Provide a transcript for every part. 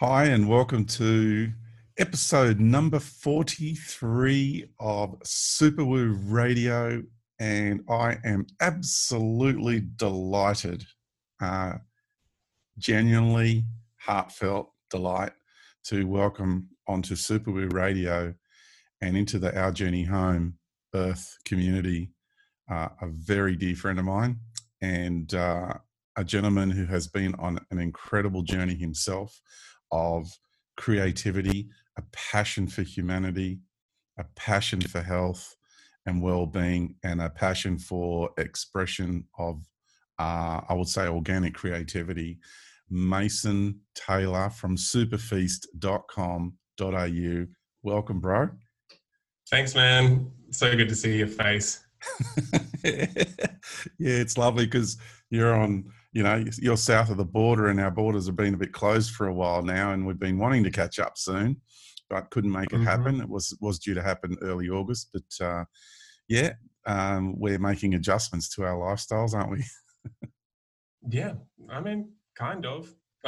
Hi, and welcome to episode number 43 of Superwoo Radio. And I am absolutely delighted, uh, genuinely heartfelt delight to welcome onto Superwoo Radio and into the Our Journey Home Earth community uh, a very dear friend of mine and uh, a gentleman who has been on an incredible journey himself of creativity, a passion for humanity, a passion for health and well-being, and a passion for expression of, uh, I would say, organic creativity. Mason Taylor from superfeast.com.au. Welcome, bro. Thanks, man. So good to see your face. yeah, it's lovely because you're on you know, you're south of the border, and our borders have been a bit closed for a while now, and we've been wanting to catch up soon, but couldn't make it mm-hmm. happen. It was was due to happen early August, but uh, yeah, um, we're making adjustments to our lifestyles, aren't we? yeah, I mean, kind of.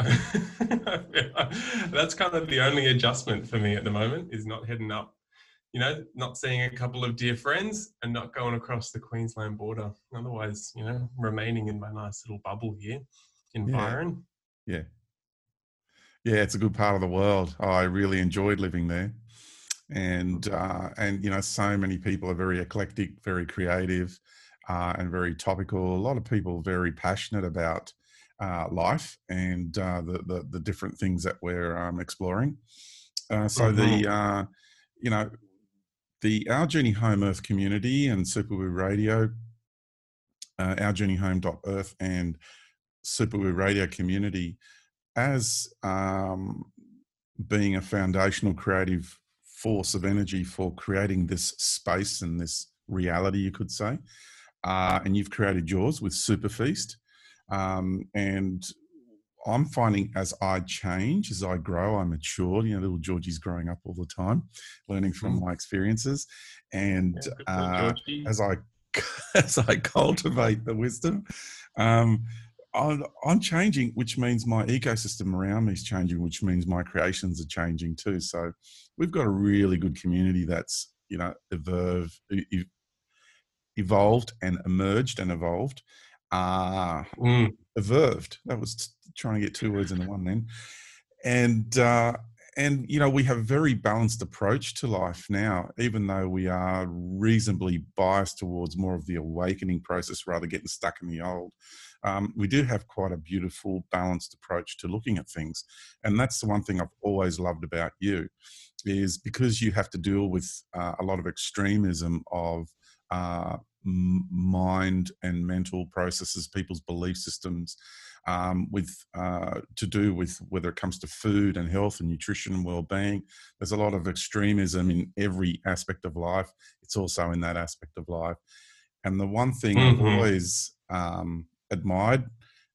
That's kind of the only adjustment for me at the moment is not heading up you know, not seeing a couple of dear friends and not going across the Queensland border. Otherwise, you know, remaining in my nice little bubble here in yeah. Byron. Yeah. Yeah, it's a good part of the world. I really enjoyed living there. And uh, and you know, so many people are very eclectic, very creative, uh, and very topical. A lot of people very passionate about uh, life and uh, the, the, the different things that we're um, exploring. Uh, so mm-hmm. the uh, you know the Our Journey Home Earth community and Superwoo Radio, uh, Our Journey Home Earth and Superwoo Radio community, as um, being a foundational creative force of energy for creating this space and this reality, you could say. Uh, and you've created yours with SuperFeast. Um, and I'm finding as I change, as I grow, I mature. You know, little Georgie's growing up all the time, learning from mm. my experiences, and uh, as I as I cultivate the wisdom, um, I'm, I'm, changing, which means my ecosystem around me is changing, which means my creations are changing too. So we've got a really good community that's you know evolved, evolved and emerged and evolved. Uh, mm. Evolved. That was trying to get two words into one then. And uh, and you know we have a very balanced approach to life now, even though we are reasonably biased towards more of the awakening process rather getting stuck in the old. Um, we do have quite a beautiful, balanced approach to looking at things, and that's the one thing I've always loved about you, is because you have to deal with uh, a lot of extremism of uh, mind and mental processes, people's belief systems, um, with uh, to do with whether it comes to food and health and nutrition and well-being. There's a lot of extremism in every aspect of life. It's also in that aspect of life. And the one thing mm-hmm. I've always um, admired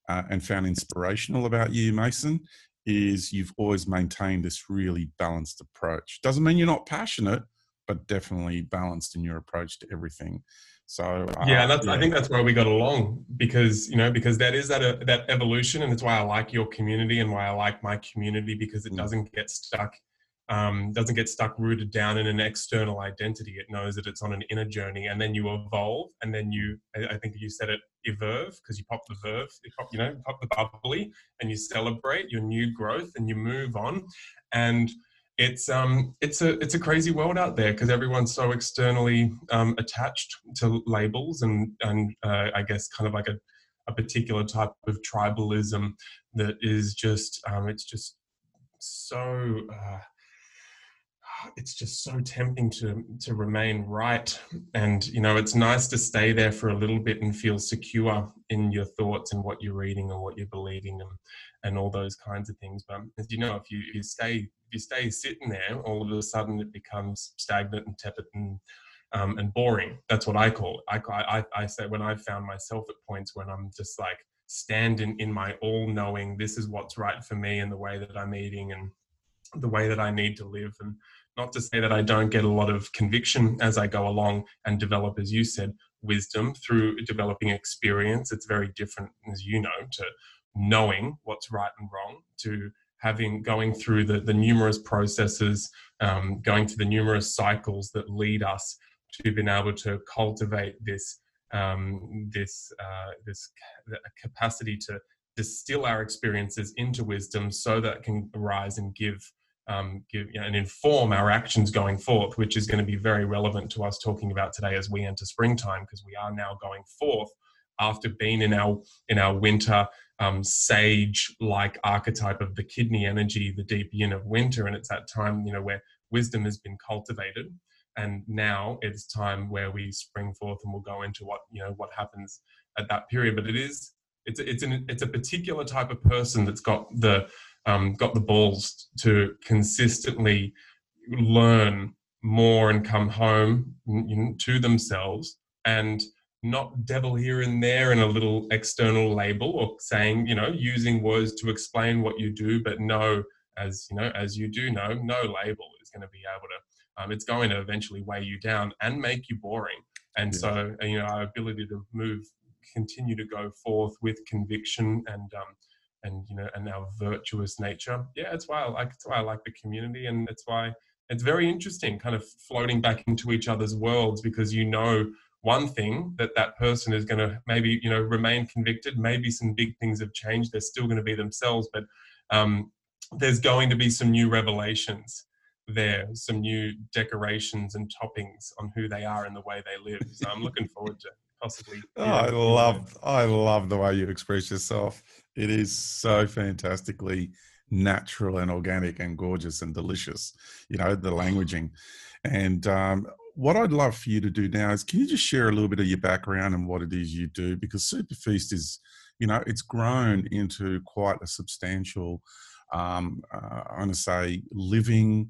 uh, and found inspirational about you, Mason, is you've always maintained this really balanced approach. Doesn't mean you're not passionate, but definitely balanced in your approach to everything. So uh, yeah, that's yeah. I think that's why we got along because you know because that is that uh, that evolution, and it's why I like your community and why I like my community because it mm. doesn't get stuck. Um, doesn't get stuck rooted down in an external identity. It knows that it's on an inner journey, and then you evolve, and then you, I think you said it, evolve, because you pop the verve, you pop, you know, pop the bubbly, and you celebrate your new growth, and you move on, and it's um it's a it's a crazy world out there because everyone's so externally um, attached to labels and and uh, I guess kind of like a, a particular type of tribalism that is just um, it's just so uh, it's just so tempting to to remain right. And you know it's nice to stay there for a little bit and feel secure in your thoughts and what you're reading and what you're believing and and all those kinds of things. But as you know if you, you stay if you stay sitting there all of a sudden it becomes stagnant and tepid and um, and boring. That's what i call it. I, I i say when i've found myself at points when i'm just like standing in my all knowing this is what's right for me and the way that i'm eating and the way that i need to live and not to say that I don't get a lot of conviction as I go along and develop, as you said, wisdom through developing experience. It's very different, as you know, to knowing what's right and wrong, to having going through the, the numerous processes, um, going through the numerous cycles that lead us to being able to cultivate this um, this uh, this capacity to distill our experiences into wisdom, so that can arise and give um, give you know, and inform our actions going forth, which is going to be very relevant to us talking about today as we enter springtime, because we are now going forth after being in our in our winter um, sage like archetype of the kidney energy, the deep yin of winter, and it's that time you know where wisdom has been cultivated, and now it's time where we spring forth, and we'll go into what you know what happens at that period. But it is it's it's an it's a particular type of person that's got the um, got the balls to consistently learn more and come home to themselves and not devil here and there in a little external label or saying you know using words to explain what you do but no as you know as you do know no label is going to be able to um, it's going to eventually weigh you down and make you boring and yeah. so you know our ability to move continue to go forth with conviction and um, and you know and our virtuous nature. Yeah that's why i like that's why i like the community and that's why it's very interesting kind of floating back into each other's worlds because you know one thing that that person is going to maybe you know remain convicted. Maybe some big things have changed. They're still going to be themselves but um, there's going to be some new revelations there some new decorations and toppings on who they are and the way they live. So i'm looking forward to possibly oh, i love i love the way you express yourself it is so fantastically natural and organic and gorgeous and delicious you know the languaging and um, what I'd love for you to do now is can you just share a little bit of your background and what it is you do? Because SuperFeast is, you know, it's grown into quite a substantial, um, uh, I want to say, living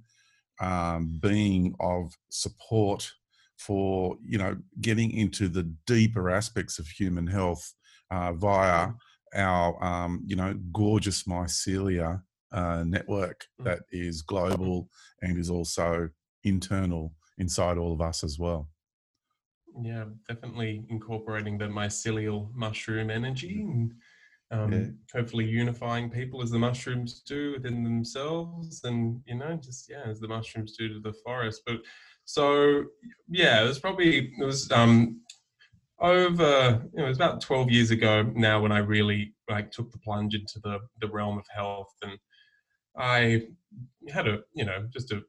um, being of support for, you know, getting into the deeper aspects of human health uh, via our, um, you know, gorgeous mycelia uh, network mm. that is global and is also internal inside all of us as well. Yeah, definitely incorporating the mycelial mushroom energy and um, yeah. hopefully unifying people as the mushrooms do within themselves and, you know, just, yeah, as the mushrooms do to the forest. But so, yeah, it was probably, it was um, over, you know, it was about 12 years ago now when I really like took the plunge into the, the realm of health. And I had a you know just a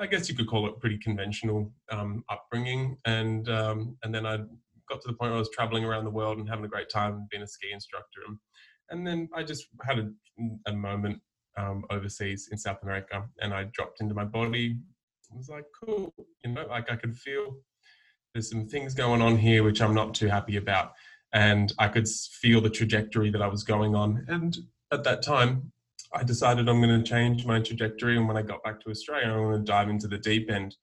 I guess you could call it pretty conventional um, upbringing, and um, and then I got to the point where I was traveling around the world and having a great time being a ski instructor, and, and then I just had a, a moment um, overseas in South America, and I dropped into my body. I was like, cool, you know, like I could feel there's some things going on here which I'm not too happy about, and I could feel the trajectory that I was going on, and at that time I decided I'm going to change my trajectory. And when I got back to Australia, I'm going to dive into the deep end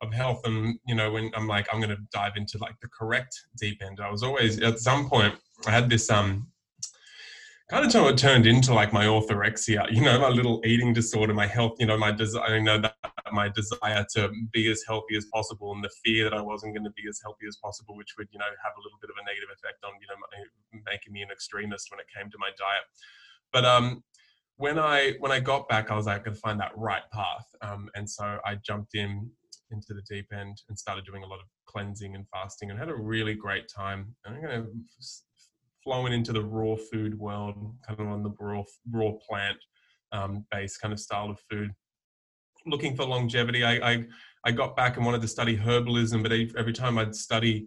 of health. And, you know, when I'm like, I'm going to dive into like the correct deep end, I was always at some point, I had this, um, kind of it turned into like my orthorexia, you know, my little eating disorder, my health, you know, my desire, you know, that my desire to be as healthy as possible and the fear that I wasn't going to be as healthy as possible, which would, you know, have a little bit of a negative effect on, you know, my, making me an extremist when it came to my diet. But um, when I when I got back, I was like, I to find that right path, um, and so I jumped in into the deep end and started doing a lot of cleansing and fasting, and had a really great time. And I'm going to flowing into the raw food world, kind of on the raw raw plant um, based kind of style of food. Looking for longevity, I, I I got back and wanted to study herbalism, but every time I'd study,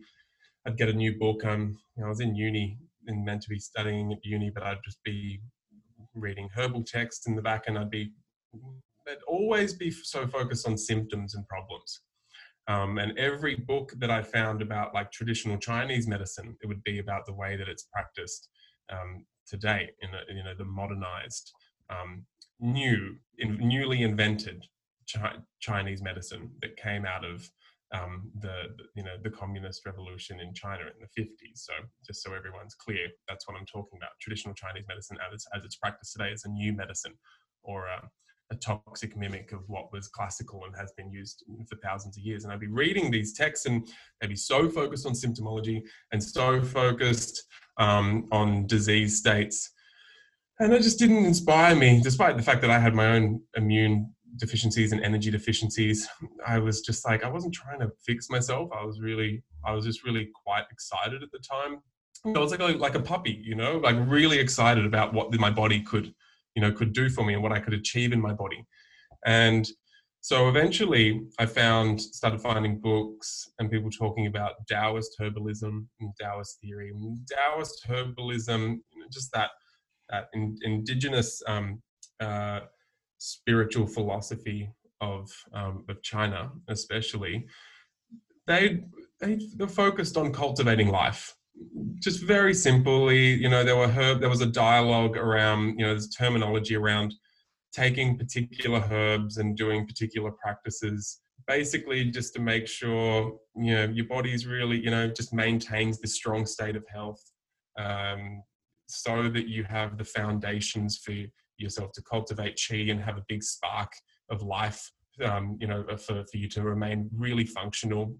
I'd get a new book. Um, you know, I was in uni and meant to be studying at uni, but I'd just be reading herbal text in the back, and I'd be they'd always be so focused on symptoms and problems. Um, and every book that I found about like traditional Chinese medicine, it would be about the way that it's practiced um, today in a, you know the modernized, um, new, in, newly invented Chi- Chinese medicine that came out of um, the, the, you know the communist revolution in China in the 50s. So just so everyone's clear, that's what I'm talking about. Traditional Chinese medicine, as, as it's practiced today, is a new medicine or a, a, toxic mimic of what was classical and has been used for thousands of years. And I'd be reading these texts and they'd be so focused on symptomology and so focused um, on disease states and it just didn't inspire me, despite the fact that I had my own immune deficiencies and energy deficiencies. I was just like, I wasn't trying to fix myself. I was really, I was just really quite excited at the time. I was like a, like a puppy, you know, like really excited about what my body could, you know, could do for me and what I could achieve in my body. And so eventually I found, started finding books and people talking about Taoist herbalism and Taoist theory. And Taoist herbalism, just that, that in, indigenous um, uh, spiritual philosophy of, um, of China, especially, they, they, they're focused on cultivating life. Just very simply, you know, there were herb, there was a dialogue around, you know, there's terminology around taking particular herbs and doing particular practices basically just to make sure you know your body's really you know just maintains this strong state of health um, so that you have the foundations for yourself to cultivate chi and have a big spark of life um, you know for, for you to remain really functional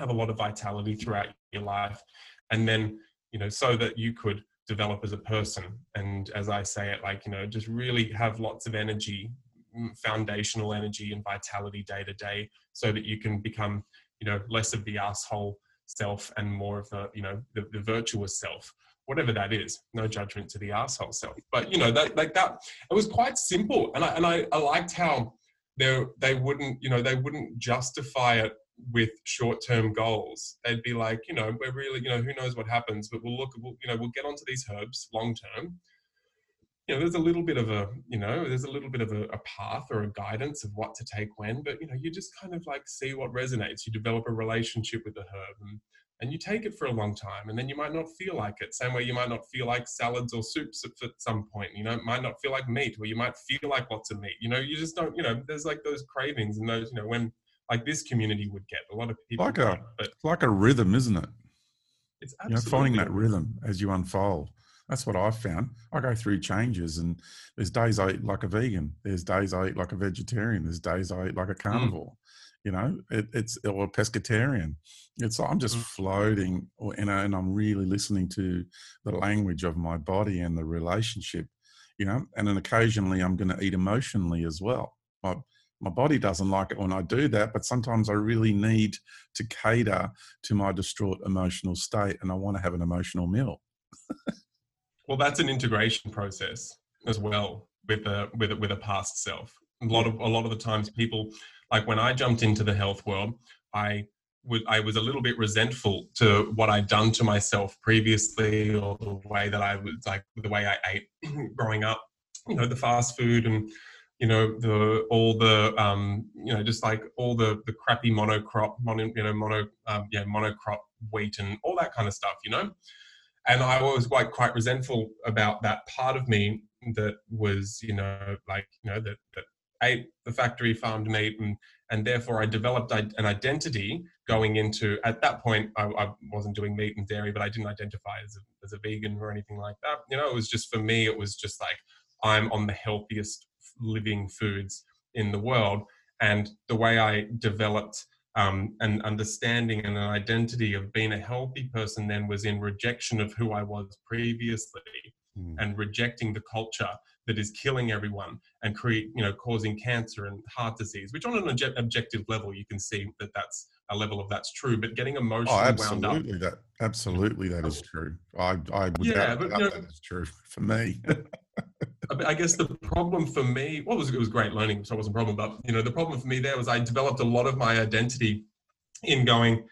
have a lot of vitality throughout your life. And then you know so that you could develop as a person. And as i say it like you know just really have lots of energy foundational energy and vitality day to day so that you can become you know less of the asshole self and more of the you know the, the virtuous self whatever that is no judgment to the asshole self but you know that like that it was quite simple and i and i, I liked how they they wouldn't you know they wouldn't justify it with short-term goals. They'd be like, you know, we're really, you know, who knows what happens, but we'll look, we'll, you know, we'll get onto these herbs long-term. You know, there's a little bit of a, you know, there's a little bit of a, a, path or a guidance of what to take when, but you know, you just kind of like see what resonates. You develop a relationship with the herb, and, and you take it for a long time, and then you might not feel like it. Same way you might not feel like salads or soups at, at some point. You know, it might not feel like meat, or you might feel like lots of meat. You know, you just don't. You know, there's like those cravings and those. You know, when like this community would get. A lot of people like a but like a rhythm, isn't it? It's you know, finding that rhythm as you unfold. That's what I've found. I go through changes, and there's days I eat like a vegan. There's days I eat like a vegetarian. There's days I eat like a mm. carnivore. Mm. You know, it, it's or a pescatarian. It's I'm just mm. floating, or, you know, and I'm really listening to the language of my body and the relationship. You know, and then occasionally I'm going to eat emotionally as well. I, my body doesn't like it when I do that, but sometimes I really need to cater to my distraught emotional state and I want to have an emotional meal. well, that's an integration process as well with a with a, with a past self. A lot of a lot of the times people like when I jumped into the health world, I would I was a little bit resentful to what I'd done to myself previously or the way that I was like the way I ate growing up, you know, the fast food and you know the all the um, you know just like all the the crappy monocrop mono you know mono um, yeah monocrop wheat and all that kind of stuff you know? And I was quite quite resentful about that part of me that was you know like you know that that ate the factory farmed meat and and therefore I developed an identity going into at that point I, I, wasn't doing meat and dairy but I didn't identify as a, as a vegan or anything like that you know it was just for me it was just like I'm on the healthiest living foods in the world. And the way I developed um, an understanding and an identity of being a healthy person then was in rejection of who I was previously mm. and rejecting the culture that is killing everyone and create, you know, causing cancer and heart disease, which on an obje- objective level, you can see that that's a level of that's true, but getting oh, emotionally oh, absolutely That, absolutely that is true. I, I would yeah, but, you know, that is true for me. I guess the problem for me, well, was, it was great learning, so it wasn't a problem. But you know, the problem for me there was I developed a lot of my identity in going,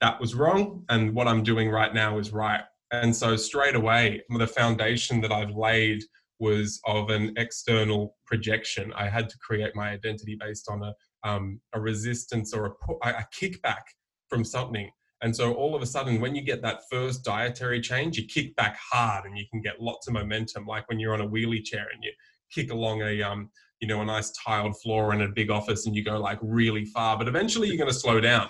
that was wrong, and what I'm doing right now is right. And so straight away, the foundation that I've laid was of an external projection. I had to create my identity based on a um, a resistance or a, a kickback from something. And so all of a sudden, when you get that first dietary change, you kick back hard and you can get lots of momentum, like when you're on a wheelie chair and you kick along a um, you know, a nice tiled floor in a big office and you go like really far. But eventually you're going to slow down.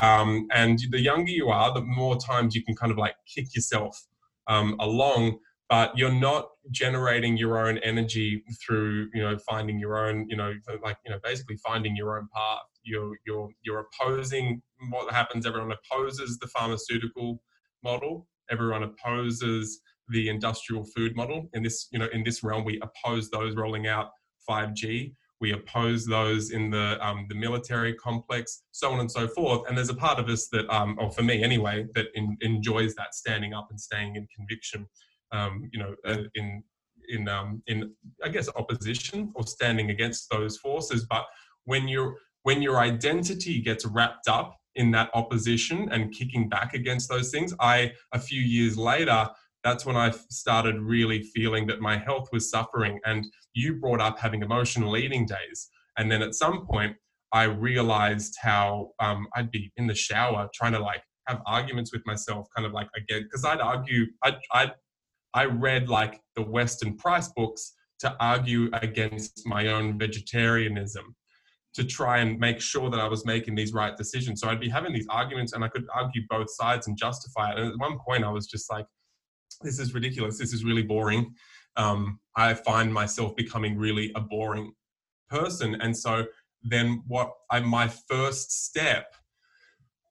Um, and the younger you are, the more times you can kind of like kick yourself um, along but you're not generating your own energy through you know finding your own you know like you know basically finding your own path you're you're you're opposing what happens everyone opposes the pharmaceutical model everyone opposes the industrial food model. In this, you know, in this realm, we oppose those rolling out 5G. We oppose those in the um, the military complex, so on and so forth. And there's a part of us that, um, or for me anyway, that in, enjoys that standing up and staying in conviction. Um, you know, uh, in in um, in I guess opposition or standing against those forces. But when you when your identity gets wrapped up in that opposition and kicking back against those things, I a few years later that's when I started really feeling that my health was suffering. And you brought up having emotional eating days. And then at some point, I realized how um, I'd be in the shower trying to like have arguments with myself, kind of like again, because I'd argue, I'd, I'd, I read like the Weston Price books to argue against my own vegetarianism to try and make sure that I was making these right decisions. So I'd be having these arguments and I could argue both sides and justify it. And at one point I was just like, this is ridiculous. This is really boring. Um, I find myself becoming really a boring person. And so then what I, my first step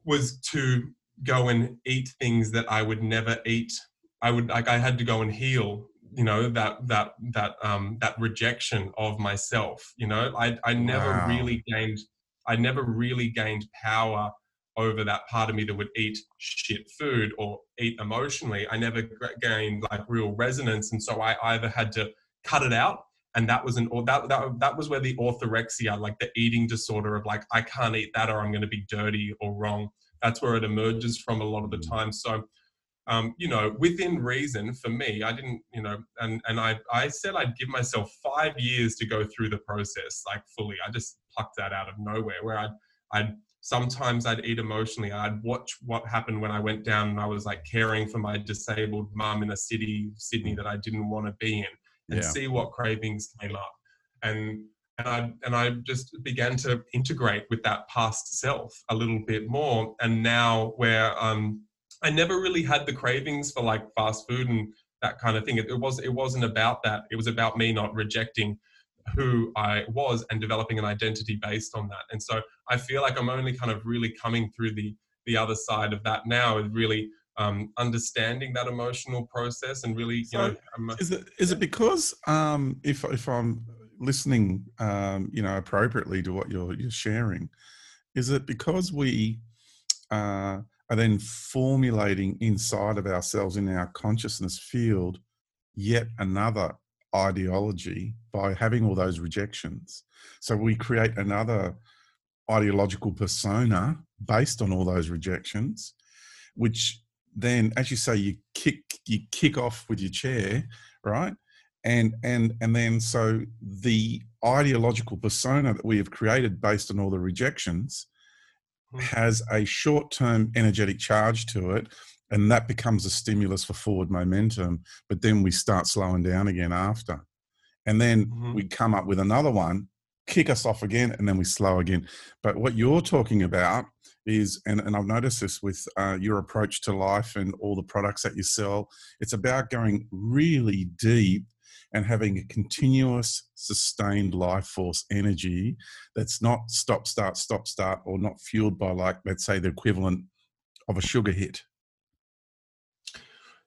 was to go and eat things that I would never eat. I would like I had to go and heal, you know, that that that um that rejection of myself. You know, I I never wow. really gained I never really gained power over that part of me that would eat shit food or eat emotionally. I never gained like real resonance, and so I either had to cut it out, and that was an or that that that was where the orthorexia, like the eating disorder of like I can't eat that or I'm going to be dirty or wrong. That's where it emerges from a lot of the mm. time. So. Um, you know, within reason for me, I didn't, you know, and, and I, I said I'd give myself five years to go through the process, like fully. I just plucked that out of nowhere where I'd, I'd sometimes I'd eat emotionally. I'd watch what happened when I went down and I was like caring for my disabled mum in a city, Sydney, that I didn't want to be in, and yeah. see what cravings came up. And and I and I just began to integrate with that past self a little bit more. And now where um I never really had the cravings for like fast food and that kind of thing. It, it was it wasn't about that. It was about me not rejecting who I was and developing an identity based on that. And so I feel like I'm only kind of really coming through the the other side of that now is really um, understanding that emotional process and really, you so know, is it is it because um, if if I'm listening, um, you know, appropriately to what you're you're sharing, is it because we uh, are then formulating inside of ourselves in our consciousness field yet another ideology by having all those rejections. So we create another ideological persona based on all those rejections, which then, as you say, you kick you kick off with your chair, right? And and and then so the ideological persona that we have created based on all the rejections. Has a short-term energetic charge to it and that becomes a stimulus for forward momentum but then we start slowing down again after. And then mm-hmm. we come up with another one kick us off again and then we slow again. But what you're talking about is and, and i've noticed this with uh, your approach to life and all the products that you sell it's about going really deep and having a continuous sustained life force energy that's not stop start stop start or not fueled by like let's say the equivalent of a sugar hit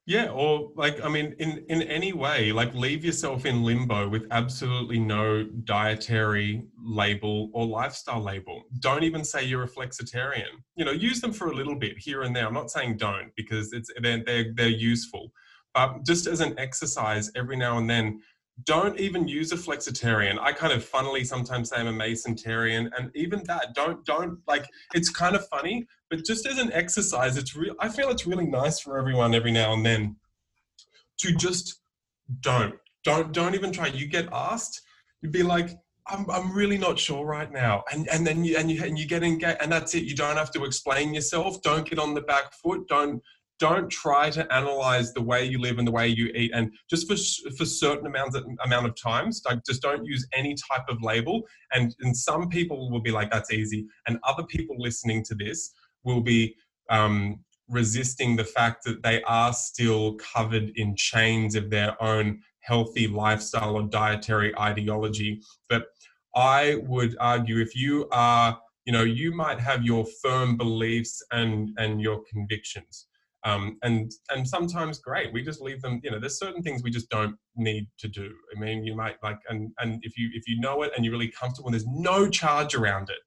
yeah, or like I mean, in in any way, like leave yourself in limbo with absolutely no dietary label or lifestyle label. Don't even say you're a flexitarian. You know, use them for a little bit here and there. I'm not saying don't because it's they're they're, they're useful, but just as an exercise every now and then, don't even use a flexitarian. I kind of funnily sometimes say I'm a masonitarian, and even that, don't don't like. It's kind of funny, but just as an exercise, it's real. I feel it's really nice for everyone every now and then to just don't don't don't even try. You get asked, you'd be like, I'm, I'm really not sure right now. And, and then you, and you, and you get engaged and that's it. You don't have to explain yourself. Don't get on the back foot. Don't, don't try to analyze the way you live and the way you eat and just for for certain amounts of, amount of times like just don't use any type of label. And and some people will be like that's easy. And other people listening to this will be um, resisting the fact that they are still covered in chains of their own healthy lifestyle or dietary ideology. But i would argue if you are you know you might have your firm beliefs and and your convictions um, and and sometimes great we just leave them you know there's certain things we just don't need to do. I mean you might like and and if you if you know it and you're really comfortable and there's no charge around it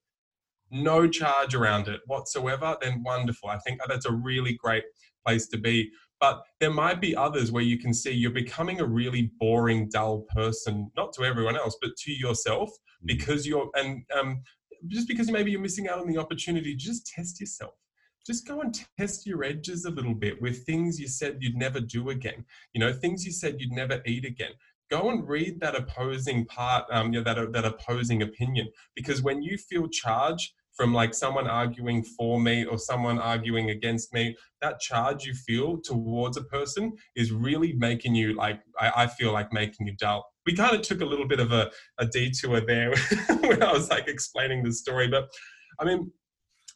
no charge around it whatsoever then wonderful. I think that's a really great place to be. But there might be others where you can see you're becoming a really boring dull person not to everyone else but to yourself mm. because you're and um, just because maybe you're missing out on the opportunity just test yourself just go and test your edges a little bit with things you said you'd never do again. You know, things you said you'd never eat again. Go and read that opposing part, um, you know, that that opposing opinion, because when you feel charge from like someone arguing for me or someone arguing against me, that charge you feel towards a person is really making you like I, I feel like making you dull. We kind of took a little bit of a, a detour there when I was like explaining the story, but I mean,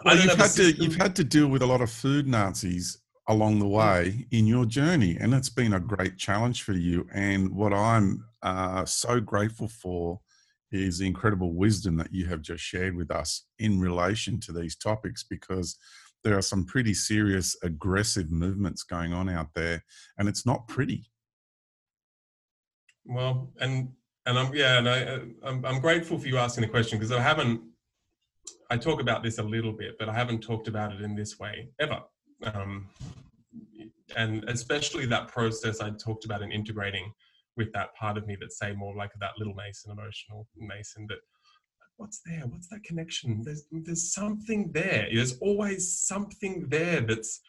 well, you've had to you've had to deal with a lot of food Nazis along the way in your journey, and it's been a great challenge for you. And what I'm uh, so grateful for is the incredible wisdom that you have just shared with us in relation to these topics, because there are some pretty serious aggressive movements going on out there, and it's not pretty. Well, and and I'm yeah, and I I'm, I'm grateful for you asking the question because I haven't I talk about this a little bit, but I haven't talked about it in this way ever. Um, and especially that process I talked about in integrating with that part of me that say more like that little Mason, emotional Mason, that what's there? What's that connection? There's there's something there. There's always something there that's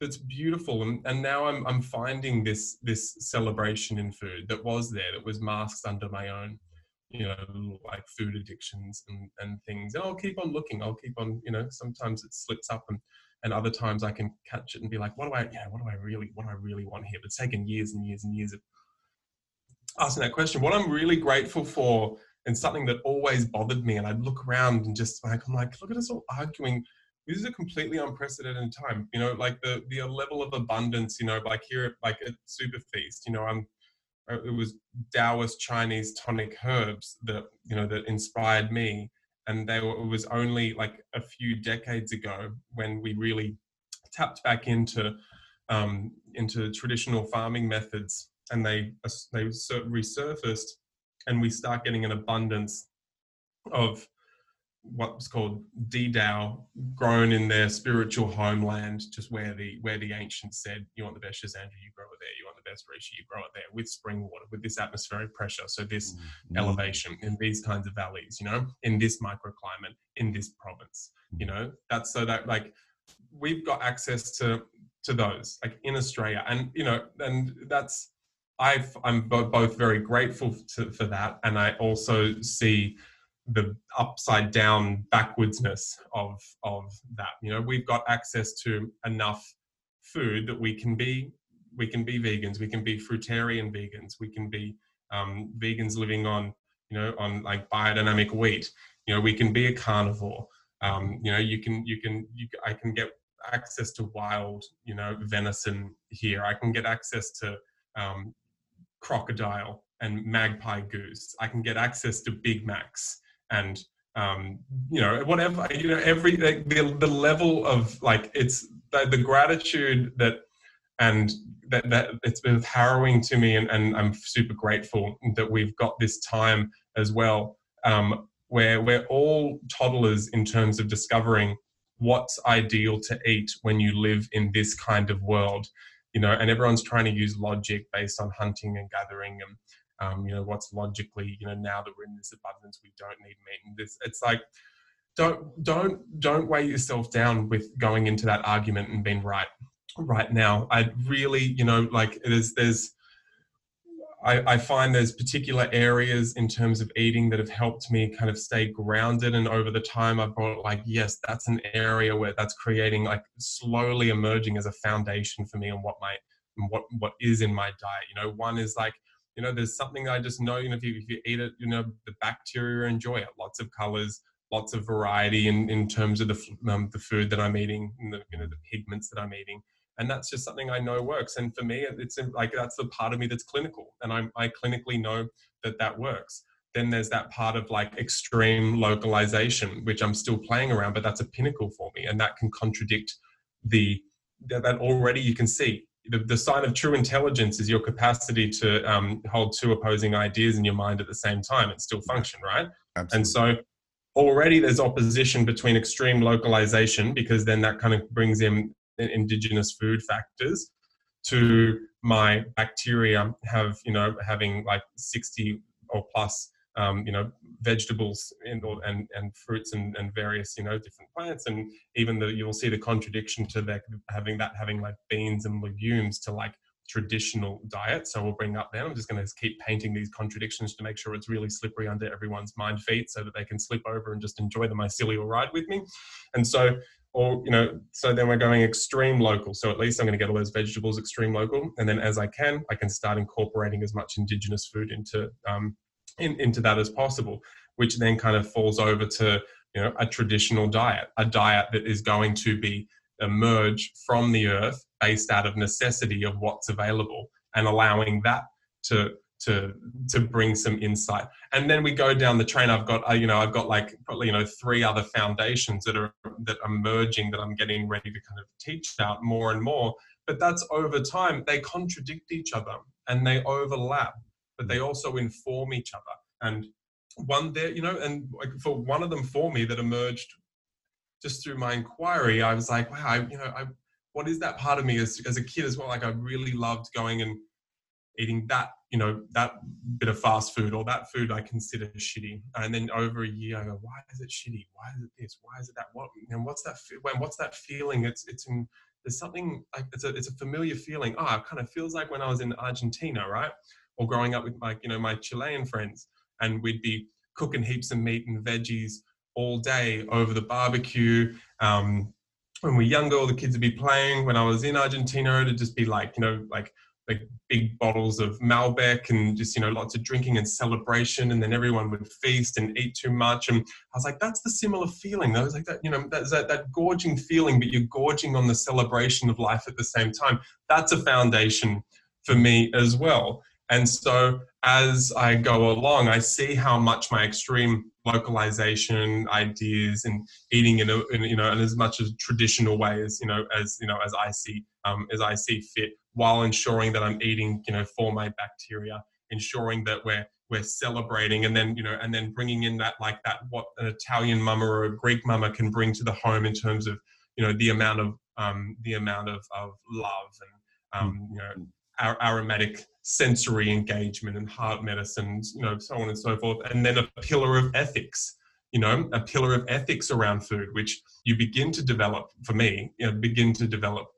that's beautiful. And, and now I'm I'm finding this this celebration in food that was there, that was masked under my own you know, like food addictions and, and things. And I'll keep on looking. I'll keep on, you know, sometimes it slips up and, and other times I can catch it and be like, what do I, yeah, what do I really, what do I really want here? But it's taken years and years and years of asking that question. What I'm really grateful for and something that always bothered me, and I'd look around and just like, I'm like, look at us all arguing. This is a completely unprecedented time, you know, like the, the level of abundance, you know, like here, like at Super Feast, you know, I'm it was Taoist Chinese tonic herbs that you know that inspired me, and they were, it was only like a few decades ago when we really tapped back into um, into traditional farming methods, and they they resurfaced, and we start getting an abundance of what's called Didao grown in their spiritual homeland, just where the where the ancients said, you want the best Schisandra, you grow it there. You want the best reishi, you grow it there with spring water, with this atmospheric pressure. So this mm-hmm. elevation in these kinds of valleys, you know, in this microclimate, in this province, you mm. know, that's so that like we've got access to to those like in Australia, and you know, and that's i am both very grateful to, for that, and I also see the upside down backwardsness of of that. You know we've got access to enough food that we can be we can be vegans we can be fruitarian vegans we can be um, vegans living on you know on like biodynamic wheat. You know we can be a carnivore. Um, you know you can you can you, i can get access to wild you know venison here. I can get access to um, crocodile and magpie goose. I can get access to big macs and um, you know whatever you know every the, the level of like it's the, the gratitude that and that, that it's been harrowing to me and, and i'm super grateful that we've got this time as well um, where we're all toddlers in terms of discovering what's ideal to eat when you live in this kind of world you know and everyone's trying to use logic based on hunting and gathering and um, you know what's logically you know now that we're in this abundance we don't need meat. And this it's like don't don't don't weigh yourself down with going into that argument and being right right now. I really you know like there's there's I, I, find there's particular areas in terms of eating that have helped me kind of stay grounded. And over the time i've brought like yes that's an area where that's creating like slowly emerging as a foundation for me and what my what what is in my diet. You know one is like you know, there's something I just know, you know, if you, if you eat it, you know, the bacteria enjoy it. Lots of colors, lots of variety in, in terms of the, um, the food that I'm eating, the, you know, the pigments that I'm eating. And that's just something I know works. And for me, it's like, that's the part of me that's clinical. And I'm, I clinically know that that works. Then there's that part of like extreme localization, which I'm still playing around, but that's a pinnacle for me. And that can contradict the that already you can see the, the sign of true intelligence is your capacity to um, hold two opposing ideas in your mind at the same time and still function, right? Absolutely. And so already there's opposition between extreme localization because then that kind of brings in indigenous food factors to my bacteria have you know having like 60 or plus um, you know vegetables and and, and fruits and, and various you know different plants. And even the you'll see the contradiction to that having that having like beans and legumes to like traditional diet. So we'll bring up then i'm just going to keep painting these contradictions to make sure it's really slippery under everyone's mind feet so that they can slip over and just enjoy the mycelial ride with me. And so or you know so then we're going extreme local. So at least i'm going to get all those vegetables extreme local. And then as i can i can start incorporating as much indigenous food into um, in, into that as possible, which then kind of falls over to you know a traditional diet, a diet that is going to be emerge from the earth based out of necessity of what's available and allowing that to to to bring some insight. And then we go down the train. I've got uh, you know i've got like probably you know three other foundations that are that are merging that i'm getting ready to kind of teach out more and more. But that's over time. They contradict each other and they overlap but they mm. also inform each other. And one there, you know, and for one of them for me that emerged just through my inquiry, I was like, wow, I, you know, I, what is that part of me as, as a kid as well? Like I really loved going and eating that, you know, that bit of fast food or that food I consider shitty. And then over a year, I go, why is it shitty? Why is it this? Why is it that? What? And what's that? When what's that feeling? It's it's in there's something like it's a it's a familiar feeling. Oh, it kind of feels like when I was in Argentina, right? Or growing up with my you know my Chilean friends, and we'd be cooking heaps of meat and veggies all day over the barbecue. Um, when we were younger, all the kids would be playing. When I was in Argentina, it'd just be like you know like like big bottles of Malbec and just you know lots of drinking and celebration, and then everyone would feast and eat too much. And I was like, that's the similar feeling. That was like that you know that's that that gorging feeling, but you're gorging on the celebration of life at the same time. That's a foundation for me as well. And so as I go along, I see how much my extreme localization ideas and eating in, a, in you know in as much as traditional ways, you know, as you know as I see um, as I see fit, while ensuring that I'm eating you know for my bacteria, ensuring that we're we're celebrating and then you know and then bringing in that like that what an Italian mama or a Greek mama can bring to the home in terms of you know the amount of um, the amount of, of love and um, you know aromatic sensory engagement and heart medicine, you know, so on and so forth. And then a pillar of ethics, you know, a pillar of ethics around food, which you begin to develop for me, you know, begin to develop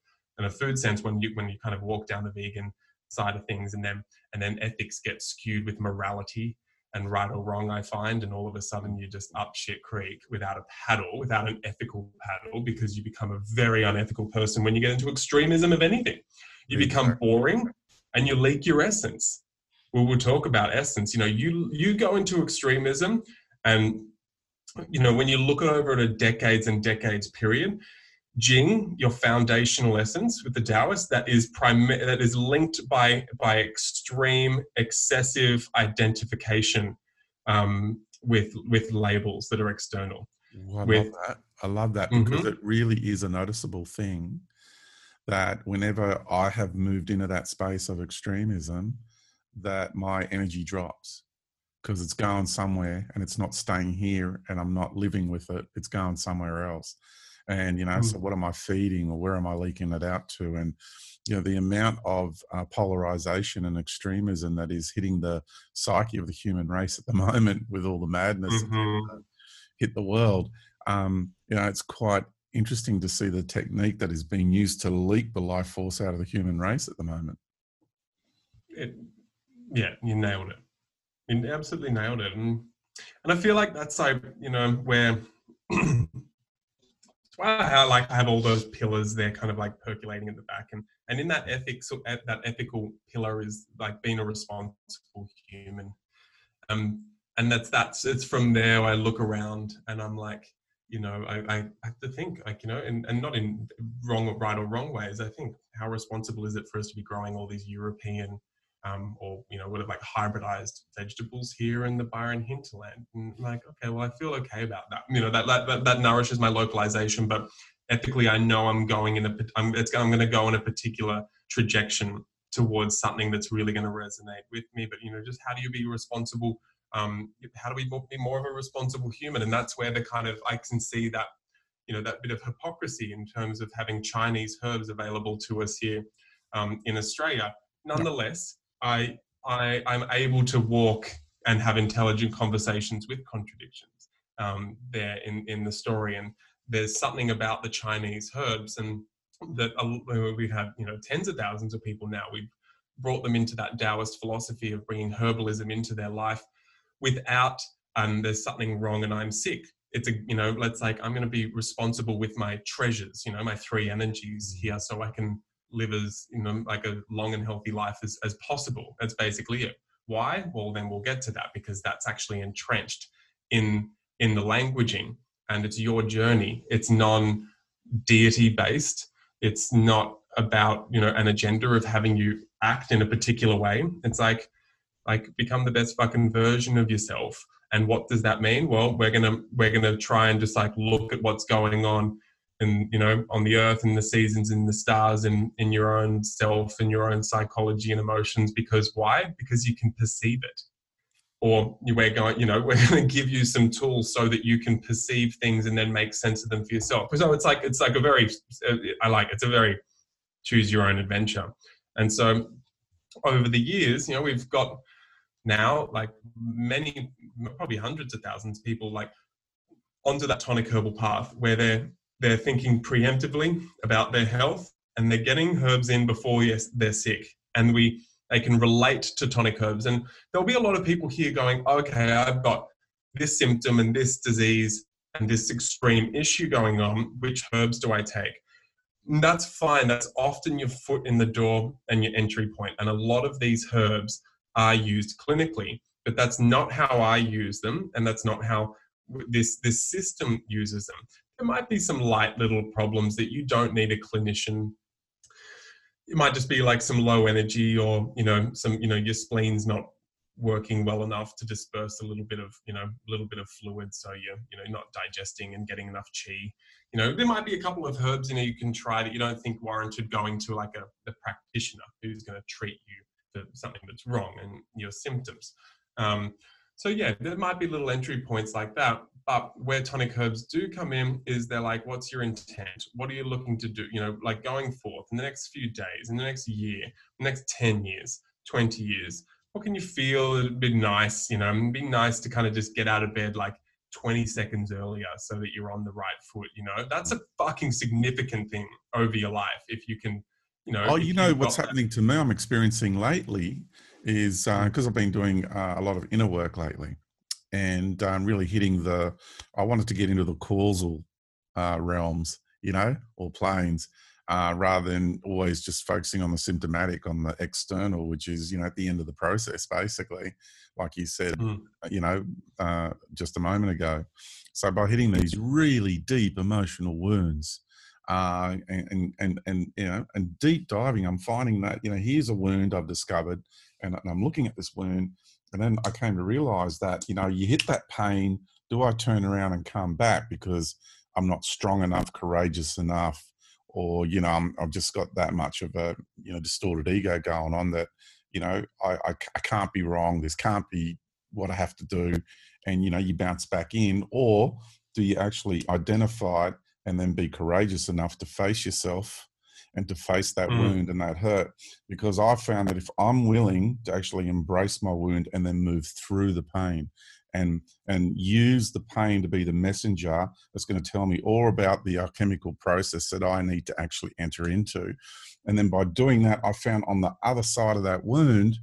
in a food sense when you when you kind of walk down the vegan side of things and then and then ethics get skewed with morality and right or wrong I find and all of a sudden you're just up shit creek without a paddle without an ethical paddle because you become a very unethical person when you get into extremism of anything you become boring and you leak your essence. We will talk about essence. You know, you you go into extremism, and you know when you look over at a decades and decades period, Jing, your foundational essence with the Taoist, that is prim- that is linked by by extreme, excessive identification um, with with labels that are external. Well, I with, love that. I love that because mm-hmm. it really is a noticeable thing that whenever I have moved into that space of extremism, that my energy drops because it's going somewhere and it's not staying here and I'm not living with it. It's going somewhere else. And, you know, mm. so what am I feeding or where am I leaking it out to? And, you know, the amount of uh, polarization and extremism that is hitting the psyche of the human race at the moment with all the madness mm-hmm. hit the world, um, you know, it's quite interesting to see the technique that is being used to leak the life force out of the human race at the moment. It, yeah, you nailed it. You absolutely nailed it, and and I feel like that's like you know where. I like I have all those pillars there, kind of like percolating at the back, and and in that ethics, that ethical pillar is like being a responsible human, um, and that's that's it's from there I look around and I'm like, you know, I, I have to think like, you know, and, and not in wrong or right or wrong ways. I think how responsible is it for us to be growing all these European um, or, you know, would have like hybridized vegetables here in the Byron hinterland? And like, okay, well, I feel okay about that. You know, that, that, that, that nourishes my localization, but ethically i know i'm going in a i'm, it's, I'm going to go in a particular trajectory towards something that's really going to resonate with me but you know just how do you be responsible um, how do we be more of a responsible human? And that's where the kind of i can see that you know that bit of hypocrisy in terms of having chinese herbs available to us here um, in australia. Nonetheless i i i'm able to walk and have intelligent conversations with contradictions um, there in in the story. And there's something about the chinese herbs and that we've had you know tens of thousands of people now. We've brought them into that taoist philosophy of bringing herbalism into their life without um, there's something wrong and I'm sick. It's a, you know, let's like, I'm going to be responsible with my treasures, you know, my three energies mm. here so I can live as, you know, like a long and healthy life as, as possible. That's basically it. Why? Well, then we'll get to that because that's actually entrenched in, in the languaging and it's your journey. It's non deity based. It's not about, you know, an agenda of having you act in a particular way. It's like, like become the best fucking version of yourself. And what does that mean? Well we're gonna we're gonna try and just like look at what's going on and you know on the earth and the seasons and the stars and in your own self and your own psychology and emotions. Because why? Because you can perceive it. Or we're going you know we're going to give you some tools so that you can perceive things and then make sense of them for yourself. So it's like it's like a very i like it's a very choose your own adventure. And so over the years you know we've got now like many probably hundreds of thousands of people like onto that tonic herbal path where they're they're thinking preemptively about their health and they're getting herbs in before yes, they're sick. And we they can relate to tonic herbs. And there'll be a lot of people here going okay i've got this symptom and this disease and this extreme issue going on. Which herbs do i take? And that's fine. That's often your foot in the door and your entry point. And a lot of these herbs are used clinically. But that's not how I use them, and that's not how this this system uses them. There might be some light little problems that you don't need a clinician. It might just be like some low energy, or you know, some you know, your spleen's not working well enough to disperse a little bit of you know a little bit of fluid so you're you know not digesting and getting enough chi you know there might be a couple of herbs you know you can try that you don't think warranted going to like a, a practitioner who's going to treat you something that's wrong and your symptoms. Um, so yeah, there might be little entry points like that. But where tonic herbs do come in is they're like, what's your intent? What are you looking to do? You know, like going forth in the next few days, in the next year, the next 10 years, 20 years, what can you feel? It'd be nice, you know, it'd be nice to kind of just get out of bed like 20 seconds earlier so that you're on the right foot, you know? That's a fucking significant thing over your life if you can you know. Oh, you know what's happening to me? I'm experiencing lately is because uh, I've been doing uh, a lot of inner work lately, and I'm um, really hitting the. I wanted to get into the causal uh, realms, you know, or planes. Uh, rather than always just focusing on the symptomatic, on the external, which is, you know, at the end of the process, basically, like you said, mm. you know, uh, just a moment ago. So by hitting these really deep emotional wounds, uh, and, and, and, you know, and deep diving, I'm finding that, you know, here's a wound I've discovered and, and I'm looking at this wound. And then I came to realize that, you know, you hit that pain. Do I turn around and come back because I'm not strong enough, courageous enough, or, you know, I'm, I've just got that much of a, you know, distorted ego going on that, you know, I, I, I can't be wrong. This can't be what I have to do. And, you know, you bounce back in. Or do you actually identify and then be courageous enough to face yourself and to face that mm. wound and that hurt. Because I found that if I'm willing to actually embrace my wound and then move through the pain and and use the pain to be the messenger that's going to tell me all about the alchemical process that I need to actually enter into. And then by doing that, I found on the other side of that wound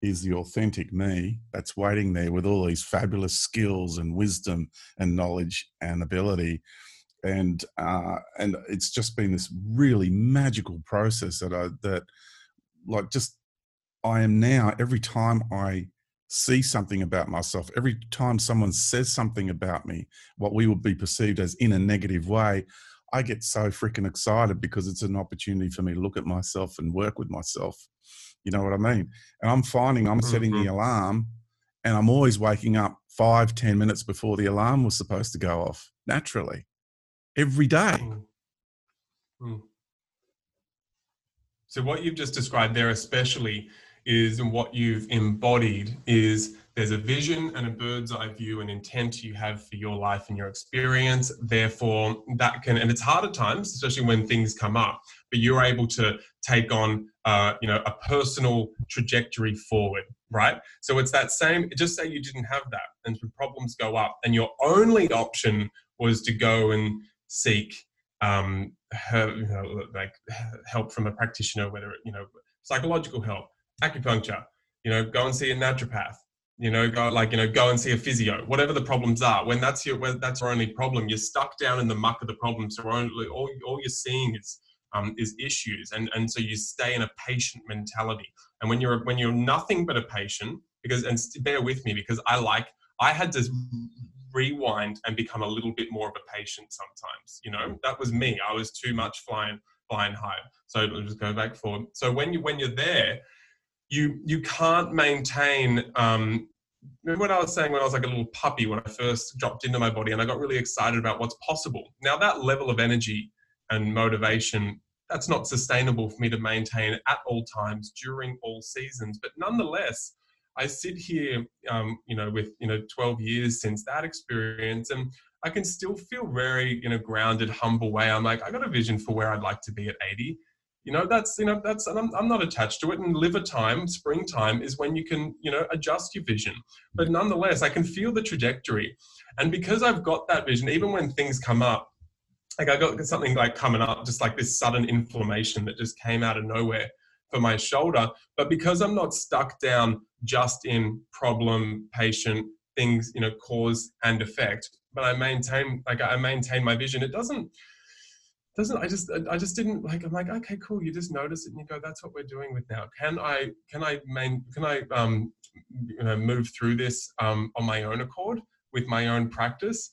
is the authentic me that's waiting there with all these fabulous skills and wisdom and knowledge and ability and uh, and it's just been this really magical process that I that like just I am now every time I see something about myself, every time someone says something about me, what we would be perceived as in a negative way, I get so freaking excited because it's an opportunity for me to look at myself and work with myself. You know what I mean? And I'm finding I'm setting mm-hmm. the alarm and I'm always waking up five, ten minutes before the alarm was supposed to go off naturally every day. Mm. Hmm. So what you've just described there, especially, is and what you've embodied is there's a vision and a bird's eye view and intent you have for your life and your experience. Therefore, that can, and it's hard at times, especially when things come up, but you're able to take on, uh, you know, a personal trajectory forward, right? So it's that same, just say you didn't have that and problems go up and your only option was to go and seek um, her, you know, like help from a practitioner, whether, you know, psychological help, acupuncture, you know, go and see a naturopath, you know go like you know go and see a physio whatever the problems are. When that's your when that's your only problem you're stuck down in the muck of the problem so only all, all you're seeing is um, is issues and and so you stay in a patient mentality. And when you're when you're nothing but a patient because and bear with me because i like i had to rewind and become a little bit more of a patient sometimes you know that was me i was too much flying flying high so let's just go back forward so when you when you're there you you can't maintain um, remember what I was saying when I was like a little puppy when I first dropped into my body and I got really excited about what's possible. Now that level of energy and motivation, that's not sustainable for me to maintain at all times during all seasons. But nonetheless, I sit here, um, you know, with you know 12 years since that experience, and I can still feel very in a grounded, humble way. I'm like, I got a vision for where I'd like to be at 80 you know that's you know that's I'm, I'm not attached to it and liver time springtime is when you can you know adjust your vision. But nonetheless i can feel the trajectory. And because i've got that vision even when things come up like i got something like coming up just like this sudden inflammation that just came out of nowhere for my shoulder but because i'm not stuck down just in problem patient things you know cause and effect but i maintain like i maintain my vision it doesn't doesn't i just i just didn't like i'm like okay cool you just notice it and you go that's what we're doing with now can i can i main can i um you know move through this um on my own accord with my own practice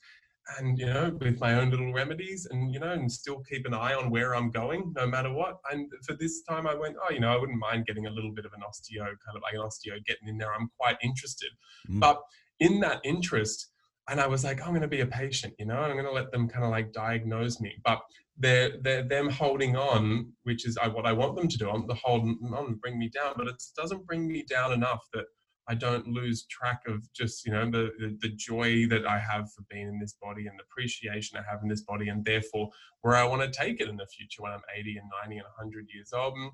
and you know with my own little remedies and you know and still keep an eye on where i'm going no matter what and for this time i went oh you know i wouldn't mind getting a little bit of an osteo kind of like an osteo getting in there i'm quite interested mm. but in that interest and I was like, I'm going to be a patient, you know, I'm going to let them kind of like diagnose me. But they're, they're them holding on, which is what I want them to do. I'm the hold on, bring me down, but it doesn't bring me down enough that I don't lose track of just you know the, the, joy that I have for being in this body and the appreciation I have in this body, and therefore where I want to take it in the future when I'm 80 and 90 and 100 years old. And,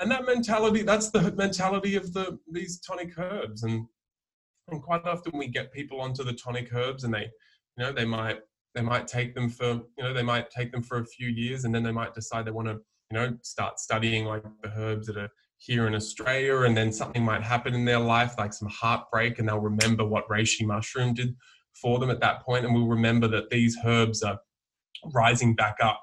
and that mentality, that's the mentality of the these tonic herbs, and and quite often we get people onto the tonic herbs, and they you know they might they might take them for you know they might take them for a few years and then they might decide they want to you know start studying like the herbs that are here in australia and then something might happen in their life like some heartbreak and they'll remember what reishi mushroom did for them at that point and we'll remember that these herbs are rising back up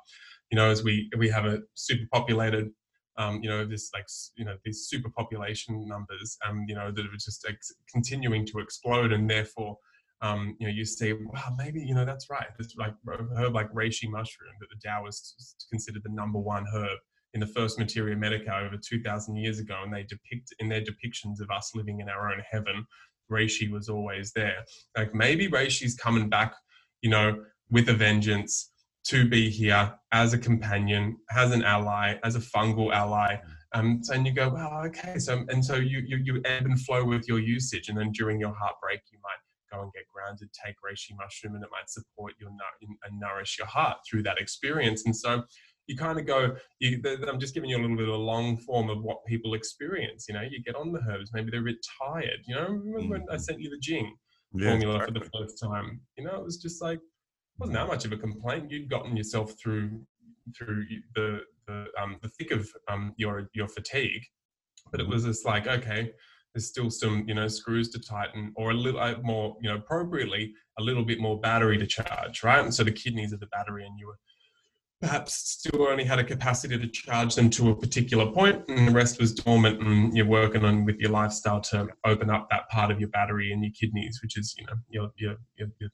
you know as we we have a superpopulated um, you know this like you know these superpopulation numbers um, you know that are just ex- continuing to explode and therefore um, you know, you see, wow, maybe, you know, that's right. This like herb like reishi mushroom that the Taoists considered the number one herb in the first Materia Medica over 2,000 years ago. And they depict in their depictions of us living in our own heaven, reishi was always there. Like maybe reishi's coming back, you know, with a vengeance to be here as a companion, as an ally, as a fungal ally. Um, so, and you go, well, okay. So, and so you, you, you ebb and flow with your usage. And then during your heartbreak, you might go and get grounded, take reishi mushroom, and it might support your and nourish your heart through that experience. And so you kind of go, you, I'm just giving you a little bit of a long form of what people experience. You know, you get on the herbs, maybe they're a bit tired. You know, remember when I mm-hmm. sent you the Jing yeah, formula exactly. for the first time? You know, it was just like, wasn't that much of a complaint. You'd gotten yourself through through the the, um, the thick of um, your your fatigue, but it mm-hmm. was just like, okay, there's still some you know screws to tighten or a little uh, more you know appropriately a little bit more battery to charge right and so the kidneys are the battery and you were perhaps still only had a capacity to charge them to a particular point and the rest was dormant and you're working on with your lifestyle to open up that part of your battery and your kidneys which is you know your your, your, your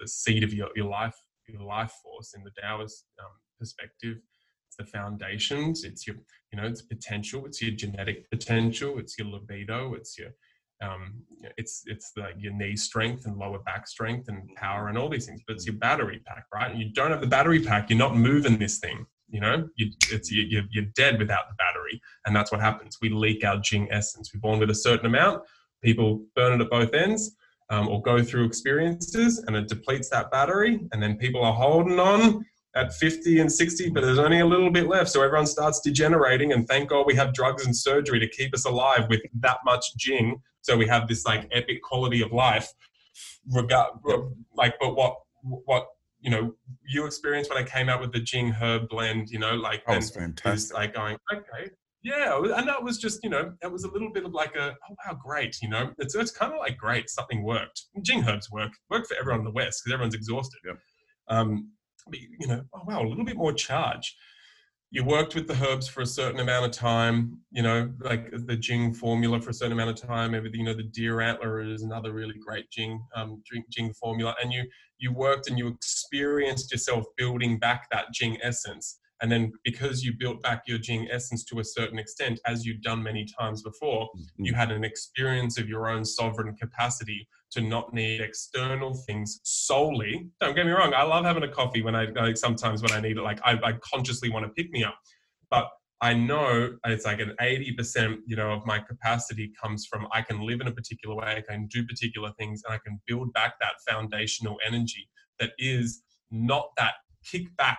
the seed of your, your life your life force in the Taoist um, perspective. It's the foundations. It's your you know it's potential. It's your genetic potential. It's your libido. It's your um, it's it's the your knee strength and lower back strength and power and all these things but it's your battery pack right and you don't have the battery pack you're not moving this thing You know, you, it's you, you're dead without the battery, and that's what happens. We leak our Jing essence. We're born with a certain amount. People burn it at both ends, um, or go through experiences, and it depletes that battery, and then people are holding on at 50 and 60, but there's only a little bit left. So everyone starts degenerating. And thank God we have drugs and surgery to keep us alive with that much Jing. So we have this like epic quality of life. Regard, like, but what, what, you know, you experienced when I came out with the Jing herb blend, you know, like, that was fantastic. Like going, okay, yeah, and that was just, you know, it was a little bit of like a, oh wow, great, you know, it's it's kind of like great, something worked. Jing herbs work, work for everyone in the West because everyone's exhausted. Yep. Um, you know, oh wow, a little bit more charge. You worked with the herbs for a certain amount of time, you know, like the Jing formula for a certain amount of time. Everything, you know, the deer antler is another really great Jing, um, Jing formula. And you you worked and you experienced yourself building back that Jing essence. And then because you built back your Jing essence to a certain extent, as you'd done many times before, mm-hmm. you had an experience of your own sovereign capacity to not need external things solely. Don't get me wrong, I love having a coffee when I like sometimes when I need it. Like I, I consciously want to pick me up, but I know it's like an 80%, you know, of my capacity comes from I can live in a particular way, I can do particular things, and I can build back that foundational energy that is not that kickback.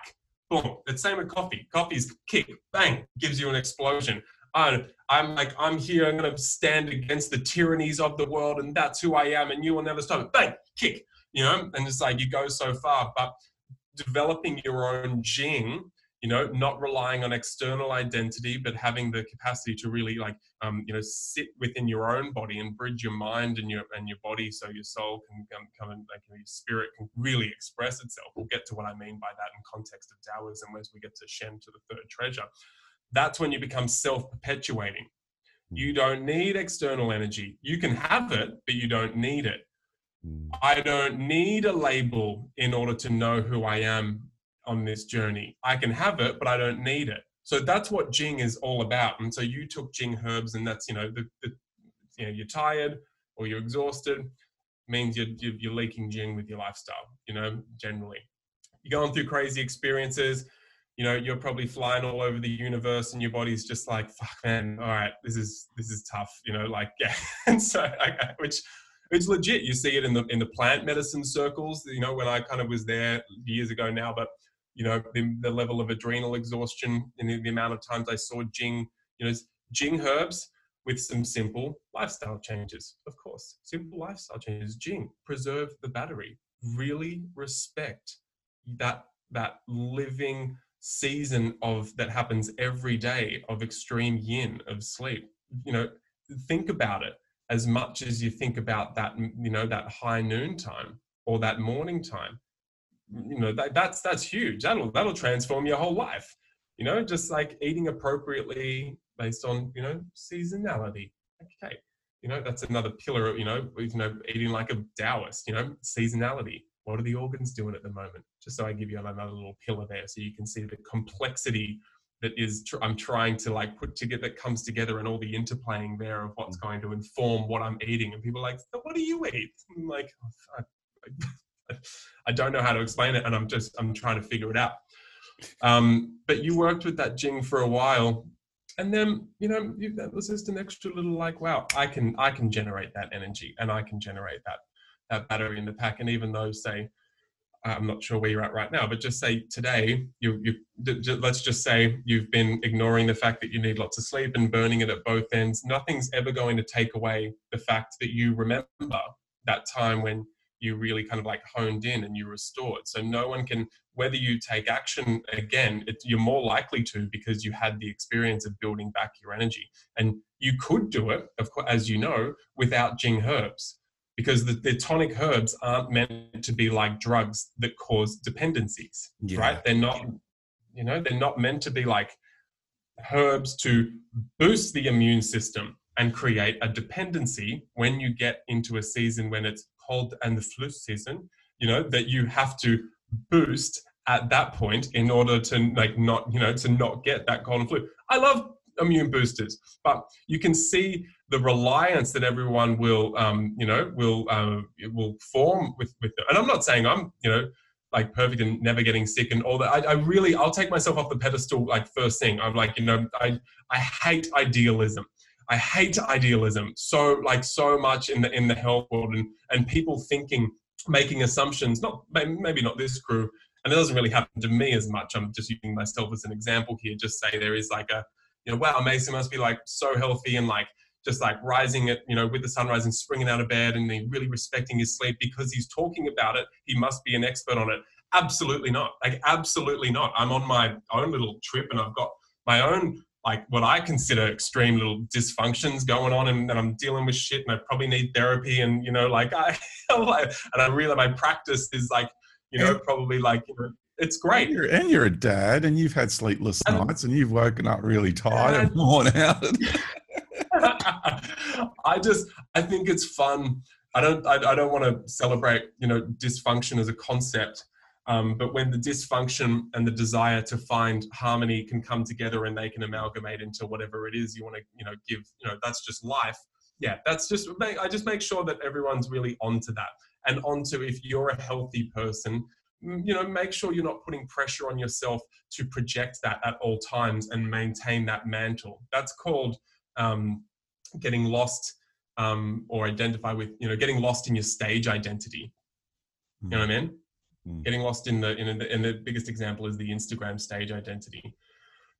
Boom. The same with coffee. Coffee's kick, bang, gives you an explosion. I, I'm like, I'm here, I'm going to stand against the tyrannies of the world, and that's who I am, and you will never stop it. Bang, kick, you know, and it's like you go so far, but developing your own Jing, you know, not relying on external identity, but having the capacity to really like, um, you know, sit within your own body and bridge your mind and your and your body, so your soul can come, come and like your spirit can really express itself. We'll get to what I mean by that in context of Taoism as we get to Shen to the third treasure that's when you become self perpetuating. You hmm. don't need external energy. You can have it, but you don't need it. Hmm. I don't need a label in order to know who I am on this journey. I can have it, but I don't need it. So that's what Jing is all about. And so you took Jing herbs, and that's you know the, the you know you're tired or you're exhausted means you're, you're leaking Jing with your lifestyle. You know generally you're going through crazy experiences you know you're probably flying all over the universe and your body's just like fuck man all right this is this is tough you know like yeah. And so which it's legit you see it in the in the plant medicine circles you know when i kind of was there years ago now but you know the, the level of adrenal exhaustion and the, the amount of times i saw jing you know jing herbs with some simple lifestyle changes of course. Simple lifestyle changes. Jing preserve the battery. Really respect that that living season of that happens every day of extreme yin of sleep. You know think about it as much as you think about that you know that high noon time or that morning time. You know that, that's that's huge. That'll that'll transform your whole life. You know just like eating appropriately based on you know seasonality. Okay. You know that's another pillar you know you know eating like a taoist you know seasonality what are the organs doing at the moment? Just so I give you another little pillar there, so you can see the complexity that is tr- I'm trying to like put together that comes together and all the interplaying there of what's mm. going to inform what I'm eating. And people are like, so what do you eat? I'm like, oh, I, I, don't know how to explain it, and I'm just I'm trying to figure it out. Um, but you worked with that Jing for a while, and then you know that was just an extra little like, wow, I can I can generate that energy, and I can generate that that battery in the pack. And even though, say, I'm not sure where you're at right now, but just say today, you, you let's just say you've been ignoring the fact that you need lots of sleep and burning it at both ends. Nothing's ever going to take away the fact that you remember that time when you really kind of like honed in and you restored. So no one can, whether you take action again, it, you're more likely to because you had the experience of building back your energy. And you could do it, of course, as you know, without Jing herbs because the, the, tonic herbs aren't meant to be like drugs that cause dependencies yeah. right they're not you know they're not meant to be like herbs to boost the immune system and create a dependency when you get into a season when it's cold and the flu season you know that you have to boost at that point in order to like not you know to not get that cold and flu i love immune boosters but you can see the reliance that everyone will um, you know will uh, will form with with them. and i'm not saying i'm you know like perfect and never getting sick and all that. I, I, really, I'll take myself off the pedestal like first thing. I'm like, you know, I, I hate idealism. I hate idealism so like so much in the in the health world and and people thinking, making assumptions. Not maybe not this crew, and it doesn't really happen to me as much. I'm just using myself as an example here. Just say there is like a, you know, wow, Mason must be like so healthy and like just like rising at you know with the sunrise and springing out of bed and really respecting his sleep because he's talking about it he must be an expert on it absolutely not like absolutely not i'm on my own little trip and i've got my own like what i consider extreme little dysfunctions going on and, and i'm dealing with shit and i probably need therapy and you know like i and i realize my practice is like you know probably like you know it's great. And you're, and you're, a dad, and you've had sleepless and, nights, and you've woken up really tired and worn out. I just I think it's fun. I don't I, I don't want to celebrate you know dysfunction as a concept. Um, but when the dysfunction and the desire to find harmony can come together and they can amalgamate into whatever it is you want to you know give you know that's just life yeah that's just i just make sure that everyone's really onto that and onto if you're a healthy person you know make sure you're not putting pressure on yourself to project that at all times and maintain that mantle that's called um, getting lost um, or identify with you know getting lost in your stage identity. You know what i mean? Mm. getting lost in the in the, the biggest example is the instagram stage identity.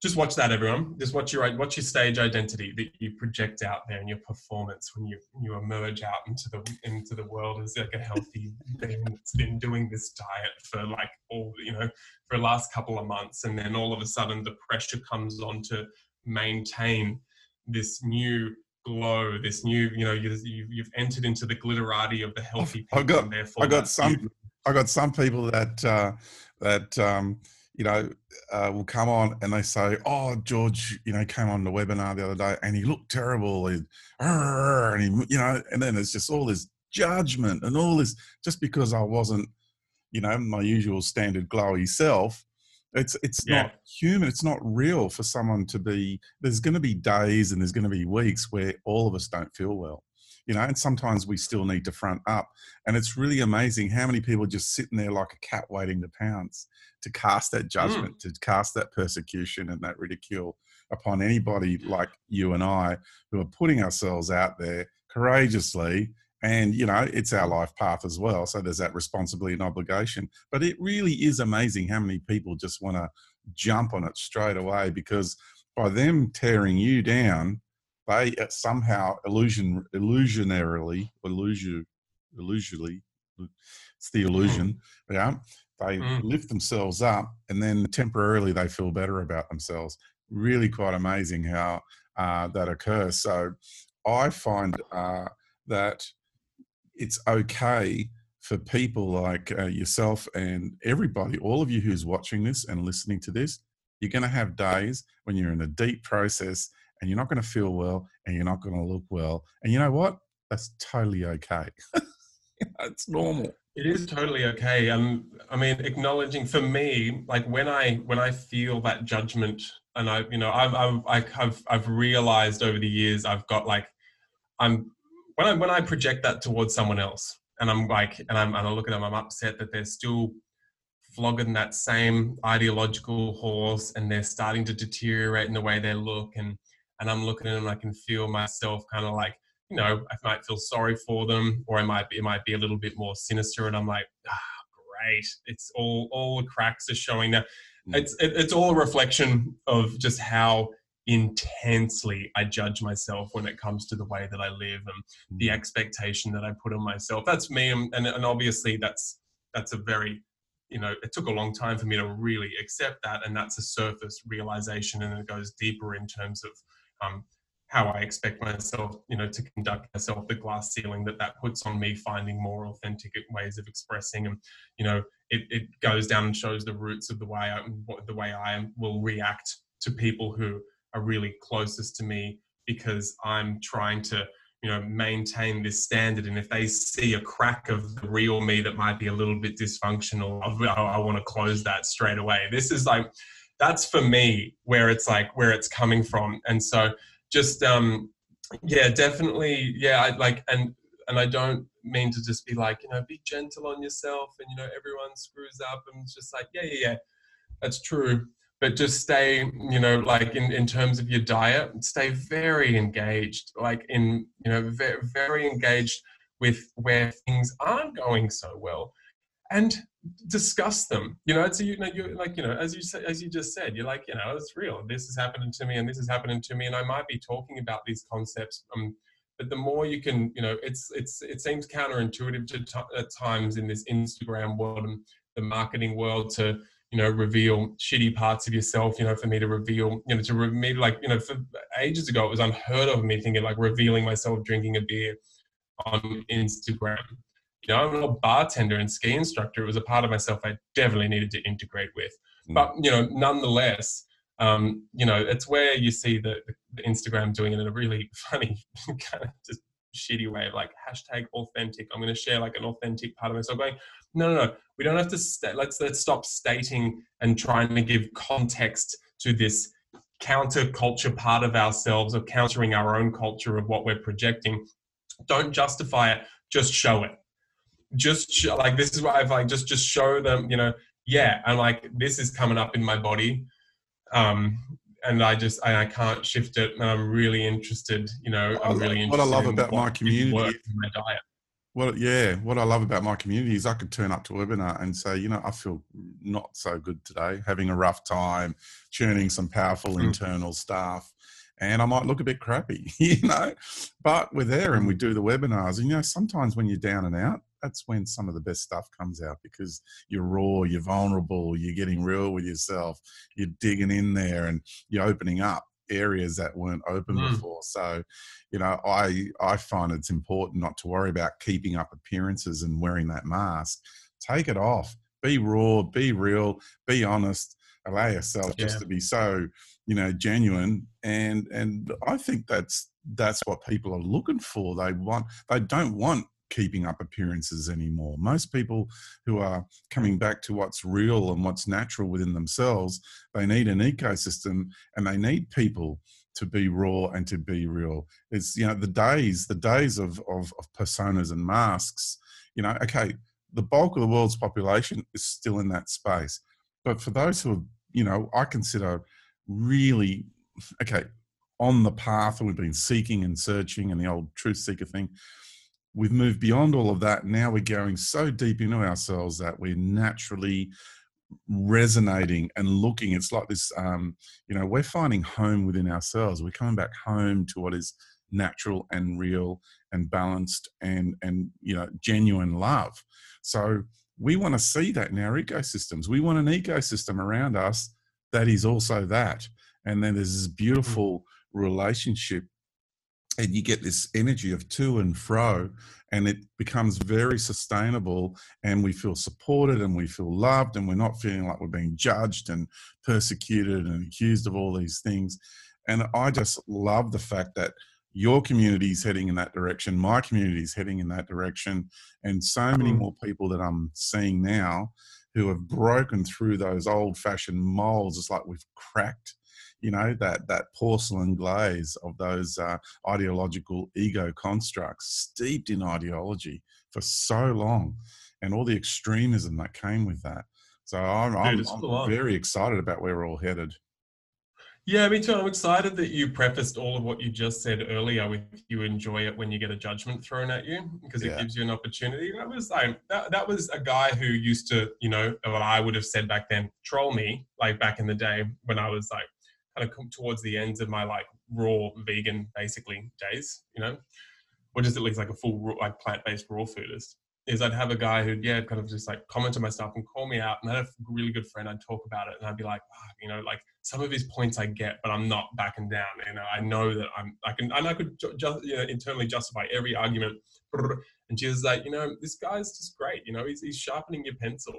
Just watch that everyone. Just watch your watch your stage identity that you project out there in your performance when you you emerge out into the into the world as like a healthy being that's been doing this diet for like all you know for the last couple of months and then all of a sudden the pressure comes on to maintain this new glow, this new, you know, you, you've entered into the glitterati of the healthy. I got, I got some, I got some people that uh, that um, you know uh, will come on and they say, "Oh, George, you know, came on the webinar the other day and he looked terrible, and, and he, you know," and then it's just all this judgment and all this just because I wasn't, you know, my usual standard glowy self it's it's yeah. not human. It's not real for someone to be. There's going to be days and there's going to be weeks where all of us don't feel well, you know. And sometimes we still need to front up. And it's really amazing how many people are just sitting there like a cat waiting to pounce, to cast that judgment, mm. to cast that persecution and that ridicule upon anybody like you and I who are putting ourselves out there courageously and you know it's our life path as well so there's that responsibility and obligation but it really is amazing how many people just want to jump on it straight away because by them tearing you down they uh, somehow illusion illusionarily illusion illusionally it's the illusion mm. yeah they mm. lift themselves up and then temporarily they feel better about themselves really quite amazing how uh, that occurs so i find uh, that it's okay for people like uh, yourself and everybody, all of you who's watching this and listening to this, you're going to have days when you're in a deep process and you're not going to feel well and you're not going to look well. And you know what? That's totally okay. it's normal. It is totally okay. Um, I mean, acknowledging for me, like when I when I feel that judgment, and I, you know, I've I've I've I've realized over the years, I've got like, I'm when I when I project that towards someone else, and I'm like, and I'm and I look at them, I'm upset that they're still flogging that same ideological horse, and they're starting to deteriorate in the way they look, and and I'm looking at them, I can feel myself kind of like, you know, I might feel sorry for them, or I might be, it might be a little bit more sinister, and I'm like, ah, great, it's all all the cracks are showing now. Mm. It's it, it's all a reflection of just how intensely I judge myself when it comes to the way that I live and the mm. expectation that I put on myself. That's me, and, and obviously that's that's a very you know it took a long time for me to really accept that, and that's a surface realization, and it goes deeper in terms of um, how I expect myself, you know, to conduct myself, the glass ceiling that that puts on me, finding more authentic ways of expressing, and you know, it, it goes down and shows the roots of the way I, the way I will react to people who are really closest to me because I'm trying to you know maintain this standard. And if they see a crack of the real me that might be a little bit dysfunctional I, I want to close that straight away. This is like that's for me where it's like where it's coming from. And so just um yeah definitely yeah I, like and and I don't mean to just be like, you know, be gentle on yourself and, you know, everyone screws up and it's just like, yeah, yeah, yeah, that's true. But just stay, you know, like in, in terms of your diet, stay very engaged, like in, you know, very, very engaged with where things aren't going so well and discuss them. You know, it's you know, you're like you know, as you say, as you just said, you're like you know, it's real. This is happening to me, and this is happening to me, and I might be talking about these concepts. Um, but the more you can, you know, it's it's it seems counterintuitive to t- at times in this Instagram world and the marketing world to you know reveal shitty parts of yourself you know for me to reveal you know to re- me like you know for ages ago it was unheard of me thinking like revealing myself drinking a beer on instagram you know, I'm a bartender and ski instructor. It was a part of myself I definitely needed to integrate with. Mm. But, you know, nonetheless, um, you know, it's where you see the, the Instagram doing it in a really funny kind of just shitty way like hashtag authentic. I'm going to share like an authentic part of myself. Going, no, no, no. We don't have to. Let's let's stop stating and trying to give context to this counterculture part of ourselves of countering our own culture of what we're projecting. Don't justify it. Just show it just show, like this is what I've like just just show them, you know, yeah, and like this is coming up in my body, um, and I just I, I can't shift it, and I'm really interested, you know, I'm really interested. What I love about my community, my diet. Well, yeah, what I love about my community is I could turn up to a webinar and say, you know, I feel not so good today, having a rough time, churning some powerful mm. internal stuff, and I might look a bit crappy, you know. But we're there and we mm. do the webinars. And, you know, sometimes when you're down and out, that's when some of the best stuff comes out because you're raw, you're vulnerable, you're getting real with yourself, you're digging in there and you're opening up areas that weren't open mm. before. So, you know, I I find it's important not to worry about keeping up appearances and wearing that mask. Take it off. Be raw, be real, be honest, allow yourself yeah. just to be so, you know, genuine. And and I think that's that's what people are looking for. They want they don't want keeping up appearances anymore. Most people who are coming back to what's real and what's natural within themselves, they need an ecosystem and they need people to be raw and to be real. It's you know the days, the days of of, of personas and masks. You know, okay, the bulk of the world's population is still in that space, but for those who are, you know, I consider really okay on the path we've been seeking and searching and the old truth seeker thing we've moved beyond all of that. Now we're going so deep into ourselves that we're naturally resonating and looking. It's like this, um, you know, we're finding home within ourselves. We're coming back home to what is natural and real and balanced and and you know genuine love. So we want to see that in our ecosystems. We want an ecosystem around us that is also that. And then there's this mm. beautiful relationship and you get this energy of to and fro and it becomes very sustainable and we feel supported and we feel loved and we're not feeling like we're being judged and persecuted and accused of all these things and i just love the fact that your community is heading in that direction my community is heading in that direction and so many mm. more people that i'm seeing now who have broken through those old fashioned molds it's like we've cracked you know that that porcelain glaze of those uh, ideological ego constructs steeped in ideology for so long and all the extremism that came with that so i'm, I'm, I'm very excited about where we're all headed yeah, me too. I'm excited that you prefaced all of what you just said earlier with you enjoy it when you get a judgment thrown at you because it yeah. gives you an opportunity. That was like that, that was a guy who used to, you know, what I would have said back then, troll me, like back in the day when I was like kind of towards the ends of my like raw vegan basically days, you know, or just at least like a full raw, like plant based raw foodist. Is I'd have a guy who'd yeah kind of just like comment on my stuff and call me out, and I had a really good friend. I'd talk about it, and I'd be like, oh, you know, like some of his points I get, but I'm not backing down. Know, I know that I'm I can and I could just you know internally justify every argument. And she was like, you know, this guy's just great. You know, he's he's sharpening your pencil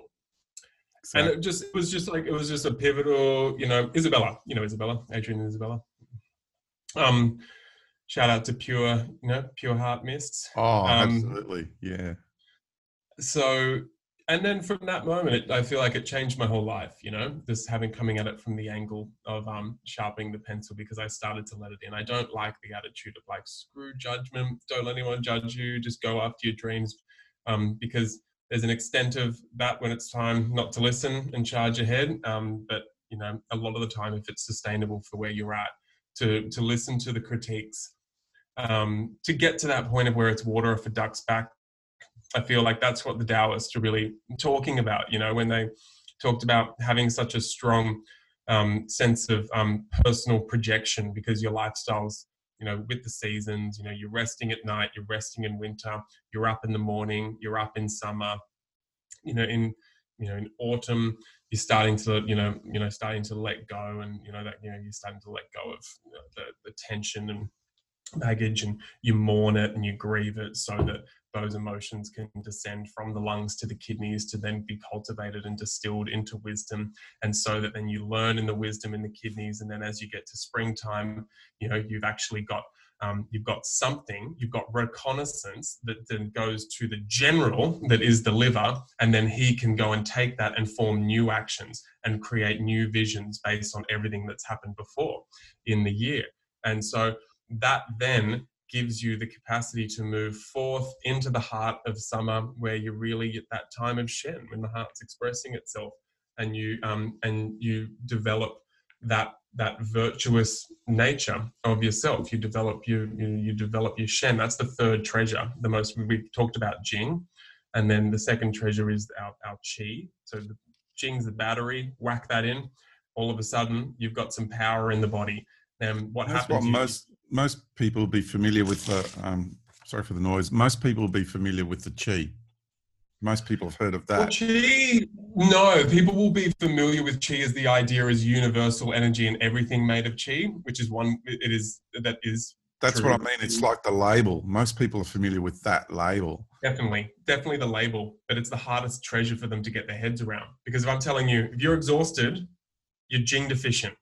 and it just it was just like it was just a pivotal you know isabella you know isabella adrian and isabella um shout out to pure you know pure heart mists oh um, absolutely yeah so and then from that moment, it, I feel like it changed my whole life. You know, just having coming at it from the angle of um, sharpening the pencil because I started to let it in. I don't like the attitude of like screw judgment. Don't let anyone judge you. Just go after your dreams, um, because there's an extent of that when it's time not to listen and charge ahead. Um, but you know, a lot of the time, if it's sustainable for where you're at, to to listen to the critiques, um, to get to that point of where it's water off a duck's back I feel like that's what the Taoists are really talking about. You know, when they talked about having such a strong um, sense of um, personal projection because your lifestyle's, you know, with the seasons. You know, you're resting at night, you're resting in winter, you're up in the morning, you're up in summer. You know, in you know in autumn you're starting to you know you know starting to let go and you know that you know you're starting to let go of you know, the, the tension and baggage and you mourn it and you grieve it so that those emotions can descend from the lungs to the kidneys to then be cultivated and distilled into wisdom and so that then you learn in the wisdom in the kidneys and then as you get to springtime you know you've actually got um, you've got something, you've got reconnaissance that then goes to the general that is the liver, and then he can go and take that and form new actions and create new visions based on everything that's happened before in the year. And so that then gives you the capacity to move forth into the heart of summer where you're really at that time of shen when the heart's expressing itself and you um, and you develop that that virtuous nature of yourself. You develop you, you you develop your shen. That's the third treasure the most we've talked about jing. And then the second treasure is our, our chi so the jing's the battery whack that in. All of a sudden you've got some power in the body. And what that's happens what most most people will be familiar with the. Um, sorry for the noise. Most people will be familiar with the chi. Most people have heard of that. Well, chi, no. People will be familiar with chi as the idea as universal energy and everything made of chi, which is one. It is that is. That's true. what I mean. It's like the label. Most people are familiar with that label. Definitely, definitely the label, but it's the hardest treasure for them to get their heads around. Because if I'm telling you, if you're exhausted, you're Jing deficient.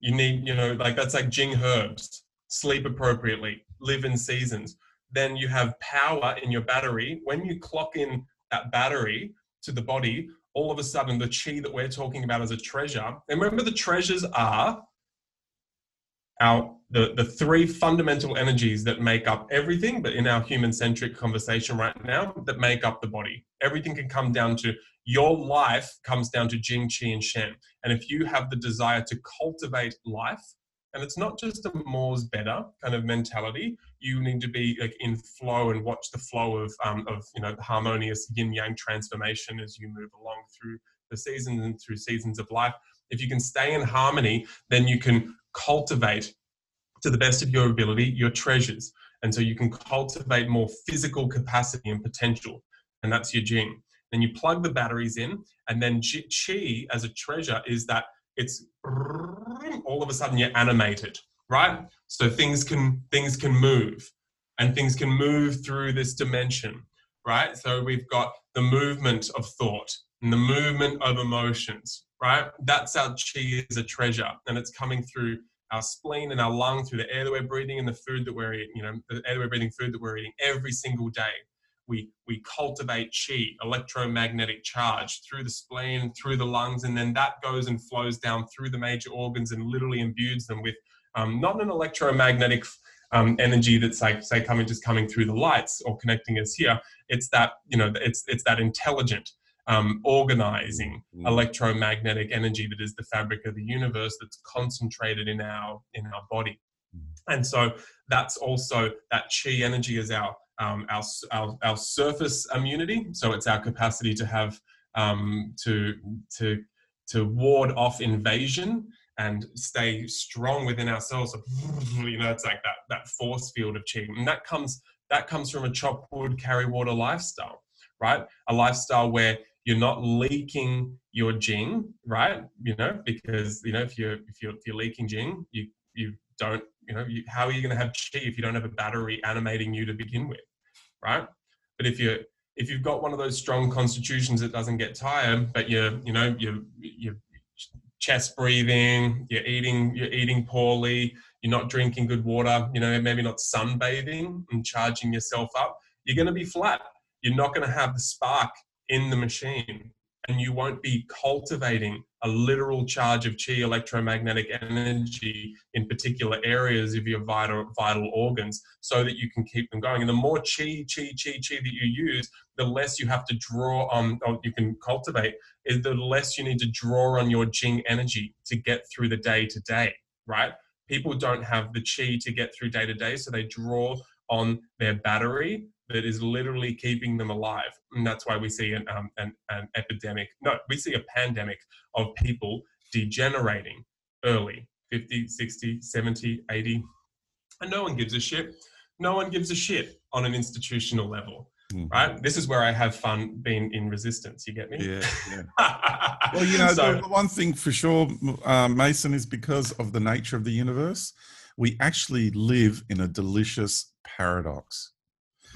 You need, you know, like that's like Jing herbs sleep appropriately, live in seasons. Then you have power in your battery. When you clock in that battery to the body, all of a sudden the chi that we're talking about as a treasure, and remember the treasures are our the, the three fundamental energies that make up everything, but in our human centric conversation right now, that make up the body. Everything can come down to your life comes down to Jing, Qi, and Shen. And if you have the desire to cultivate life, and it's not just a more's better kind of mentality. You need to be like in flow and watch the flow of, um, of you know, harmonious yin yang transformation as you move along through the seasons and through seasons of life. If you can stay in harmony, then you can cultivate to the best of your ability your treasures. And so you can cultivate more physical capacity and potential. And that's your Jing. Then you plug the batteries in, and then Chi as a treasure is that it's all of a sudden you're animated, right? So things can things can move and things can move through this dimension, right? So we've got the movement of thought and the movement of emotions, right? That's our chi is a treasure and it's coming through our spleen and our lung through the air that we're breathing and the food that we're eating, you know, the air that we're breathing, food that we're eating every single day we we cultivate chi electromagnetic charge through the spleen through the lungs and then that goes and flows down through the major organs and literally imbues them with um, not an electromagnetic um, energy that's like say coming just coming through the lights or connecting us here it's that you know it's it's that intelligent um, organizing mm-hmm. electromagnetic energy that is the fabric of the universe that's concentrated in our in our body mm-hmm. and so that's also that chi energy is our um, our, our, our, surface immunity. So it's our capacity to have um, to to to ward off invasion and stay strong within ourselves. You know, it's like that that force field of chi, and that comes that comes from a chop wood, carry water lifestyle, right? A lifestyle where you're not leaking your jing, right? You know, because you know if you're if you're if you're leaking jing, you you don't you know you, how are you going to have chi if you don't have a battery animating you to begin with right? But if you if you've got one of those strong constitutions that doesn't get tired, but you're you know you're you're chest breathing, you're eating you're eating poorly, you're not drinking good water, you know maybe not sunbathing and charging yourself up, you're going to be flat. You're not going to have the spark in the machine and you won't be cultivating a literal charge of chi electromagnetic energy in particular areas of your vital vital organs so that you can keep them going. And the more chi chi chi chi that you use the less you have to draw on or you can cultivate is the less you need to draw on your jing energy to get through the day to day right? People don't have the chi to get through day to day so they draw on their battery that is literally keeping them alive. And that's why we see an, um, an, an epidemic. No, we see a pandemic of people degenerating early 50, 60, 70, 80. And no one gives a shit. No one gives a shit on an institutional level. Mm-hmm. Right. This is where I have fun being in resistance. You get me? Yeah. yeah. well, you know, so, the one thing for sure, uh, Mason, is because of the nature of the universe, we actually live in a delicious paradox.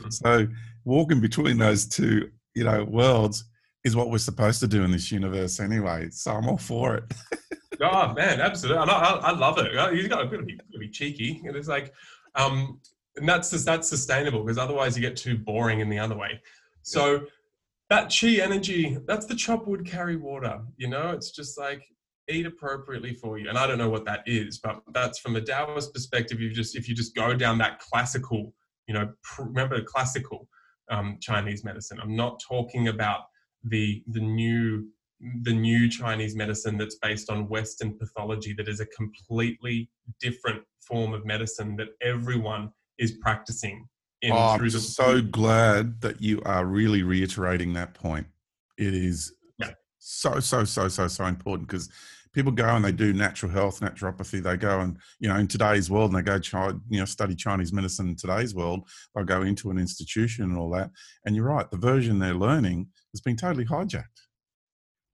So walking between those two, you know, worlds is what we're supposed to do in this universe anyway. So I'm all for it. oh man, absolutely! I, I, love it. You've got to be, be cheeky. and It's like, um, and that's just, that's sustainable because otherwise you get too boring in the other way. So that chi energy, that's the chop wood carry water. You know, it's just like eat appropriately for you. And I don't know what that is, but that's from a Taoist perspective. You just if you just go down that classical you know, remember classical um, Chinese medicine. I'm not talking about the the new the new Chinese medicine that's based on Western pathology that is a completely different form of medicine that everyone is practicing. In, oh, I'm the- so glad that you are really reiterating that point. It is yeah. so so so so so important because people go and they do natural health, naturopathy. They go and you know in today's world, and they go try, you know study Chinese medicine in today's world. They'll go into an institution and all that. And you're right, the version they're learning has been totally hijacked.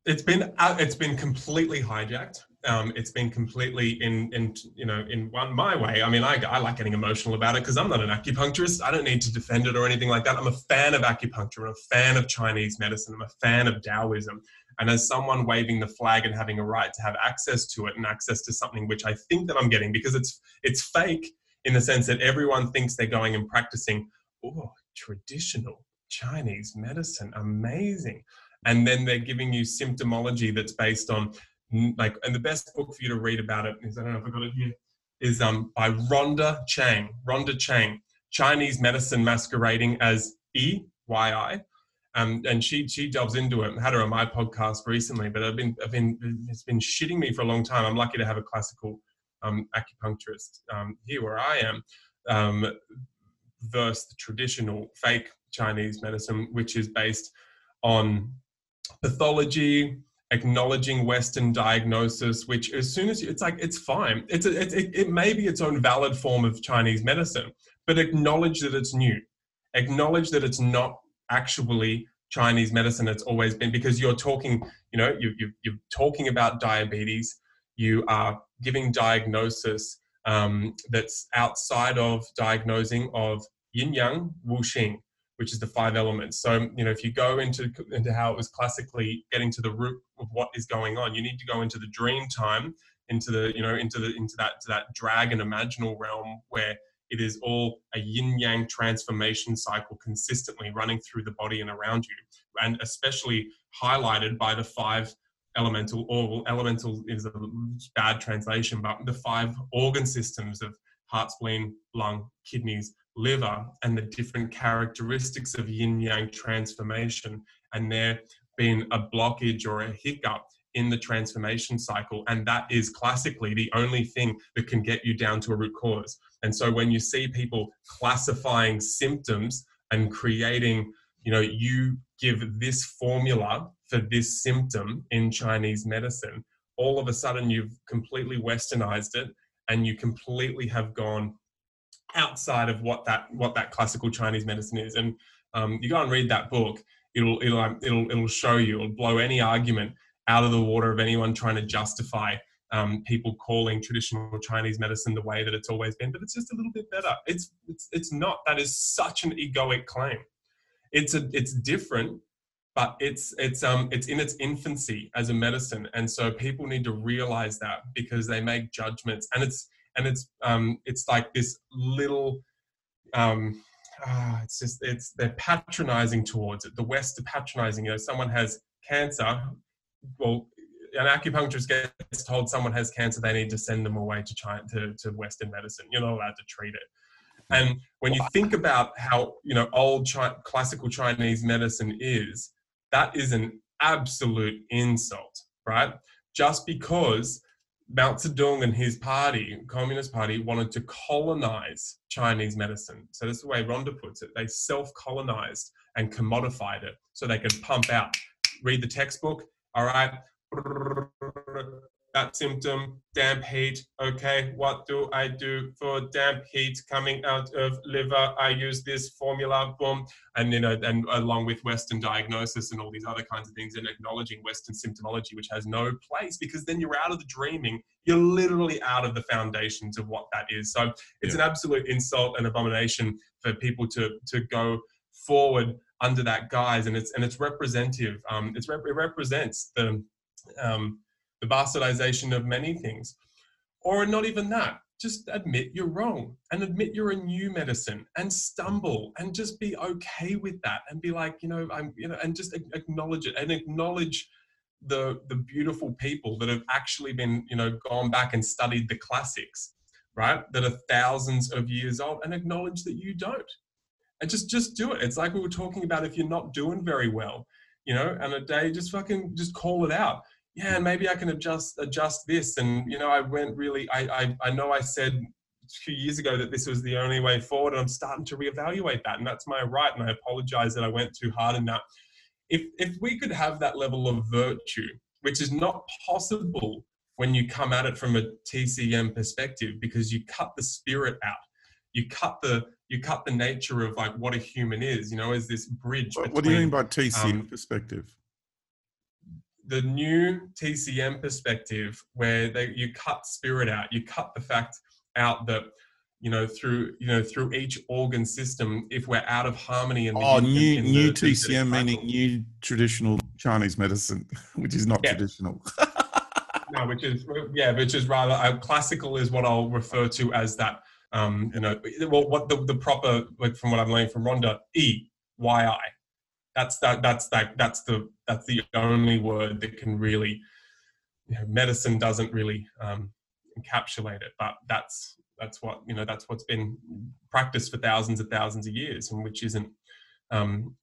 It's been uh, it's been completely hijacked. Um, it's been completely in in you know in one my way. I mean, I I like getting emotional about it because I'm not an acupuncturist. I don't need to defend it or anything like that. I'm a fan of acupuncture. I'm a fan of Chinese medicine. I'm a fan of Taoism. And as someone waving the flag and having a right to have access to it and access to something which I think that I'm getting because it's it's fake in the sense that everyone thinks they're going and practicing, oh, traditional Chinese medicine, amazing. And then they're giving you symptomology that's based on like, and the best book for you to read about it is I don't know if I got it here is um by Rhonda Chang. Rhonda Chang, Chinese medicine masquerading as E Y I um, and she she delves into it. Had her on my podcast recently, but I've been I've been it's been shitting me for a long time. I'm lucky to have a classical um, acupuncturist um, here where I am, um, versus the traditional fake Chinese medicine, which is based on pathology, acknowledging Western diagnosis. Which as soon as you, it's like it's fine. It's a, it, it, it may be its own valid form of Chinese medicine, but acknowledge that it's new. Acknowledge that it's not actually Chinese medicine it's always been because you're talking, you know, you, you, you're talking about diabetes, you are giving diagnosis um, that's outside of diagnosing of yin yang, wu xing, which is the five elements. So, you know, if you go into, into how it was classically getting to the root of what is going on, you need to go into the dream time, into the, you know, into the, into that, to that dragon imaginal realm where it is all a yin yang transformation cycle consistently running through the body and around you, and especially highlighted by the five elemental or elemental is a bad translation, but the five organ systems of heart, spleen, lung, kidneys, liver, and the different characteristics of yin yang transformation, and there being a blockage or a hiccup in the transformation cycle. And that is classically the only thing that can get you down to a root cause. And so when you see people classifying symptoms and creating, you know, you give this formula for this symptom in Chinese medicine, all of a sudden you've completely westernized it and you completely have gone outside of what that what that classical Chinese medicine is. And um, you go and read that book, it'll it'll it'll it'll show you, it'll blow any argument out of the water of anyone trying to justify um, people calling traditional Chinese medicine the way that it's always been, but it's just a little bit better. It's it's it's not. That is such an egoic claim. It's a it's different, but it's it's um it's in its infancy as a medicine, and so people need to realize that because they make judgments, and it's and it's um it's like this little um uh, it's just it's they're patronizing towards it. The West are patronizing. You know, someone has cancer. Well, an acupuncturist gets told someone has cancer, they need to send them away to China to, to Western medicine. You're not allowed to treat it. And when you think about how you know old classical Chinese medicine is, that is an absolute insult, right? Just because Mao Zedong and his party, Communist Party, wanted to colonize Chinese medicine. So this is the way Rhonda puts it. They self-colonized and commodified it so they could pump out. Read the textbook. All right, that symptom, damp heat. Okay, what do I do for damp heat coming out of liver? I use this formula, boom, and you know, and along with Western diagnosis and all these other kinds of things, and acknowledging Western symptomology, which has no place, because then you're out of the dreaming. You're literally out of the foundations of what that is. So it's yeah. an absolute insult and abomination for people to to go forward under that guise, and it's and it's representative. Um, it's it represents the um, the bastardization of many things. Or not even that. Just admit you're wrong and admit you're a new medicine and stumble and just be okay with that and be like, you know, I'm, you know, and just acknowledge it and acknowledge the the beautiful people that have actually been, you know, gone back and studied the classics, right? That are thousands of years old and acknowledge that you don't. And just just do it. It's like we were talking about if you're not doing very well, you know, and a day just fucking just call it out yeah, and maybe I can adjust adjust this. And you know, I went really. I I, I know I said a few years ago that this was the only way forward, and I'm starting to reevaluate that, and that's my right. And I apologize that I went too hard in that. If if we could have that level of virtue, which is not possible when you come at it from a TCM perspective, because you cut the spirit out, you cut the you cut the nature of like what a human is. You know, is this bridge. What, between, what do you mean by TCM um, perspective? The new TCM perspective where they, you cut spirit out, you cut the fact out that you know through you know through each organ system if we're out of harmony in the oh new in new the, tcm meaning new traditional chinese medicine which is not yeah. traditional. No which is yeah which is rather uh, classical is what i'll refer to as that um you know well what the, the proper like from what i'm learning from rhonda e y i that's that that's that that's the that's the only word that can really you know, medicine doesn't really um, encapsulate it but that's that's what you know that's what's been practiced for thousands and thousands of years and which isn't um,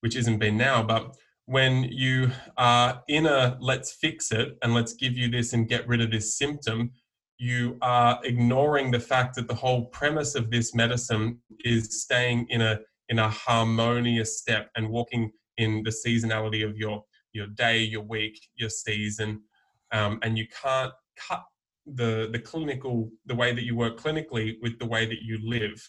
which isn't been now. But when you are in a let's fix it and let's give you this and get rid of this symptom you are ignoring the fact that the whole premise of this medicine is staying in a in a harmonious step and walking in the seasonality of your your day, your week, your season, um, and you can't cut the the clinical the way that you work clinically with the way that you live.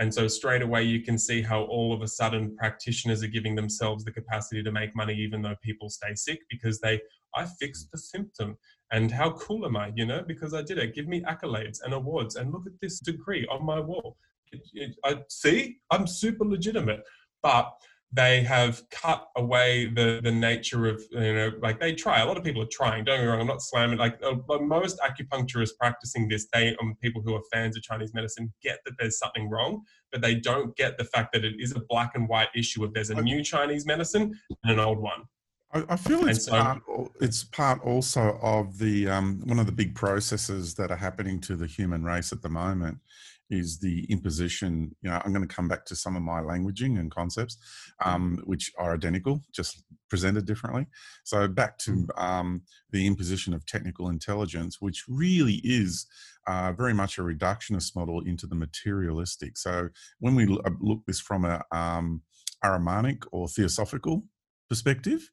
And so straight away you can see how all of a sudden practitioners are giving themselves the capacity to make money even though people stay sick because they I fixed the symptom. And how cool am I, you know, because I did it. Give me accolades and awards and look at this degree on my wall. It, it, I see, I'm super legitimate, but they have cut away the the nature of you know like they try. A lot of people are trying. Don't get me wrong. I'm not slamming. Like uh, most acupuncturists practicing this, they um, people who are fans of Chinese medicine get that there's something wrong, but they don't get the fact that it is a black and white issue of there's a new Chinese medicine and an old one. I, feel it's so, part. It's part also of the um, one of the big processes that are happening to the human race at the moment is the imposition. You know, I'm going to come back to some of my languaging and concepts, mm-hmm. um, which are identical, just presented differently. So back to mm. um, the imposition of technical intelligence, which really is uh, very much a reductionist model into the materialistic. So when we uh, look this from a um, Ahrimanic or theosophical perspective,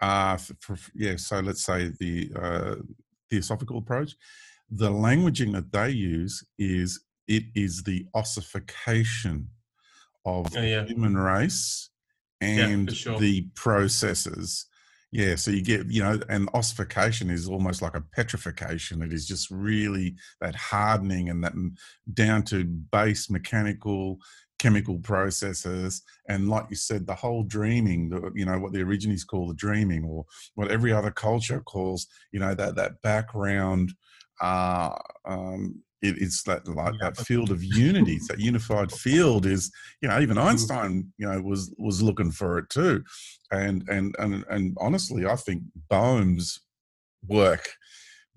uh, for, yeah, so let's say the uh, theosophical approach, the languaging that they use is it is the ossification of oh, yeah. the human race and yeah, sure. the processes. Yeah, so you get, you know, and ossification is almost like a petrification. It is just really that hardening and that down to base mechanical, chemical processes. And like you said, the whole dreaming, the, you know, what the originals call the dreaming or what every other culture calls, you know, that, that background uh, um, it, it's that like yeah. that field of unity, that unified field is, you know, even mm. Einstein, you know, was was looking for it too, and and and and honestly, I think Bohm's work,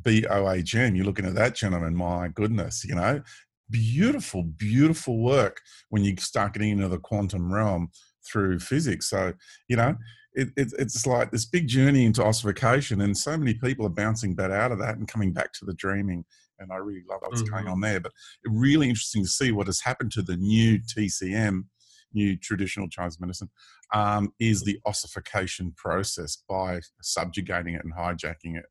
B O H M, you're looking at that gentleman, my goodness, you know, beautiful, beautiful work when you start getting into the quantum realm through physics. So, you know, it, it, it's like this big journey into ossification, and so many people are bouncing back out of that and coming back to the dreaming and I really love what's mm-hmm. going on there. But really interesting to see what has happened to the new TCM, new traditional Chinese medicine, um, is the ossification process by subjugating it and hijacking it.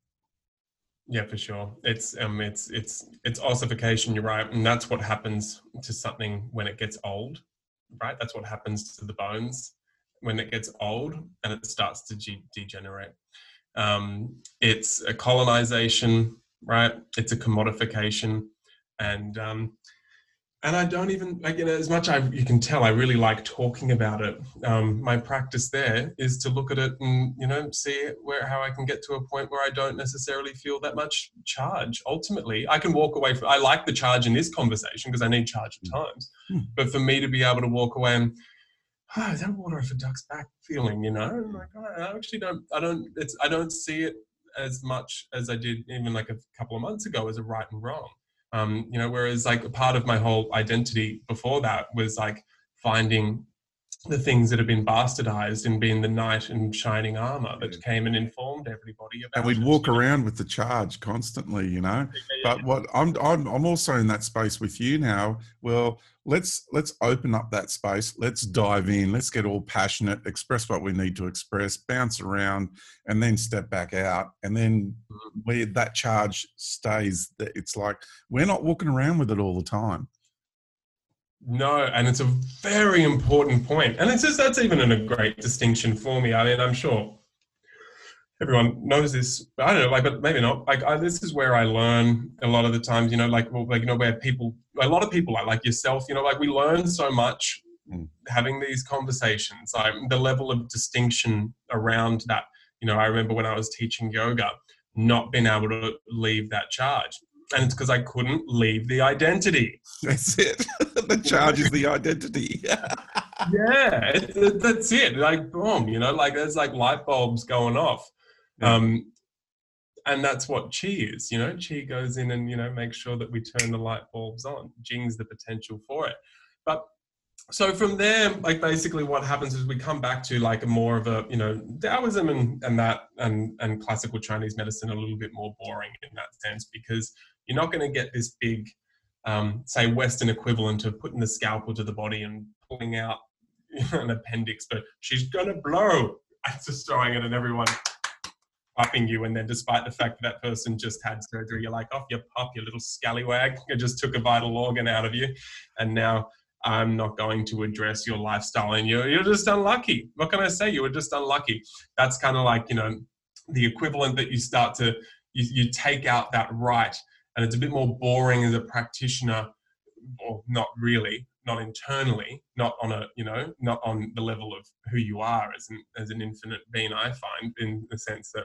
Yeah, for sure. It's um, it's it's it's ossification. You're right, and that's what happens to something when it gets old, right? That's what happens to the bones when it gets old and it starts to de- degenerate. Um, it's a colonization right? It's a commodification, and um, and I don't even know, as much I you can tell I really like talking about it. Um, my practice there is to look at it and you know see where how I can get to a point where I don't necessarily feel that much charge. Ultimately, I can walk away from. I like the charge in this conversation because I need charge at hmm. times, mm. but for me to be able to walk away and oh, that water off a duck's back feeling, you know, like oh, I actually don't, I don't, it's, I don't see it as much as I did even like a couple of months ago as a right and wrong. Um, you know, whereas like a part of my whole identity before that was like finding the things that have been bastardized and being the knight in shining armor that came and informed everybody about. And we'd walk around with the charge constantly, you know. But what I'm, I'm I'm also in that space with you now. Well, let's let's open up that space. Let's dive in. Let's get all passionate, express what we need to express, bounce around, and then step back out. And then mm-hmm. where that charge stays, it's like we're not walking around with it all the time. No, and it's a very important point. And it's just that's even a great distinction for me. I mean, I'm sure everyone knows this. I don't know, like, but maybe not. Like, I, this is where I learn a lot of the times. You know, like, well, like you know, where people, a lot of people, like, like yourself, you know, like we learn so much mm. having these conversations. Like the level of distinction around that. You know, I remember when I was teaching yoga, not being able to leave that charge and it's because I couldn't leave the identity. That's it. the charge is the identity. yeah, it, that's it. Like boom, you know, like there's like light bulbs going off, yeah. um, and that's what chi is. You know, chi goes in and you know makes sure that we turn the light bulbs on. Jing's the potential for it, but so from there, like basically what happens is we come back to like a more of a, you know, Taoism and, and that and, and classical Chinese medicine a little bit more boring in that sense because you're not going to get this big, um, say, Western equivalent of putting the scalpel to the body and pulling out an appendix, but she's going to blow. Just throwing it at everyone upping you, and then despite the fact that that person just had surgery, you're like, off your pop, you little scallywag. I just took a vital organ out of you, and now I'm not going to address your lifestyle and you're, you're just unlucky. What can I say? You were just unlucky. That's kind of like, you know, the equivalent that you start to, you, you take out that right and it's a bit more boring as a practitioner or not really not internally not on a you know not on the level of who you are as an as an infinite being i find in the sense that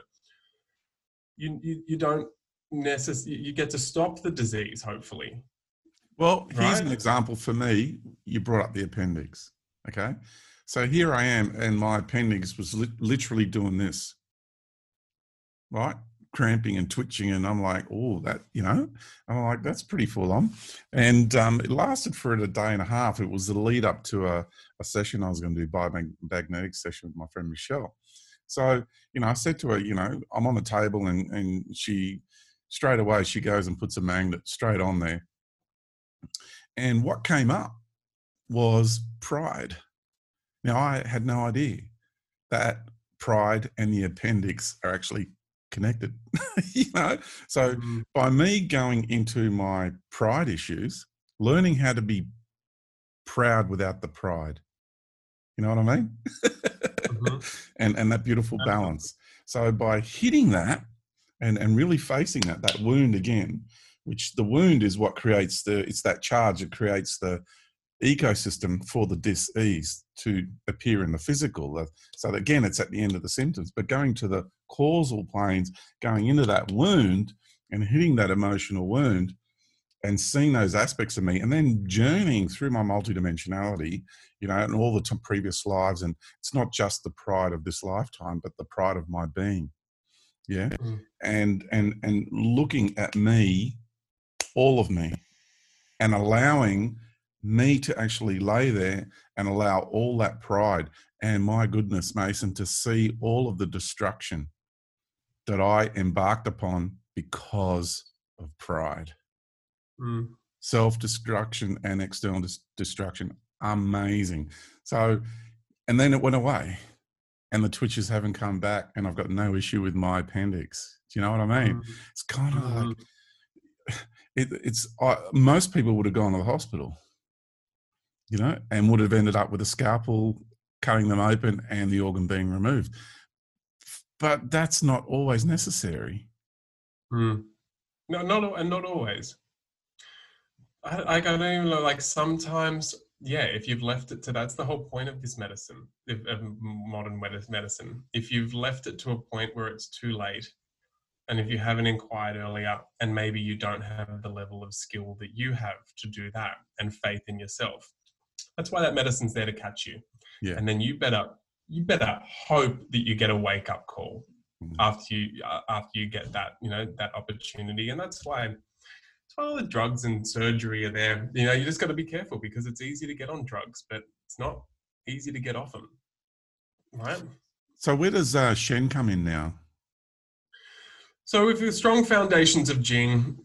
you you, you don't necessarily you get to stop the disease hopefully well, here's right? an example for me. You brought up the appendix. Okay. So here I am, and my appendix was li- literally doing this, right? Cramping and twitching. And I'm like, oh, that, you know, I'm like, that's pretty full on. And um, it lasted for a day and a half. It was the lead up to a, a session I was going to do, biomagnetic session with my friend Michelle. So, you know, I said to her, you know, I'm on the table, and, and she straight away, she goes and puts a magnet straight on there and what came up was pride. Now, I had no idea that pride and the appendix are actually connected. you know, so mm-hmm. by me going into my pride issues, learning how to be proud without the pride. You know what I mean? mm-hmm. and and that beautiful balance. So by hitting that and and really facing that that wound again, which the wound is what creates the it's that charge that creates the ecosystem for the dis-ease to appear in the physical so again it's at the end of the symptoms but going to the causal planes going into that wound and hitting that emotional wound and seeing those aspects of me and then journeying through my multidimensionality you know and all the t- previous lives. And it's not just the pride of this lifetime but the pride of my being. Yeah? Mm. and and and looking at me all of me and allowing me to actually lay there and allow all that pride. And my goodness mason to see all of the destruction that i embarked upon because of pride mm. self-destruction and external dis- destruction amazing so and then it went away and the twitches haven't come back and i've got no issue with my appendix do you know what i mean mm. it's kind of mm. like it, it's uh, most people would have gone to the hospital you know and would have ended up with a scalpel cutting them open and the organ being removed but that's not always necessary mm. no not and not always I, I don't even know like sometimes yeah, if you've left it to that's the whole point of this medicine, of modern medicine. If you've left it to a point where it's too late, and if you haven't inquired earlier, and maybe you don't have the level of skill that you have to do that, and faith in yourself, that's why that medicine's there to catch you. Yeah. And then you better you better hope that you get a wake up call mm-hmm. after you uh, after you get that you know that opportunity, and that's why all the drugs and surgery are there. You know, you just got to be careful because it's easy to get on drugs, but it's not easy to get off them. Right. So where does uh, Shen come in now? So with the strong foundations of Jing,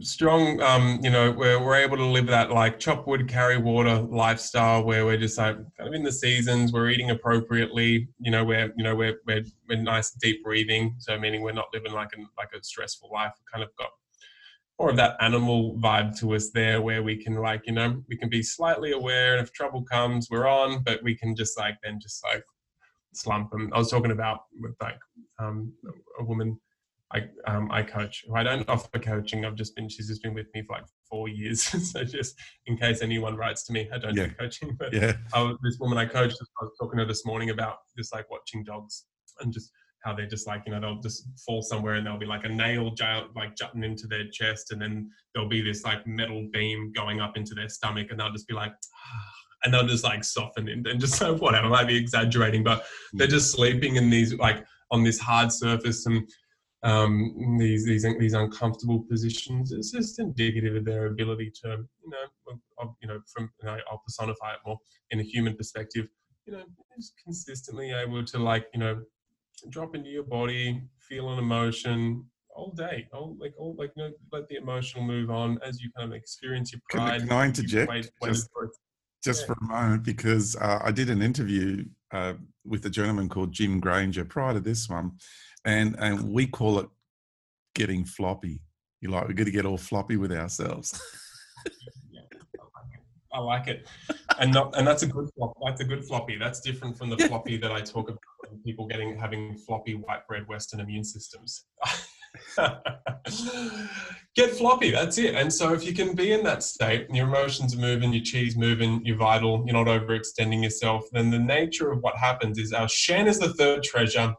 strong, um, you know, where we're able to live that like chop wood, carry water lifestyle where we're just like kind of in the seasons, we're eating appropriately, you know, we're, you know, we're, we're, we're nice deep breathing. So meaning we're not living like a, like a stressful life. We kind of got more of that animal vibe to us there where we can like you know we can be slightly aware and if trouble comes we're on but we can just like then just like slump and i was talking about with like um, a woman I um, I coach. I don't offer coaching. I've just been she's just been with me for like four years. so just in case anyone writes to me, I don't yeah. do coaching. But yeah. I, this woman I coached, I was talking to her this morning about just like watching dogs and just how they're just like you know they'll just fall somewhere and there'll be like a nail jail, like jutting into their chest and then there'll be this like metal beam going up into their stomach and they'll just be like and they'll just like soften and, and just like whatever I might be exaggerating but they're mm. just sleeping in these like on this hard surface and um, these these these uncomfortable positions. It's just indicative of their ability to, you know, you know, from you know, I'll personify it more in a human perspective. You know, just consistently able to like, you know, drop into your body, feel an emotion all day, all like all like you know, let the emotional move on as you kind of experience your pride. Can, I interject just, just yeah. for a moment because uh, I did an interview uh, with a gentleman called Jim Granger prior to this one, and and we call it getting floppy. You like we're going to get all floppy with ourselves. I like it, and not and that's a good flop. That's a good floppy. That's different from the floppy that I talk about people getting having floppy white bread Western immune systems. Get floppy. That's it. And so if you can be in that state, your emotions are moving, your chi's moving, you're vital, you're not overextending yourself. Then the nature of what happens is our Shen is the third treasure.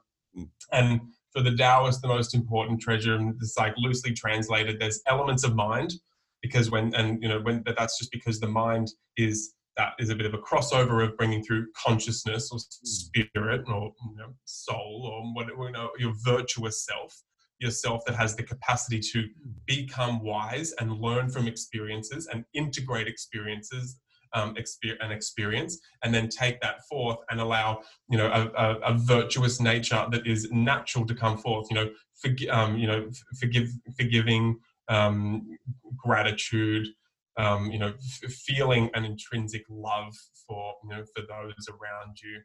And for the Taoist, the most important treasure. And it's like loosely translated. There's elements of mind because when and you know when that's just because the mind is that is a bit of a crossover of bringing through consciousness or spirit or you know, soul or whatever you know your virtuous self yourself that has the capacity to become wise and learn from experiences and integrate experiences um, and experience and then take that forth and allow you know a, a, a virtuous nature that is natural to come forth you know forg- um, you know forgive forgiving um, gratitude, um, you know, f- feeling an intrinsic love for you know for those around you,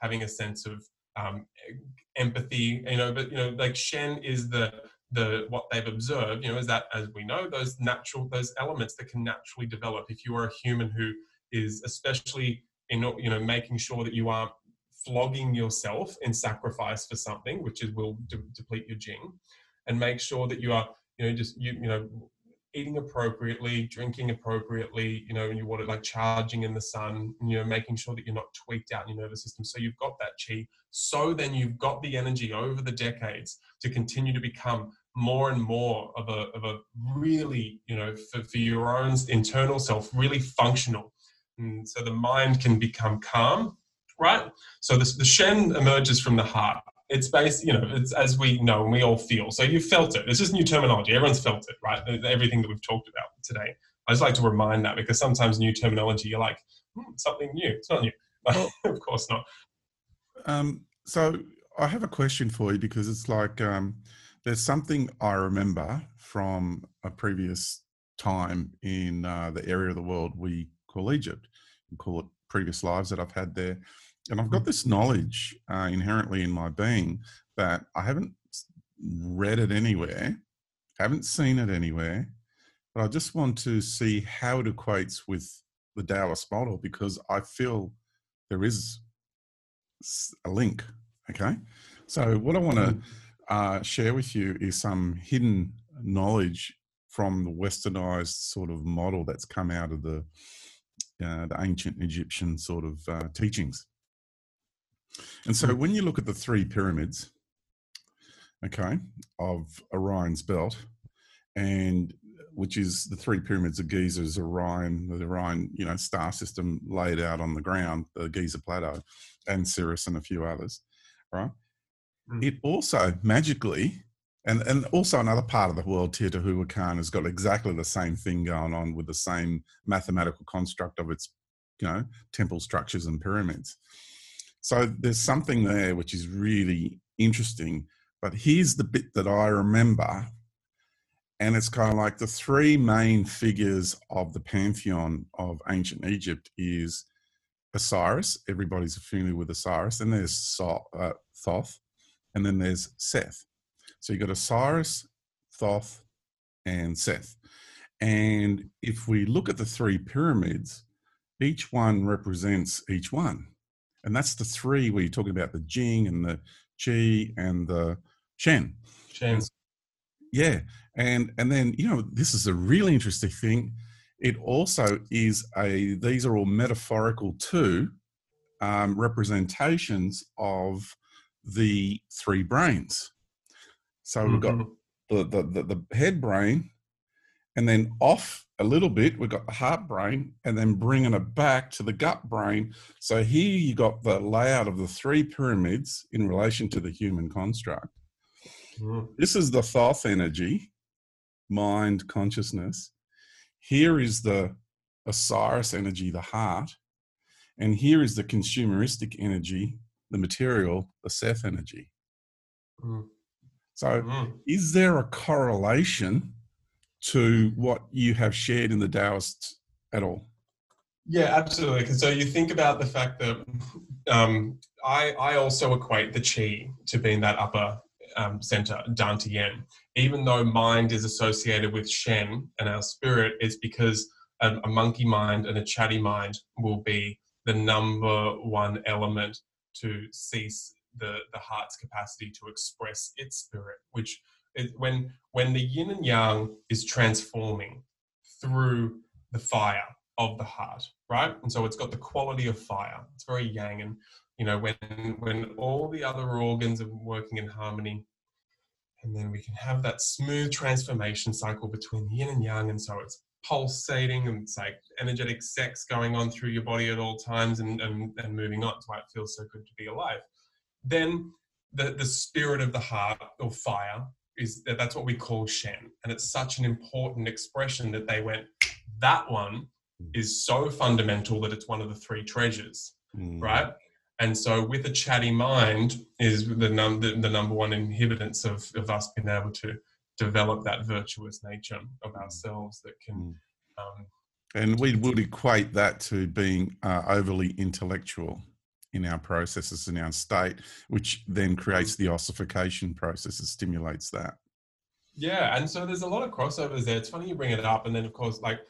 having a sense of um, empathy, you know. But you know, like Shen is the the what they've observed, you know, is that as we know, those natural those elements that can naturally develop. If you are a human who is especially in you know making sure that you aren't flogging yourself in sacrifice for something, which is will de- deplete your jing, and make sure that you are you know just you you know eating appropriately, drinking appropriately, you know, and you want it like charging in the sun, and, you know, making sure that you're not tweaked out in your nervous system. So you've got that chi. So then you've got the energy over the decades to continue to become more and more of a, of a really, you know, for, for your own internal self, really functional. And so the mind can become calm, right? So this, the Shen emerges from the heart. It's based, you know, it's as we know and we all feel. So you felt it. It's just new terminology. Everyone's felt it, right? Everything that we've talked about today. I just like to remind that because sometimes new terminology, you're like, hmm, something new. It's not new. Well, of course not. Um, so I have a question for you because it's like um, there's something I remember from a previous time in uh, the area of the world we call Egypt call it previous lives that I've had there. And I've got mm-hmm. this knowledge uh, inherently in my being that I haven't read it anywhere, haven't seen it anywhere, but I just want to see how it equates with the Taoist model because I feel there is a link. Okay. So, what I want to mm-hmm. uh, share with you is some hidden knowledge from the westernized sort of model that's come out of the uh, the ancient Egyptian sort of uh, teachings. And so, mm. when you look at the three pyramids, okay, of Orion's belt, and which is the three pyramids of Giza's Orion, the Orion, you know, star system laid out on the ground, the Giza Plateau, and Sirius and a few others, right? Mm. It also magically, and, and also another part of the world, Teotihuacan, has got exactly the same thing going on with the same mathematical construct of its, you know, temple structures and pyramids. So there's something there which is really interesting. But here's the bit that I remember and it's kind of like the three main figures of the pantheon of ancient Egypt is Osiris. Everybody's familiar with Osiris. And there's uh, Thoth, and then there's Seth. So you've got Osiris, Thoth, and Seth. And if we look at the three pyramids, each one represents each one. And that's the three where you're talking about the Jing and the Qi and the Shen. Shen. Yeah and and then you know this is a really interesting thing it also is a these are all metaphorical too um, representations of the three brains so mm-hmm. we've got mm-hmm. the, the, the the head brain and then off a little bit we've got the heart brain and then bringing it back to the gut brain so here you got the layout of the three pyramids in relation to the human construct mm. this is the thoth energy mind, consciousness. Here is the Osiris energy, the heart. And here is the consumeristic energy, the material, the Seth energy. Mm. So, mm. is there a correlation to what you have shared in the Taoist at all? Yeah, absolutely. So you think about the fact that um, I, I also equate the chi to being that upper um, center, Dantian. Even though mind is associated with Shen and our spirit, it's because a, a monkey mind and a chatty mind will be the number one element to cease the, the heart's capacity to express its spirit, which is when when the yin and yang is transforming through the fire of the heart, right? And so it's got the quality of fire. It's very yang. And you know, when when all the other organs are working in harmony, and then we can have that smooth transformation cycle between yin and yang, and so it's pulsating and it's like energetic sex going on through your body at all times and, and, and moving on. That's why it feels so good to be alive. Then the, the spirit of the heart or fire is that that's what we call Shen. And it's such an important expression that they went, that one is so fundamental that it's one of the three treasures, mm. right? And so, with a chatty mind, is the, num- the, the number one inhibitants of, of us being able to develop that virtuous nature of mm. ourselves that can. Mm. Um, and we would equate that to being uh, overly intellectual in our processes in our state, which then creates the ossification process that stimulates that. Yeah, and so there's a lot of crossovers there. It's funny you bring it up, and then of course, like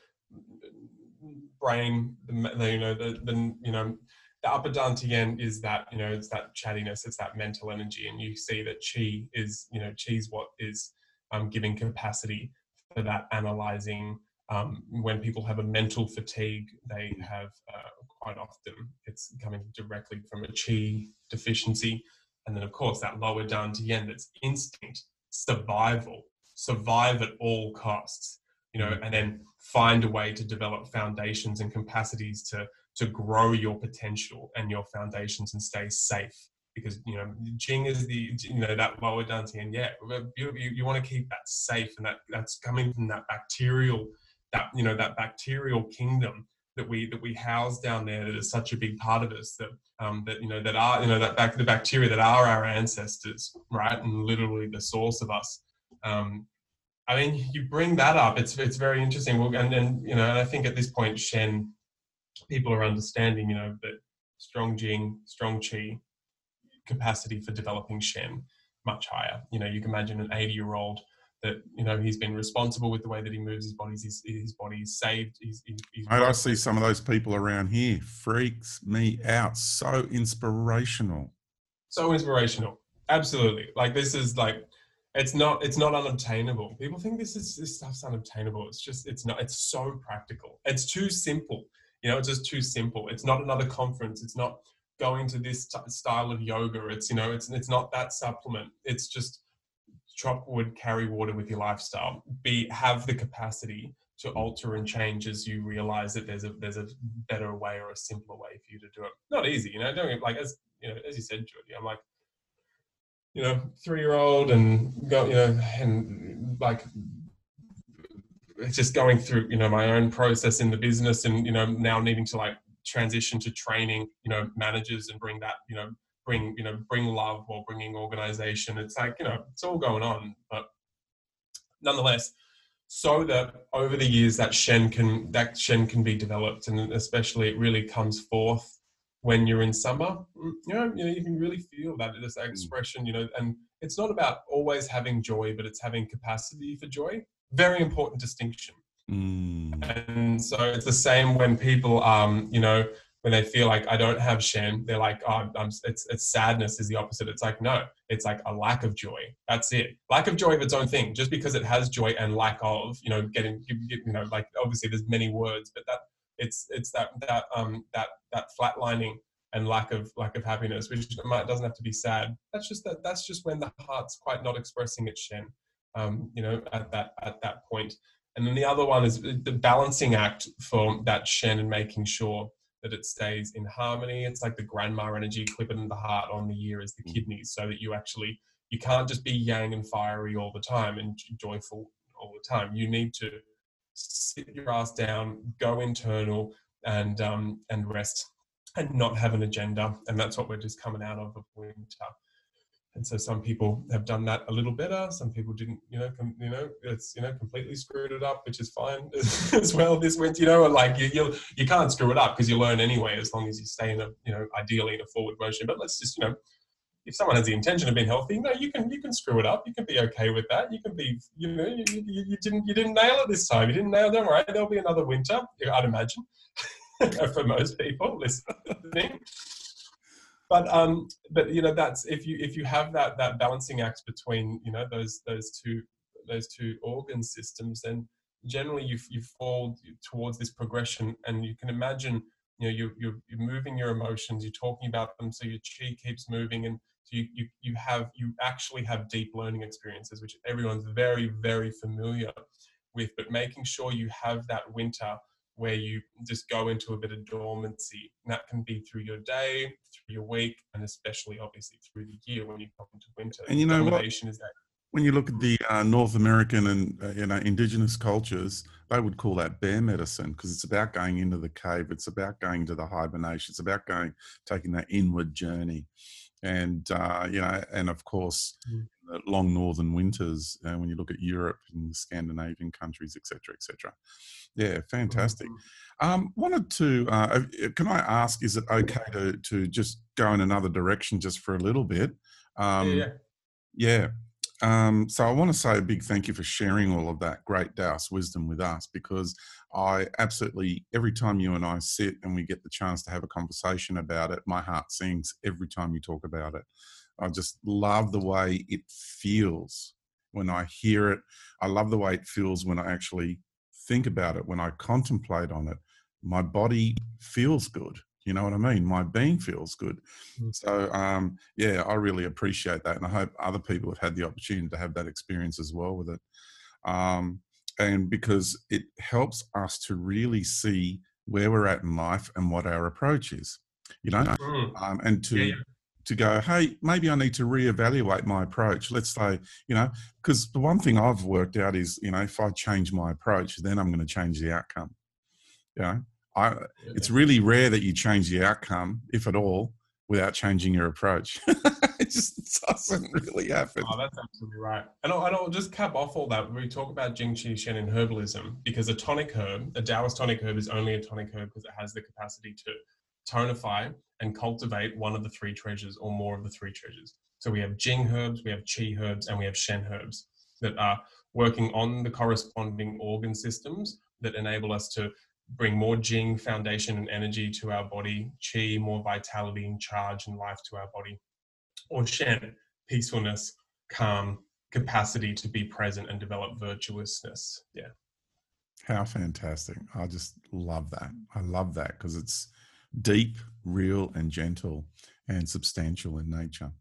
brain, the, you know, the, the you know, the upper dantian is that you know it's that chattiness, it's that mental energy, and you see that chi is you know chi is what is um, giving capacity for that analyzing. Um, when people have a mental fatigue, they have uh, quite often it's coming directly from a chi deficiency, and then of course that lower dantian that's instinct survival, survive at all costs, you know, and then find a way to develop foundations and capacities to to grow your potential and your foundations and stay safe. Because you know Jing is the you know that lower Dantian yeah you, you, you want to keep that safe and that that's coming from that bacterial that you know that bacterial kingdom that we that we house down there that is such a big part of us that um, that you know that are you know that back the bacteria that are our ancestors right and literally the source of us. Um, I mean you bring that up it's it's very interesting. Well, and then you know and I think at this point Shen people are understanding you know that strong Jing strong Qi capacity for developing Shen much higher. You know you can imagine an 80 year old that you know he's been responsible with the way that he moves his body. His, his body is saved. He's, he's Mate, I see some of those people around here. Freaks me out. So inspirational. So inspirational. Absolutely. Like this is like it's not it's not unobtainable. People think this is this stuff's unobtainable. It's just it's not. It's so practical. It's too simple. You know, it's just too simple. It's not another conference. It's not going to this t- style of yoga. It's you know, it's it's not that supplement. It's just chop wood, carry water with your lifestyle. Be have the capacity to mm. alter and change as you realize that there's a there's a better way or a simpler way for you to do it. Not easy, you know. Doing it like as you know, as you said, Judy, I'm like, you know, three year old and go, you know, and like it's just going through, you know, my own process in the business and you know now needing to like transition to training, you know, managers and bring that, you know, bring you know bring love or bringing organization it's like you know it's all going on but nonetheless so that over the years that shen can that shen can be developed and especially it really comes forth when you're in summer mm, you know you know you can really feel that this mm. expression you know and it's not about always having joy but it's having capacity for joy very important distinction mm. and so it's the same when people um you know when they feel like I don't have Shen, they're like, oh, I'm, it's, it's sadness is the opposite. It's like, no, it's like a lack of joy. That's it. Lack of joy of its own thing. Just because it has joy and lack of, you know, getting, you know, like obviously there's many words, but that it's, it's that, that, um, that, that flatlining and lack of, lack of happiness, which might, doesn't have to be sad. That's just that, that's just when the heart's quite not expressing its Shen, um, you know, at that, at that point. And then the other one is the balancing act for that Shen and making sure that it stays in harmony. It's like the grandma energy clipping the heart on the ear is the mm. kidneys, so that you actually you can't just be yang and fiery all the time and joyful all the time. You need to sit your ass down, go internal, and um, and rest, and not have an agenda. And that's what we're just coming out of of winter and so some people have done that a little better. Some people didn't you know com, you know it's you know completely screwed it up which is fine as, well this winter you know like you you, you can't screw it up because you learn anyway as long as you stay in a you know ideally in a forward motion. But let's just you know if someone has the intention of being healthy no you can you can screw it up. You can be okay with that. You can be you know you, you, you didn't you didn't nail it this time. You didn't nail them right there'll be another winter i'd imagine for most people listening but um but you know that's if you if you have that that balancing act between you know those those two those two organ systems then generally you you fall towards this progression. And you can imagine you know you're, you're, you're moving your emotions you're talking about them so your chi keeps moving and so you, you you have you actually have deep learning experiences which everyone's very very familiar with. But making sure you have that winter where you just go into a bit of dormancy. And that can be through your day, through your week, and especially obviously through the year when you come into winter. And you know what? Is that when you look at the uh, North American and uh, you know indigenous cultures, they would call that bear medicine because it's about going into the cave. It's about going to the hibernation. It's about going taking that inward journey, and uh, you know, and of course, mm. Long northern winters. Uh, when you look at Europe and the Scandinavian countries, etc., etc. Yeah, fantastic. Mm-hmm. Um, wanted to, uh, can I ask, is it okay to, to just go in another direction just for a little bit? Um, yeah. yeah. Um, so I want to say a big thank you for sharing all of that great Taoist wisdom with us because I absolutely, every time you and I sit and we get the chance to have a conversation about it, my heart sings every time you talk about it. I just love the way it feels when I hear it. I love the way it feels when I actually think about it, when I contemplate on it, my body feels good. You know what I mean? My being feels good. Mm. So, um, yeah, I really appreciate that. And I hope other people have had the opportunity to have that experience as well with it. Um, and because it helps us to really see where we're at in life and what our approach is, you know, mm. um, and to. Yeah, yeah. To go, hey, maybe I need to reevaluate my approach. Let's say, you know, because the one thing I've worked out is, you know, if I change my approach, then I'm going to change the outcome. You know, I, it's really rare that you change the outcome, if at all, without changing your approach. it just doesn't really happen. Oh, that's absolutely right. And I'll, and I'll just cap off all that. We talk about Jing Qi Shen in herbalism because a tonic herb, a Taoist tonic herb, is only a tonic herb because it has the capacity to tonify and cultivate one of the three treasures or more of the three treasures. So we have Jing herbs, we have Qi herbs, and we have Shen herbs that are working on the corresponding organ systems that enable us to bring more Jing foundation and energy to our body, Qi more vitality and charge and life to our body, or Shen peacefulness, calm, capacity to be present and develop virtuousness. Yeah. How fantastic. I just love that. I love that because it's deep, real, and gentle and substantial in nature.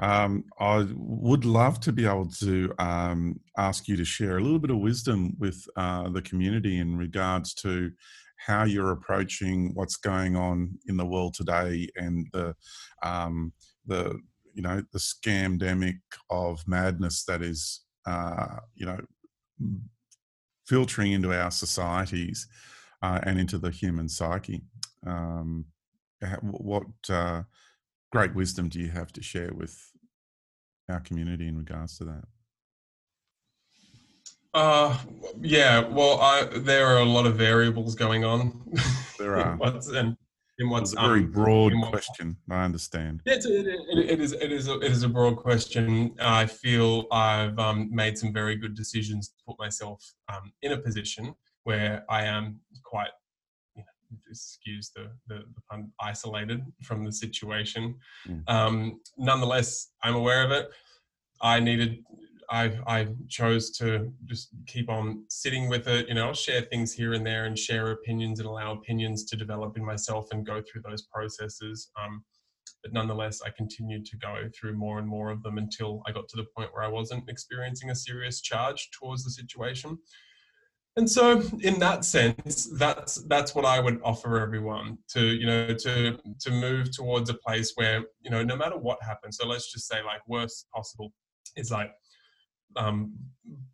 Um, I would love to be able to um, ask you to share a little bit of wisdom with uh, the community in regards to how you're approaching what's going on in the world today and the um, the you know the scamdemic of madness that is uh, you know filtering into our societies uh, and into the human psyche. Um, what uh, great wisdom do you have to share with our community in regards to that? Uh, yeah. Well, I, there are a lot of variables going on. There are. what's, and in what's it's a very um, broad question. I understand. It's, it, it, it is. It is. A, it is a broad question. I feel I've um, made some very good decisions to put myself um, in a position where I am quite excuse the, the, the pun, isolated from the situation. Mm. Um, nonetheless, I'm aware of it. I needed, I, I chose to just keep on sitting with it. You know, I'll share things here and there and share opinions and allow opinions to develop in myself and go through those processes. Um, but nonetheless, I continued to go through more and more of them until I got to the point where I wasn't experiencing a serious charge towards the situation. And so, in that sense, that's that's what I would offer everyone to you know to to move towards a place where you know no matter what happens. So let's just say like worst possible is like um,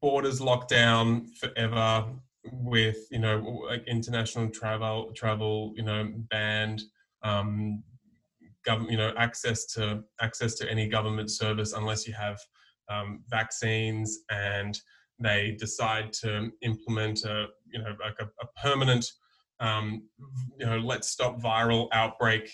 borders locked down forever with you know like international travel travel you know banned um, government you know access to access to any government service unless you have um, vaccines and they decide to implement a you know like a, a permanent um, you know let's stop viral outbreak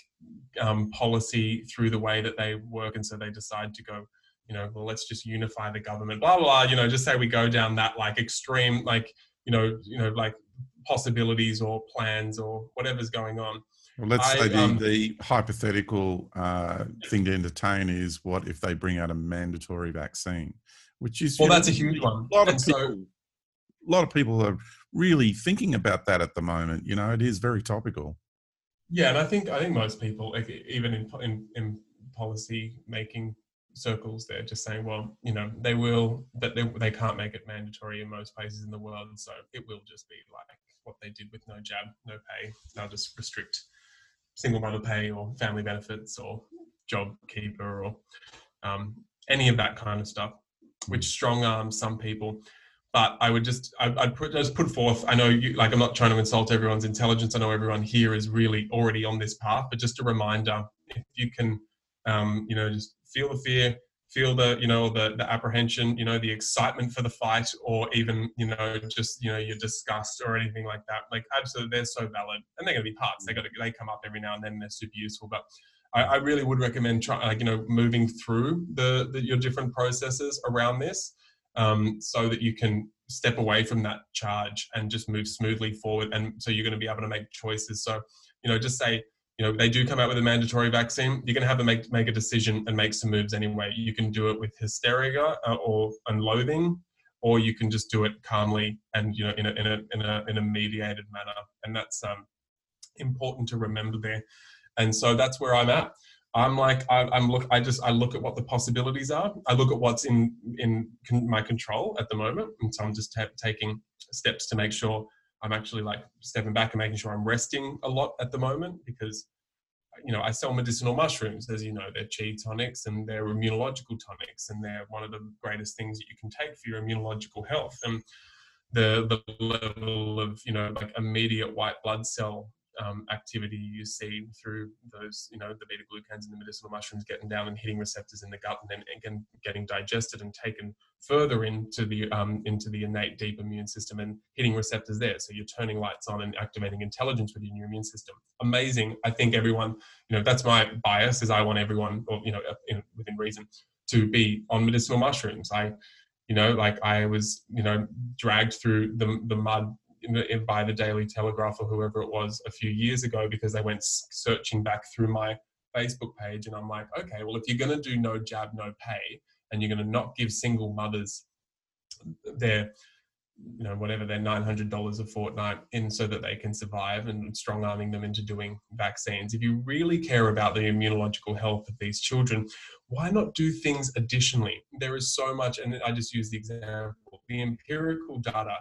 um, policy through the way that they work and so they decide to go you know well let's just unify the government blah blah, blah you know just say we go down that like extreme like you know you know like possibilities or plans or whatever's going on well, let's I, say the, um, the hypothetical uh, thing to entertain is what if they bring out a mandatory vaccine? Which is well, that's know, a huge one. A lot of people, so, a lot of people are really thinking about that at the moment. You know, it is very topical. Yeah, and I think I think most people, even in in, in policy making circles, they're just saying, well, you know, they will, but they they can't make it mandatory in most places in the world, so it will just be like what they did with no jab, no pay. They'll just restrict single mother pay or family benefits or job keeper or um, any of that kind of stuff which strong arms some people. But I would just, I, would put, just put forth. I know you, like, I'm not trying to insult everyone's intelligence. I know everyone here is really already on this path. But just a reminder, if you can, um, you know, just feel the fear, feel the, you know, the the apprehension, you know, the excitement for the fight, or even, you know, just, you know, your disgust or anything like that. Like, absolutely, they're so valid, and they're going to be parts. They got to, they come up every now and then. They're super useful, but I, I really would recommend trying, like, you know, moving through the, the your different processes around this, um, so that you can step away from that charge and just move smoothly forward. And so you're going to be able to make choices. So, you know, just say, you know, they do come out with a mandatory vaccine. You're going to have to make make a decision and make some moves anyway. You can do it with hysteria uh, or and loathing, or you can just do it calmly and you know in a in a in a in a mediated manner. And that's um important to remember there. And so that's where I'm at. I'm like I, am look. I just I look at what the possibilities are. I look at what's in in my control at the moment, and so I'm just ta- taking steps to make sure I'm actually like stepping back and making sure I'm resting a lot at the moment because you know I sell medicinal mushrooms, as you know, they're chi tonics and they're immunological tonics, and they're one of the greatest things that you can take for your immunological health. And the the level of you know like immediate white blood cell um, activity you see through those, you know, the beta glucans and the medicinal mushrooms getting down and hitting receptors in the gut, and then again getting digested and taken further into the um, into the innate deep immune system and hitting receptors there. So you're turning lights on and activating intelligence within your immune system. Amazing. I think everyone, you know, that's my bias is I want everyone, or you know, in, within reason, to be on medicinal mushrooms. I you know like i was you know dragged through the the mud by the Daily Telegraph or whoever it was a few years ago because they went searching back through my Facebook page. And I'm like, okay, well, if you're going to do no jab, no pay, and you're going to not give single mothers their, you know, whatever their $900 a fortnight in so that they can survive and strong arming them into doing vaccines. If you really care about the immunological health of these children, why not do things additionally? There is so much, and I just use the example, the empirical data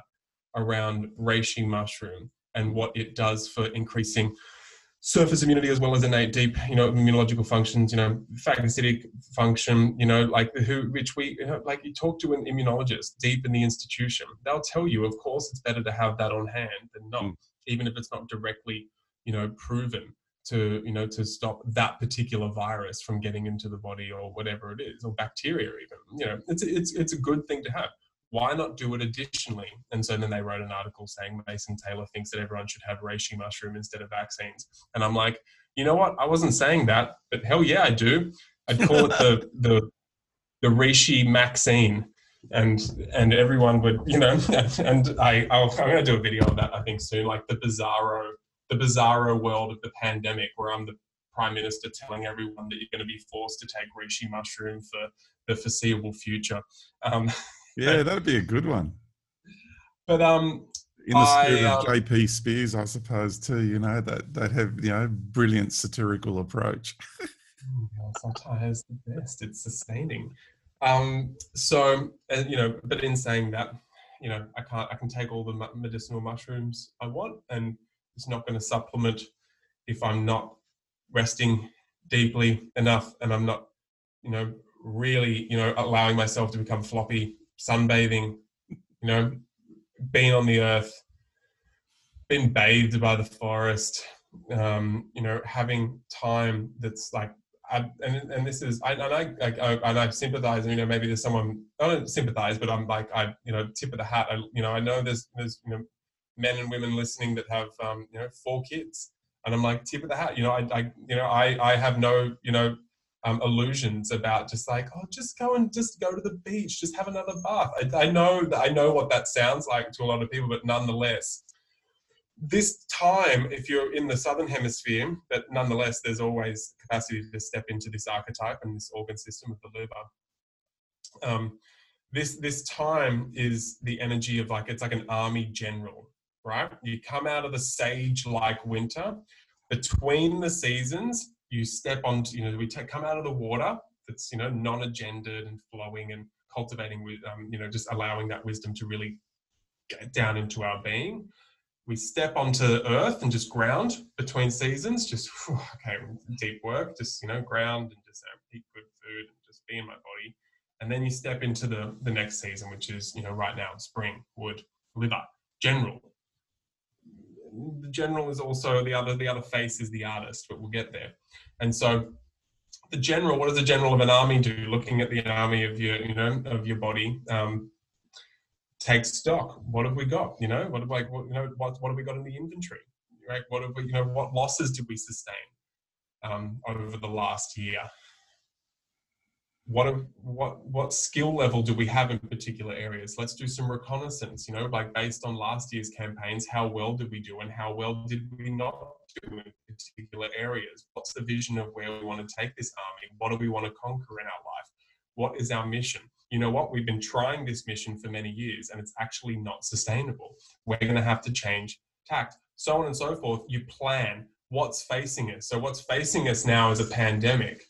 around reishi mushroom and what it does for increasing surface immunity as well as innate deep you know immunological functions you know phagocytic function you know like who which we you know, like you talk to an immunologist deep in the institution they'll tell you of course it's better to have that on hand than not mm. even if it's not directly you know proven to you know to stop that particular virus from getting into the body or whatever it is or bacteria even you know it's it's it's a good thing to have why not do it additionally? And so then they wrote an article saying Mason Taylor thinks that everyone should have reishi mushroom instead of vaccines. And I'm like, you know what? I wasn't saying that, but hell yeah, I do. I'd call it the the the reishi vaccine, and and everyone would, you know, and I I'll, I'm going to do a video of that I think soon, like the bizarro the bizarro world of the pandemic, where I'm the prime minister telling everyone that you're going to be forced to take reishi mushroom for the foreseeable future. Um, Yeah, that'd be a good one. But um, in the spirit I, of uh, JP Sears, I suppose too. You know that they have you know brilliant satirical approach. satire is the best. It's sustaining. Um, so uh, you know, but in saying that, you know, I can't. I can take all the medicinal mushrooms I want, and it's not going to supplement if I'm not resting deeply enough, and I'm not, you know, really, you know, allowing myself to become floppy sunbathing, you know, being on the earth, being bathed by the forest, um, you know, having time that's like, I, and and this is, I, and I, I, and I sympathize. You know, maybe there's someone I don't sympathize, but I'm like, I, you know, tip of the hat. I, you know, I know there's there's you know, men and women listening that have um, you know four kids, and I'm like tip of the hat. You know, I, I you know, I I have no you know um, illusions about just like oh just go and just go to the beach just have another bath. I, I know that i know what that sounds like to a lot of people but nonetheless this time if you're in the southern hemisphere but nonetheless there's always capacity to step into this archetype and this organ system of the liver um, this this time is the energy of like it's like an army general right? You come out of the sage like winter between the seasons you step onto, you know, we take, come out of the water that's, you know, non-agendered and flowing and cultivating with, um, you know, just allowing that wisdom to really get down into our being. We step onto earth and just ground between seasons, just, okay, deep work, just, you know, ground and just uh, eat good food and just be in my body. And then you step into the, the next season, which is, you know, right now, spring, wood, liver, general, the general is also the other the other face is the artist but we'll get there. And so the general what does the general of an army do? Looking at the army of your you know of your body um, take stock. What have we got? You know what have like what, you know what, what have we got in the inventory? Right? What have we you know what losses did we sustain um, over the last year what what what skill level do we have in particular areas? Let's do some reconnaissance you know like based on last year's campaigns how well did we do and how well did we not do in particular areas? What's the vision of where we want to take this army? What do we want to conquer in our life? What is our mission? You know what? We've been trying this mission for many years and it's actually not sustainable. We're going to have to change tact, so on and so forth. You plan what's facing us. So what's facing us now is a pandemic,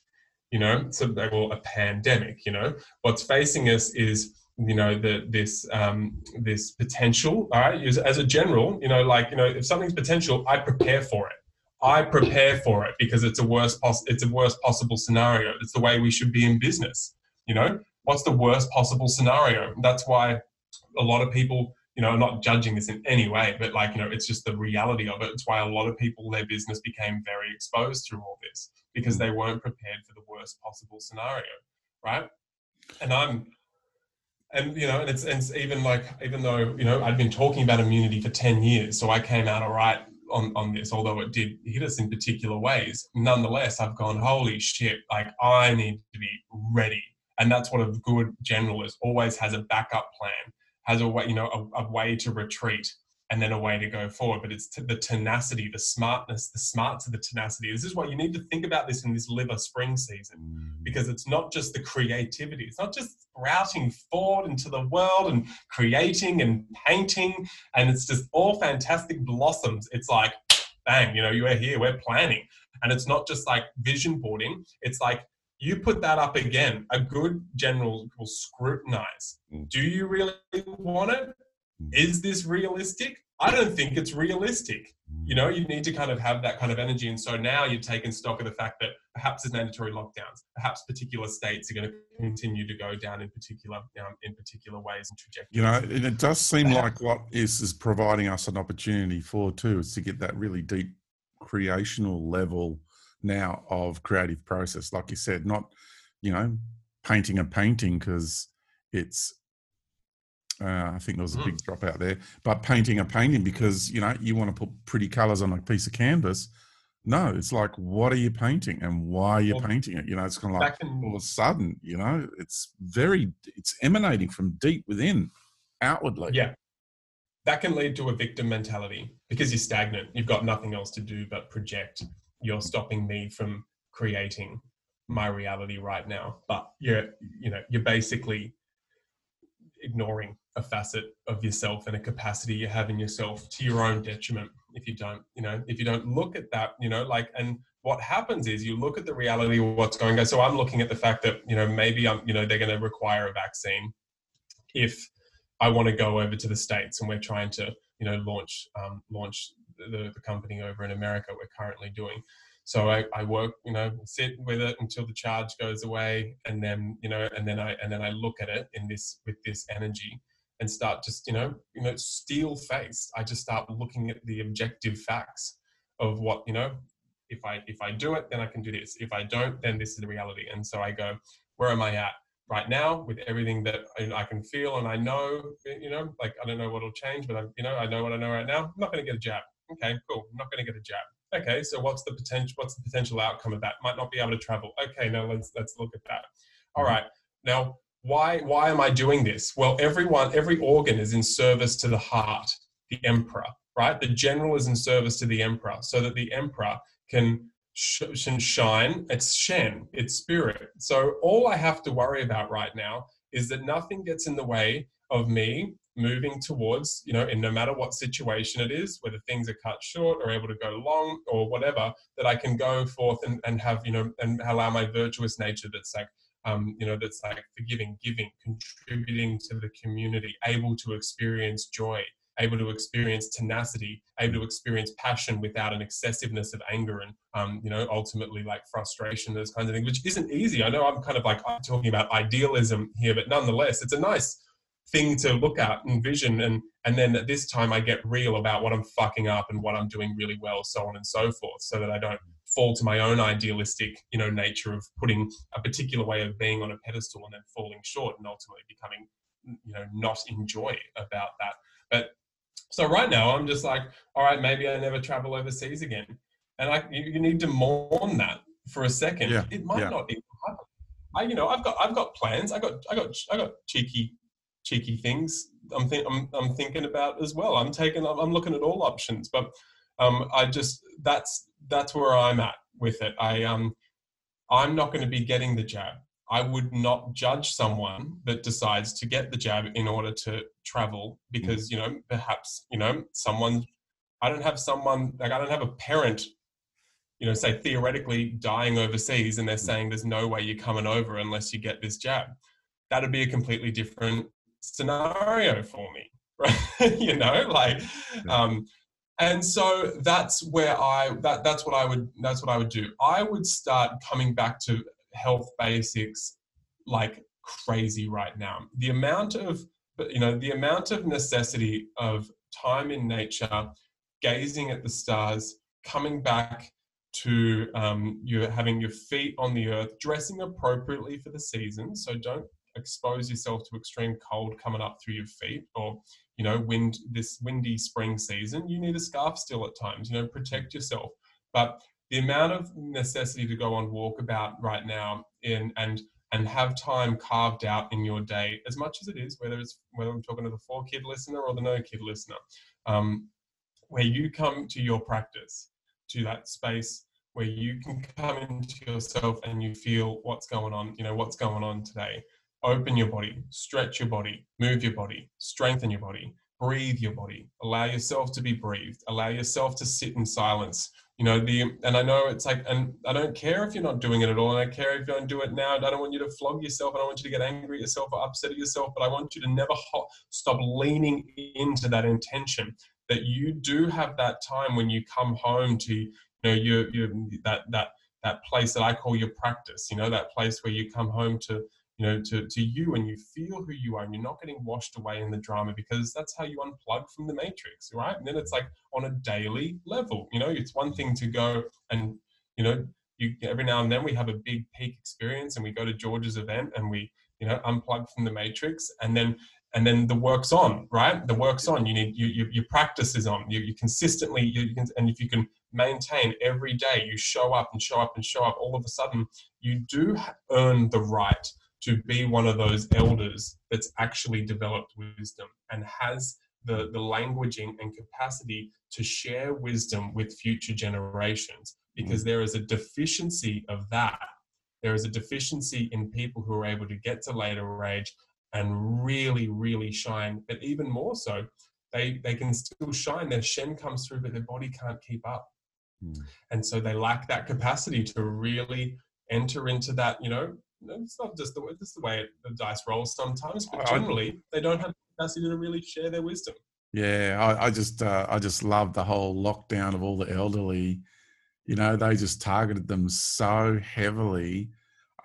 you know, so well, a pandemic, you know, what's facing us is you know the this um this potential all right? As a general you know like you know if something's potential i prepare for it. I prepare for it because it's a worst pos- it's a worst possible scenario. It's the way we should be in business you know? What's the worst possible scenario? That's why a lot of people you know, not judging this in any way, but like, you know, it's just the reality of it. It's why a lot of people, their business became very exposed through all this because they weren't prepared for the worst possible scenario, right? And I'm, and you know, and it's, and it's even like, even though you know, I'd been talking about immunity for ten years, so I came out all right on, on this, although it did hit us in particular ways. Nonetheless, I've gone, holy shit, like I need to be ready. And that's what a good general is always has a backup plan has a way, you know, a, a way to retreat and then a way to go forward. But it's t- the tenacity, the smartness, the smarts of the tenacity. This is what you need to think about this in this liver spring season, mm. because it's not just the creativity. It's not just sprouting forward into the world and creating and painting, and it's just all fantastic blossoms. It's like, bang, you know, you are here, we're planning. And it's not just like vision boarding. It's like you put that up again, a good general will scrutinize. Mm. Do you really want it? Mm. Is this realistic? I don't think it's realistic. You know, you need to kind of have that kind of energy. And so now you're taking stock of the fact that perhaps there's mandatory lockdowns, perhaps particular states are going to continue to go down in particular um, in particular ways and trajectories. You know, and it does seem like what is is providing us an opportunity for too is to get that really deep creational level now of creative process. Like you said, not, you know, painting a painting because it's, uh, I think there was a big mm. drop out there, but painting a painting because, you know, you want to put pretty colors on a piece of canvas. No, it's like, what are you painting and why are you well, painting it? You know, it's kind of like in, all of a sudden, you know, it's very, it's emanating from deep within outwardly. Yeah. That can lead to a victim mentality because you're stagnant. You've got nothing else to do but project you're stopping me from creating my reality right now but you're you know you're basically ignoring a facet of yourself and a capacity you have in yourself to your own detriment if you don't you know if you don't look at that you know like and what happens is you look at the reality of what's going on so i'm looking at the fact that you know maybe i'm you know they're going to require a vaccine if i want to go over to the states and we're trying to you know launch um, launch the, the company over in America we're currently doing. So I, I work, you know, sit with it until the charge goes away, and then you know, and then I and then I look at it in this with this energy and start just you know you know steel faced. I just start looking at the objective facts of what you know. If I if I do it, then I can do this. If I don't, then this is the reality. And so I go, where am I at? right now with everything that I can feel and I know, you know, like I don't know what'll change, but I, you know, I know what I know right now. I'm not going to get a jab okay, cool. I'm not going to get a jab. Okay, so what's the potential? What's the potential outcome of that? Might not be able to travel. Okay, now let's let's look at that. All mm-hmm. right, now why why am I doing this? Well, everyone, every organ is in service to the heart, the emperor, right? The general is in service to the emperor, so that the emperor can shine. It's Shen, it's spirit. So all I have to worry about right now is that nothing gets in the way of me moving towards, you know, in no matter what situation it is, whether things are cut short or able to go long or whatever, that I can go forth and, and have, you know, and allow my virtuous nature that's like, um, you know, that's like forgiving, giving, contributing to the community, able to experience joy, able to experience tenacity, able to experience passion without an excessiveness of anger and, um, you know, ultimately like frustration, those kinds of things, which isn't easy. I know I'm kind of like I'm talking about idealism here, but nonetheless, it's a nice thing to look at and vision and and then at this time i get real about what i'm fucking up and what i'm doing really well so on and so forth so that i don't fall to my own idealistic you know nature of putting a particular way of being on a pedestal and then falling short and ultimately becoming you know not enjoy about that but so right now i'm just like all right maybe i never travel overseas again and i you, need to mourn that for a second yeah. it might yeah. not even happen I, you know, I've got, I've got plans. I got, I got, I got cheeky cheeky things I'm, th- I'm, I'm thinking about as well. I'm taking, I'm looking at all options, but um, I just, that's, that's where I'm at with it. I, um, I'm not going to be getting the jab. I would not judge someone that decides to get the jab in order to travel because, you know, perhaps, you know, someone I don't have someone like I don't have a parent, you know, say theoretically dying overseas, and they're mm. saying there's no way you're coming over unless you get this jab. That'd be a completely different scenario for me, right? you know, like, um, and so that's where I that that's what I would that's what I would do. I would start coming back to health basics like crazy right now. The amount of you know the amount of necessity of time in nature gazing at the stars, coming back to um, you having your feet on the earth, dressing appropriately for the season. So don't expose yourself to extreme cold coming up through your feet or you know wind this windy spring season you need a scarf still at times you know protect yourself but the amount of necessity to go on walkabout right now in and and have time carved out in your day as much as it is whether it's whether i'm talking to the four kid listener or the no kid listener um, where you come to your practice, to that space where you can come into yourself and you feel what's going on, you know, what's going on today. Open your body, stretch your body, move your body, strengthen your body, breathe your body, allow yourself to be breathed, allow yourself to sit in silence. You know, the and I know it's like, and I don't care if you're not doing it at all, and I care if you don't do it now. I don't want you to flog yourself. I don't want you to get angry at yourself or upset at yourself, but I want you to never ho- stop leaning into that intention that you do have that time when you come home to you know your, your that that that place that I call your practice. You know that place where you come home to you know to to you and you feel who you are and you're not getting washed away in the drama because that's how you unplug from the matrix, right? And then it's like on a daily level. You know, it's one thing to go and you know you every now and then we have a big peak experience and we go to George's event and we you know unplug from the matrix and then and then the work's on right the work's on you need you, you your practice is on you, you consistently you can and if you can maintain every day you show up and show up and show up all of a sudden you do earn the right to be one of those elders that's actually developed wisdom and has the, the languaging and capacity to share wisdom with future generations because mm. there is a deficiency of that there is a deficiency in people who are able to get to later age and really, really shine. But even more so, they, they can still shine. Their Shen comes through, but their body can't keep up. Mm. And so they lack that capacity to really enter into that, you know, it's not just the, it's the way the dice rolls sometimes, but generally they don't have the capacity to really share their wisdom. Yeah, I, I just uh, I just love the whole lockdown of all the elderly. You know, they just targeted them so heavily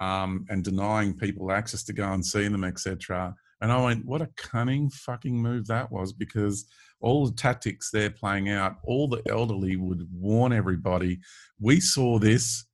um, and denying people access to go and see them, etc. And I went, what a cunning fucking move that was because all the tactics they're playing out, all the elderly would warn everybody. We saw this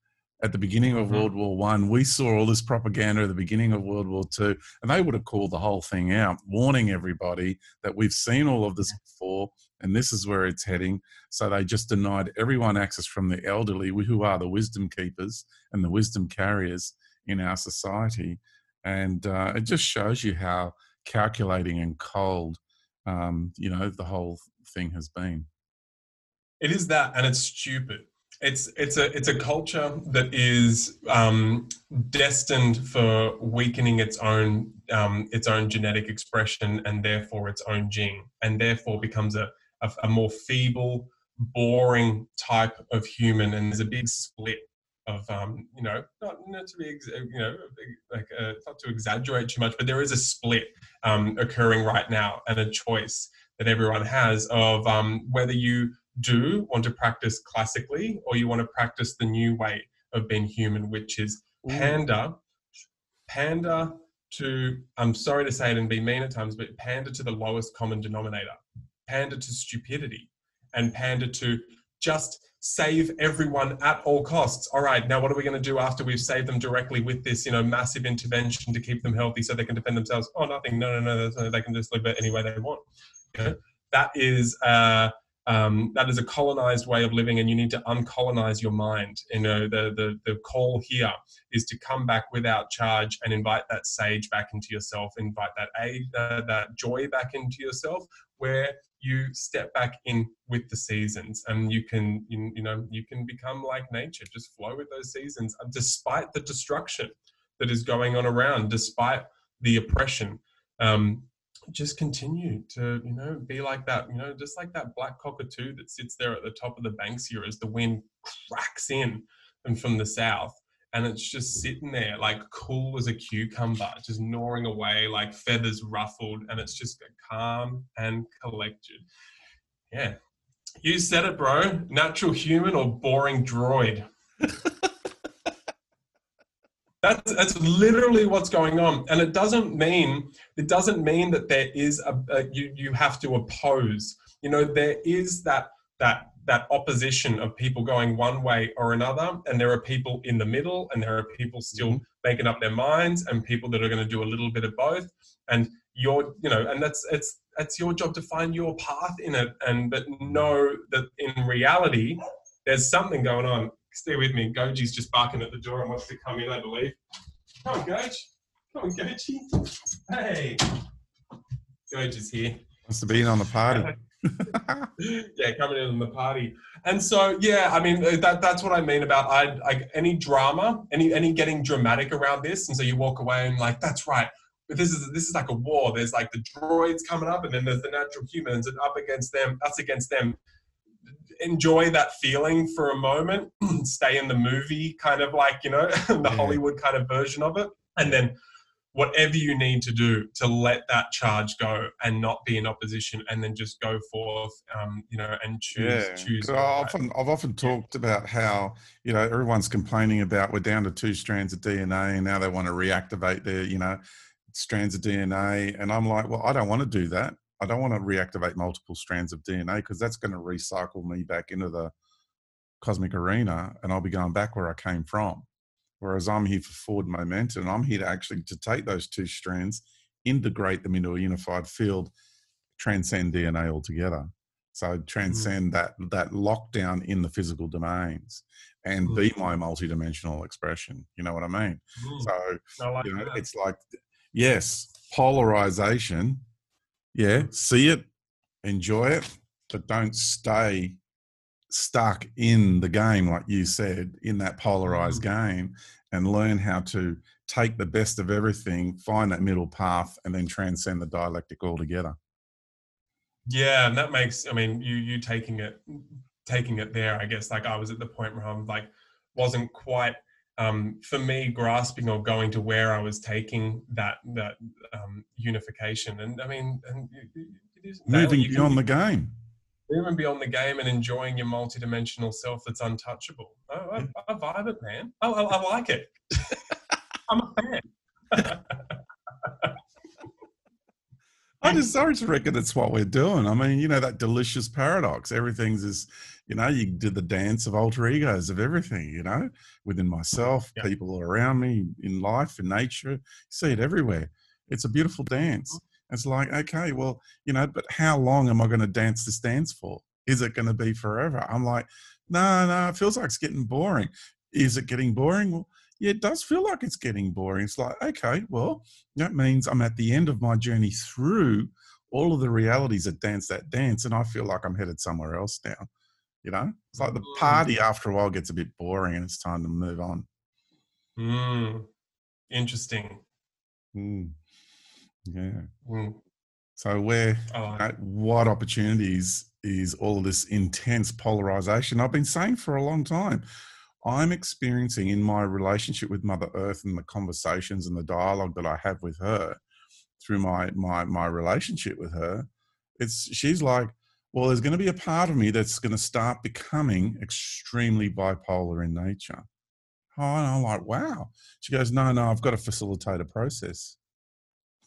at the beginning of mm-hmm. World War One. We saw all this propaganda at the beginning of World War Two, and they would have called the whole thing out, warning everybody that we've seen all of this before and this is where it's heading. So they just denied everyone access from the elderly, who are the wisdom keepers and the wisdom carriers in our society. And uh, it just shows you how calculating and cold, um, you know, the whole thing has been. It is that, and it's stupid. It's it's a it's a culture that is um, destined for weakening its own um, its own genetic expression and therefore its own gene, and therefore becomes a, a, a more feeble, boring type of human. And there's a big split of um, you know not, not to be you know like uh, not to exaggerate too much, but there is a split um, occurring right now and a choice that everyone has of um, whether you do want to practice classically or you want to practice the new way of being human, which is pander, pander to I'm sorry to say it and be mean at times, but pander to the lowest common denominator, pander to stupidity, and pander to just save everyone at all costs. All right, now what are we going to do after we've saved them directly with this, you know, massive intervention to keep them healthy so they can defend themselves? Oh, nothing. No, no, no. They can just live it any way they want. You know, that is uh, um, that is a colonized way of living, and you need to uncolonize your mind. You know, the the the call here is to come back without charge and invite that sage back into yourself, invite that aid, uh, that joy back into yourself, where you step back in with the seasons and you can you, you know you can become like nature just flow with those seasons uh, despite the destruction that is going on around despite the oppression um, just continue to you know be like that you know just like that black cockatoo that sits there at the top of the banks here as the wind cracks in and from the south and it's just sitting there like cool as a cucumber just gnawing away like feathers ruffled and it's just calm and collected. Yeah. You said it bro. Natural human or boring droid that's that's literally what's going on, and it doesn't mean it doesn't mean that there is a, a you you have to oppose. You know, there is that that that opposition of people going one way or another, and there are people in the middle, and there are people still mm-hmm. making up their minds, and people that are going to do a little bit of both. And you're, you know, and that's it's it's your job to find your path in it, and but know that in reality, there's something going on stay with me. Goji's just barking at the door and wants to come in, I believe. Come on, Goj. Come on, Goji. Hey. Goji's here. Wants to be in on the party. yeah, coming in on the party. And so, yeah, I mean, uh, that, that's what I mean about I, I, any drama, any any getting dramatic around this. And so you walk away and like, that's right. But this is this is like a war. There's like the droids coming up, and then there's the natural humans, and up against them, us against them enjoy that feeling for a moment, stay in the movie, kind of like, you know, the yeah. Hollywood kind of version of it. And then whatever you need to do to let that charge go and not be in opposition and then just go forth um, you know and choose yeah. choose I've often, I've often talked about how you know everyone's complaining about we're down to two strands of dna and now they want to reactivate their you know strands of dna and i'm like well i don't want to do that I don't want to reactivate multiple strands of DNA because that's going to recycle me back into the cosmic arena and I'll be going back where I came from. Whereas I'm here for forward momentum and I'm here to actually to take those two strands, integrate them into a unified field, transcend DNA altogether. So mm. transcend mm. that that lockdown in the physical domains and mm. be my multidimensional expression. You know what I mean? Mm. So like you know, it's like yes, polarization yeah, see it, enjoy it, but don't stay stuck in the game, like you said, in that polarized mm-hmm. game, and learn how to take the best of everything, find that middle path, and then transcend the dialectic altogether. Yeah, and that makes. I mean, you you taking it, taking it there. I guess like I was at the point where I'm like, wasn't quite um, for me grasping or going to where I was taking that that um, unification. And I mean, and it is moving beyond the game, moving beyond the game, and enjoying your multidimensional self that's untouchable. I, I, I vibe it, man. I, I, I like it. I'm a fan. I just sorry to reckon that's what we're doing. I mean, you know, that delicious paradox. Everything's is, you know, you do the dance of alter egos of everything, you know, within myself, yeah. people around me, in life, in nature. You see it everywhere. It's a beautiful dance. Mm-hmm. It's like, okay, well, you know, but how long am I going to dance this dance for? Is it going to be forever? I'm like, no, no, it feels like it's getting boring. Is it getting boring? Well, yeah, it does feel like it's getting boring. It's like, okay, well, that means I'm at the end of my journey through all of the realities that dance that dance, and I feel like I'm headed somewhere else now. You know, it's like the mm. party after a while gets a bit boring, and it's time to move on. Mm. Interesting. Mm. Yeah. Mm. So, where, oh. you know, what opportunities is all of this intense polarization? I've been saying for a long time I'm experiencing in my relationship with Mother Earth and the conversations and the dialogue that I have with her through my my my relationship with her, it's she's like, well, there's going to be a part of me that's going to start becoming extremely bipolar in nature. Oh, and I'm like, wow. She goes, no, no, I've got to facilitate a process.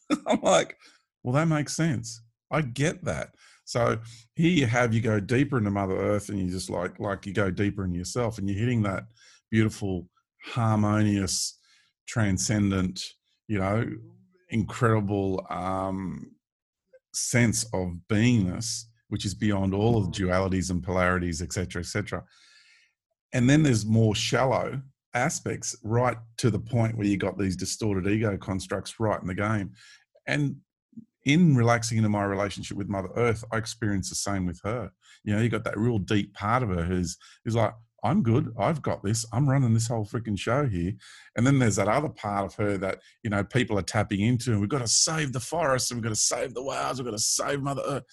I'm like, well, that makes sense. I get that. So here you have you go deeper into Mother Earth, and you just like like you go deeper in yourself, and you're hitting that beautiful, harmonious, transcendent, you know, incredible um, sense of beingness, which is beyond all of dualities and polarities, etc., etc. And then there's more shallow aspects, right to the point where you got these distorted ego constructs right in the game, and in relaxing into my relationship with Mother Earth, I experience the same with her. You know, you got that real deep part of her who's who's like, I'm good. I've got this. I'm running this whole freaking show here. And then there's that other part of her that, you know, people are tapping into and we've got to save the forest and we've got to save the whales. We've got to save Mother Earth.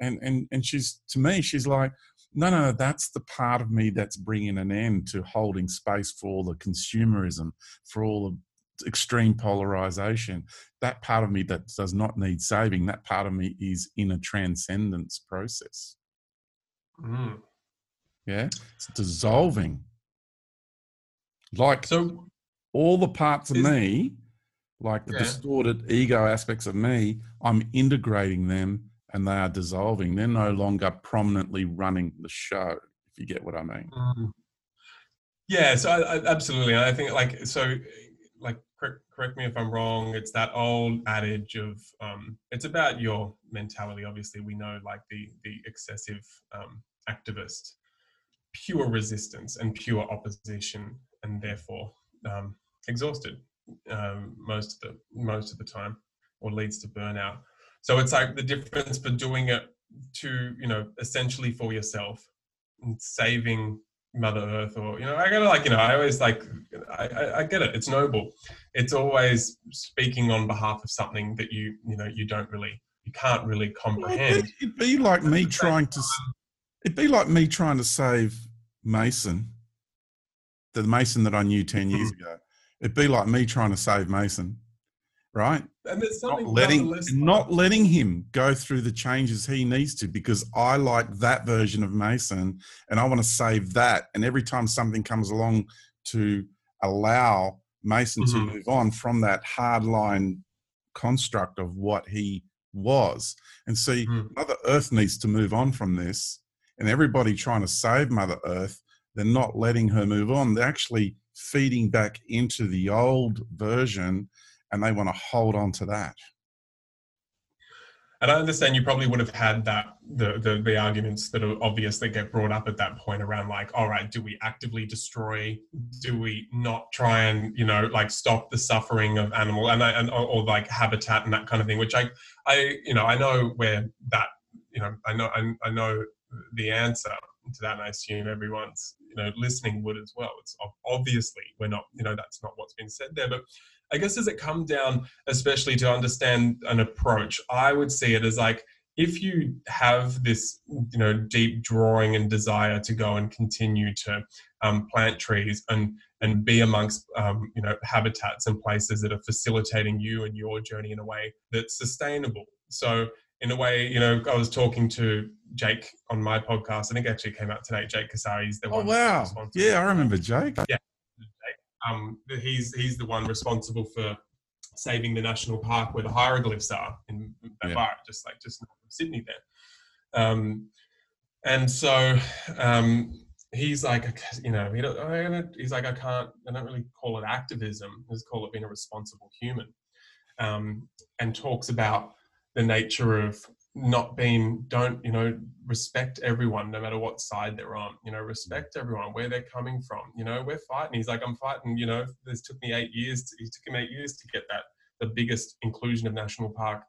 And, and, and she's, to me, she's like, no, no, that's the part of me that's bringing an end to holding space for all the consumerism, for all the extreme polarization. That part of me that does not need saving, that part of me is in a transcendence process. Mm. Yeah, it's dissolving. Like So all the parts of Is- me, like the Yeah. distorted ego aspects of me, I'm integrating them and they are dissolving. They're no longer prominently running the show, if you get what I mean. Mm. Yeah, so I, I, absolutely. I think like so, like correct, correct me if I'm wrong. It's that old adage of um, it's about your mentality. Obviously, we know like the the excessive um, activist, pure resistance and pure opposition, and therefore um, exhausted um, most of the most of the time, or leads to burnout. So it's like the difference for doing it to you know essentially for yourself and saving Mother Earth, or you know, I gotta like, you know, I always like, I, I, I get it. It's noble. It's always speaking on behalf of something that you, you know, you don't really, you can't really Well, comprehend. it'd, it'd be like me At the same trying to. It'd be like me trying to save Mason, the Mason that I knew ten years Mm-hmm. ago. It'd be like me trying to save Mason, right? And there's something not letting not letting him go through the changes he needs to because I like that version of Mason and I want to save that. And every time something comes along to allow Mason Mhm. to move on from that hardline construct of what he was. And see, Mhm. Mother Earth needs to move on from this. And everybody trying to save Mother Earth, they're not letting her move on. They're actually feeding back into the old version and they want to hold on to that. And I understand you probably would have had that the, the the arguments that obviously get brought up at that point around like, all right, do we actively destroy? Do we not try and you know like stop the suffering of animal and I- and or, or like habitat and that kind of thing? Which I I you know I know where that you know I know I, I know the answer to that, and I assume everyone's you know listening would as well. It's obviously we're not you know that's not what's been said there, but I guess does it come down especially to understand an approach? I would see it as like if you have this you know deep drawing and desire to go and continue to um, plant trees and and be amongst um, you know habitats and places that are facilitating you and your journey in a way that's sustainable. So in a way, you know, I was talking to Jake on my podcast. I think it actually came out today. Jake Cassar is the Oh one. wow! Yeah, I remember Jake. Um, he's he's the one responsible for saving the national park where the hieroglyphs are in Yeah. Ballarat, just like just north of Sydney there. Um, and so um, he's like, you know, he don't, I don't- he's like, I can't, I don't really call it activism. I just call it being a responsible human. Um, and talks about the nature of not being don't you know respect everyone no matter what side they're on. You know respect mm. everyone where they're coming from. You know we're fighting. He's like i'm fighting you know this took me eight years to, it took him eight years to get that the biggest inclusion of national park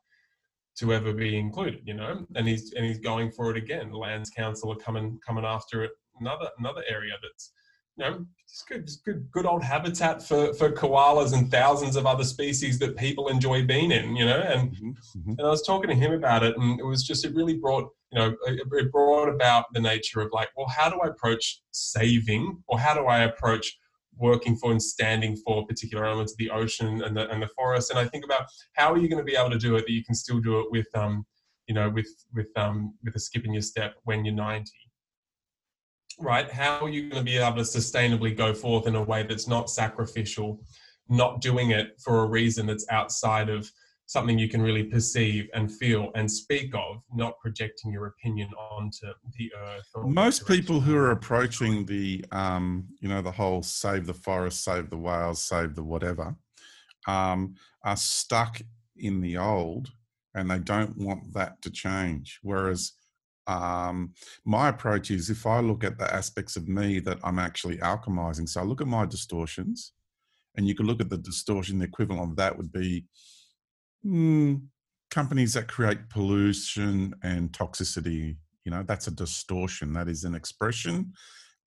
to ever be included you know? And he's and he's going for it again. The lands council are coming coming after it another another area that's you know it's good it's good good old habitat for for koalas and thousands of other species that people enjoy being in you know and Mhm, mhm. and I was talking to him about it, and it was just it really brought you know it, it brought about the nature of like, well, how do I approach saving, or how do I approach working for and standing for particular elements of the ocean and the and the forest? And I think about how are you going to be able to do it that you can still do it with um you know with with um with a skip in your step when you're 90 right how are you going to be able to sustainably go forth in a way that's not sacrificial not doing it for a reason that's outside of something you can really perceive and feel and speak of, not projecting your opinion onto the earth. or Most people who are approaching the, um, you know, the whole save the forest, save the whales, save the whatever, um, are stuck in the old, and they don't want that to change. Whereas um, my approach is if I look at the aspects of me that I'm actually alchemizing, so I look at my distortions, and you can look at the distortion. The equivalent of that would be mm, companies that create pollution and toxicity. You know, that's a distortion. That is an expression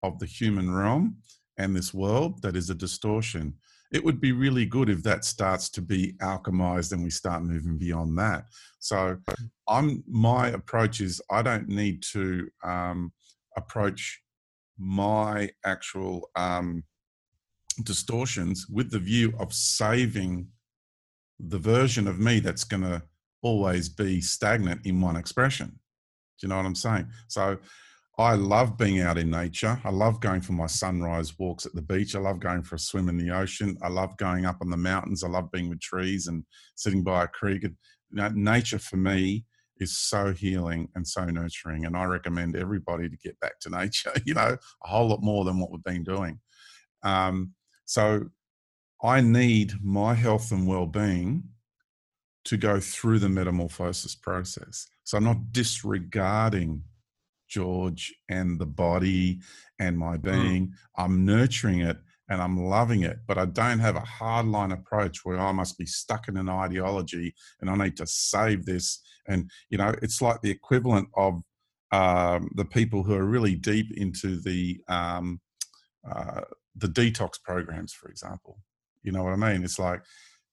of the human realm and this world that is a distortion. It would be really good if that starts to be alchemized and we start moving beyond that. So, I'm my approach is I don't need to um, approach my actual um, distortions with the view of saving the version of me that's going to always be stagnant in one expression. Do you know what I'm saying? So I love being out in nature. I love going for my sunrise walks at the beach. I love going for a swim in the ocean. I love going up on the mountains. I love being with trees and sitting by a creek. Nature for me is so healing and so nurturing. And I recommend everybody to get back to nature, you know, a whole lot more than what we've been doing. Um, so I need my health and well being to go through the metamorphosis process. So I'm not disregarding George and the body and my mm. being. Mm. I'm nurturing it and I'm loving it, but I don't have a hardline approach where I must be stuck in an ideology and I need to save this. And, you know, it's like the equivalent of um, the people who are really deep into the, um, uh, the detox programs, for example. You know what I mean? It's like,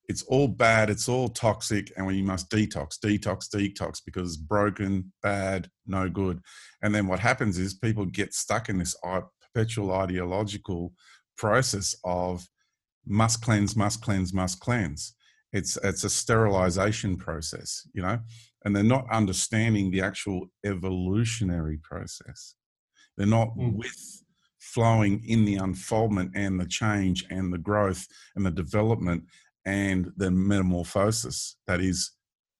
it's all bad, it's all toxic, and we must detox, detox, detox because it's broken, bad, no good. And then what happens is people get stuck in this perpetual ideological process of must cleanse, must cleanse, must cleanse. It's it's a sterilization process, you know, and they're not understanding the actual evolutionary process. They're not mm. with flowing in the unfoldment and the change and the growth and the development and the metamorphosis that is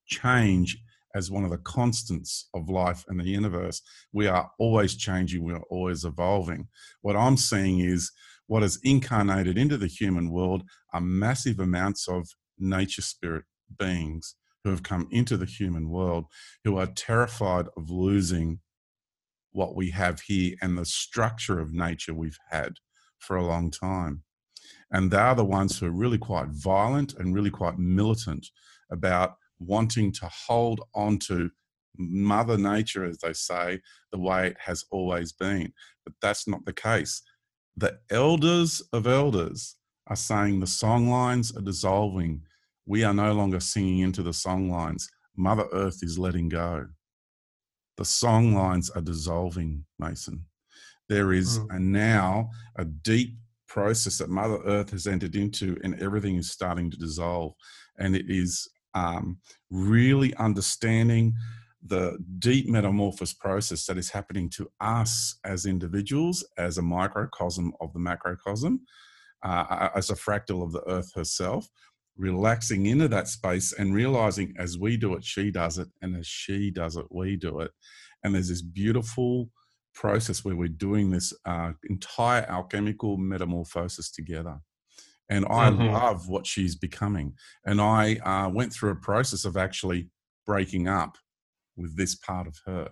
change as one of the constants of life and the universe. We are always changing, we are always evolving. What I'm seeing is what is incarnated into the human world are massive amounts of nature spirit beings who have come into the human world who are terrified of losing what we have here and the structure of nature we've had for a long time. And they're the ones who are really quite violent and really quite militant about wanting to hold on to Mother Nature, as they say, the way it has always been. But that's not the case. The elders of elders are saying the song lines are dissolving. We are no longer singing into the song lines. Mother Earth is letting go. The song lines are dissolving, Mason. There is mm. a now a deep process that Mother Earth has entered into, and everything is starting to dissolve. And it is um, really understanding the deep metamorphosis process that is happening to us as individuals, as a microcosm of the macrocosm, uh, as a fractal of the Earth herself, relaxing into that space and realizing as we do it, she does it, and as she does it, we do it. And there's this beautiful process where we're doing this uh, entire alchemical metamorphosis together. And I mm-hmm. love what she's becoming. And I uh, went through a process of actually breaking up with this part of her,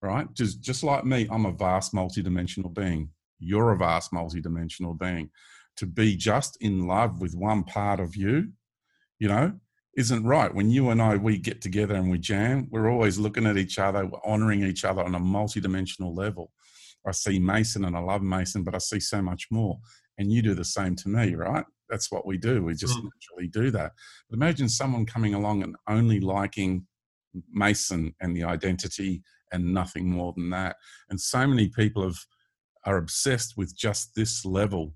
right? Just, just like me, I'm a vast multidimensional being. You're a vast multidimensional being. To be just in love with one part of you, you know, isn't right. When you and I we get together and we jam, we're always looking at each other, we're honoring each other on a multidimensional level. I see Mason and I love Mason, but I see so much more. And you do the same to me, right? That's what we do. We just mm. naturally do that. But imagine someone coming along and only liking Mason and the identity and nothing more than that. And so many people have are obsessed with just this level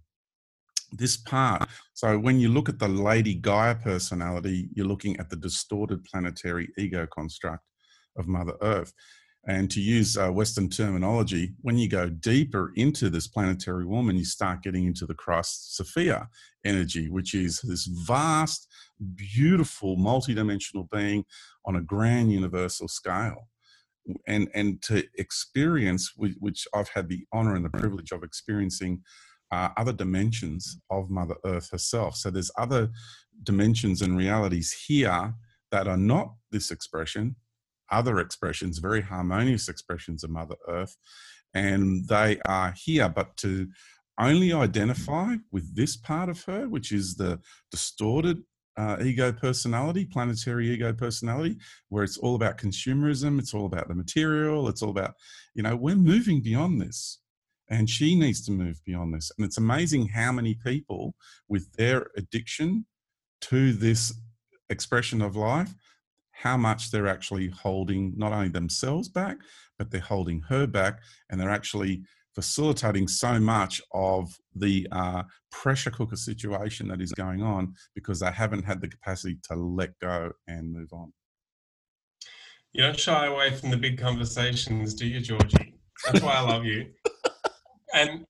this part. So when you look at the Lady Gaia personality, you're looking at the distorted planetary ego construct of Mother Earth. And to use uh, Western terminology, when you go deeper into this planetary woman, you start getting into the Christ Sophia energy, which is this vast, beautiful, multidimensional being on a grand universal scale. And, and to experience, which I've had the honor and the privilege of experiencing uh, other dimensions of Mother Earth herself. So there's other dimensions and realities here that are not this expression, other expressions, very harmonious expressions of Mother Earth, and they are here, but to only identify with this part of her, which is the distorted uh, ego personality, planetary ego personality, where it's all about consumerism, it's all about the material, it's all about, you know, we're moving beyond this and she needs to move beyond this. And it's amazing how many people with their addiction to this expression of life, how much they're actually holding not only themselves back, but they're holding her back and they're actually facilitating so much of the uh, pressure cooker situation that is going on because they haven't had the capacity to let go and move on. You don't shy away from the big conversations, do you, Georgie? That's why I love you and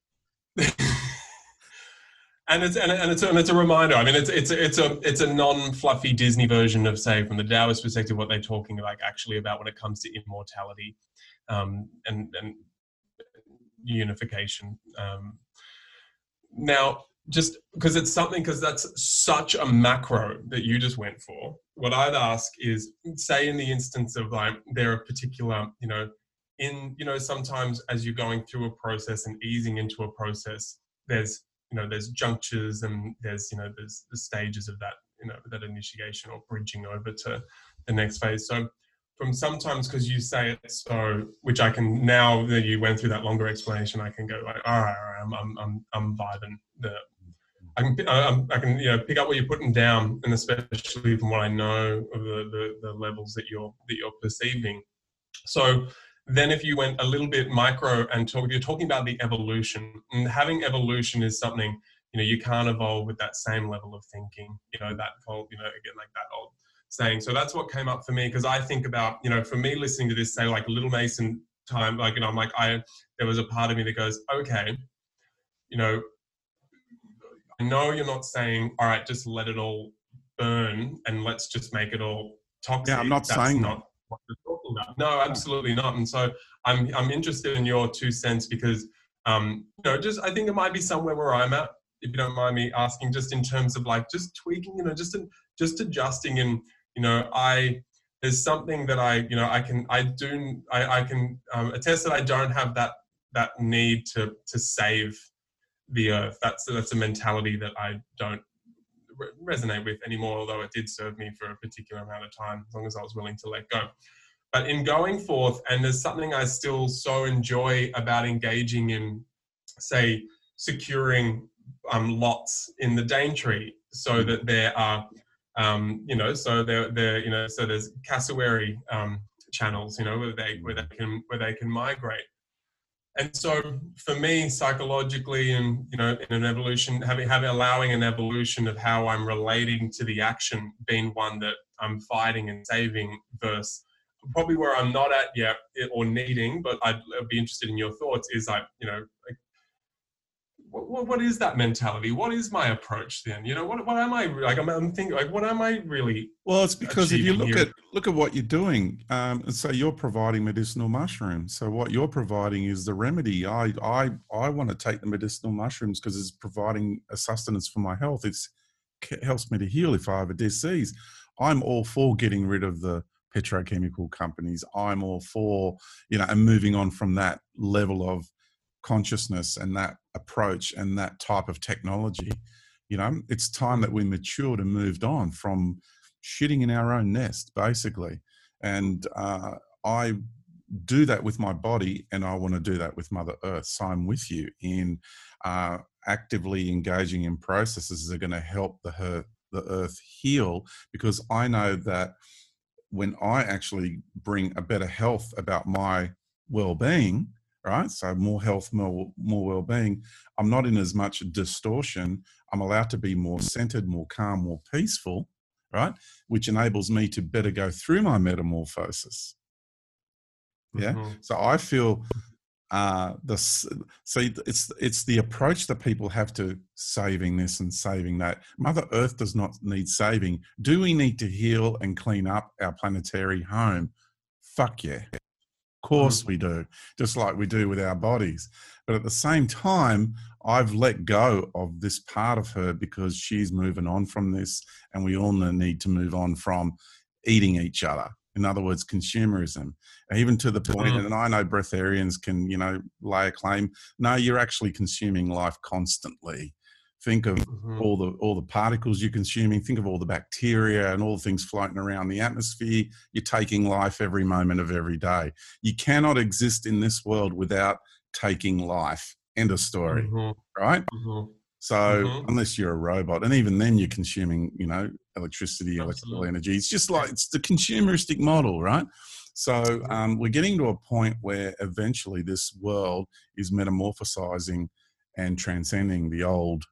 and it's and, and it's and it's a reminder. I mean, it's it's it's a it's a non-fluffy Disney version of say from the Taoist perspective what they're talking like actually about when it comes to immortality, um, and and unification. Um, now, just because it's something because that's such a macro that you just went for. What I'd ask is, say in the instance of like there are particular you know in you know sometimes as you're going through a process and easing into a process there's you know there's junctures and there's you know there's the stages of that you know that initiation or bridging over to the next phase so from sometimes because you say it so which i can now that you went through that longer explanation i can go like all right, all right i'm i'm i'm, I'm vibing the I can, I can, you know, pick up what you're putting down, and especially from what I know of the, the, the levels that you're that you're perceiving. So, then if you went a little bit micro and talk, you're talking about the evolution and having evolution is something, you know, you can't evolve with that same level of thinking, you know, that whole, you know, again, like that old saying. So that's what came up for me. Cause I think about, you know, for me listening to this, say like little Mason time, like, you know, I'm like, I, there was a part of me that goes, okay, you know, I know you're not saying, all right, just let it all burn and let's just make it all toxic. Yeah, I'm not That's saying not, that No, absolutely not. And so I'm I'm interested in your two cents because um, you know, just I think it might be somewhere where I'm at, if you don't mind me asking, just in terms of like just tweaking, you know, just in, just adjusting and you know, I there's something that I, you know, I can I do I, I can um, attest that I don't have that that need to to save the earth. That's that's a mentality that I don't resonate with anymore, although it did serve me for a particular amount of time, as long as I was willing to let go. But in going forth, and there's something I still so enjoy about engaging in, say, securing um, lots in the Daintree so that there are, um, you know, so there, there, you know, so there's cassowary um, channels, you know, where they where they can where they can migrate. And so for me psychologically and you know in an evolution having having allowing an evolution of how i'm relating to the action being one that i'm fighting and saving versus probably where i'm not at yet or needing but i'd, I'd be interested in your thoughts is like you know like what, what is that mentality? What is my approach then? You know, what, what am I like? I'm, I'm thinking like, what am I really? Well, it's because if you look here? at look at what you're doing, um, and so you're providing medicinal mushrooms. So what you're providing is the remedy. I I I want to take the medicinal mushrooms because it's providing a sustenance for my health. It's it helps me to heal if I have a disease. I'm all for getting rid of the petrochemical companies. I'm all for you know and moving on from that level of consciousness and that approach and that type of technology you know it's time that we matured and moved on from shitting in our own nest basically and uh, i do that with my body and i want to do that with mother earth so i'm with you in uh, actively engaging in processes that are going to help the, her, the earth heal because i know that when i actually bring a better health about my well-being right? So more health, more more well-being. I'm not in as much distortion. I'm allowed to be more centered, more calm, more peaceful, right? Which enables me to better go through my metamorphosis. Yeah. Mm-hmm. So I feel uh the so it's it's the approach that people have to saving this and saving that mother earth does not need saving do we need to heal and clean up our planetary home fuck yeah of course mm. we do, just like we do with our bodies. But at the same time, I've let go of this part of her because she's moving on from this, and we all need to move on from eating each other. In other words, consumerism, even to the point, mm. and I know breatharians can, you know, lay a claim. No, you're actually consuming life constantly. Think of mm-hmm. all the all the particles you're consuming. Think of all the bacteria and all the things floating around the atmosphere. You're taking life every moment of every day. You cannot exist in this world without taking life End of story, Mhm. right? Mhm. So Mhm. unless you're a robot, and even then you're consuming, you know, electricity, electrical energy. It's just like it's the consumeristic model, right? So um, we're getting to a point where eventually this world is metamorphosizing and transcending the old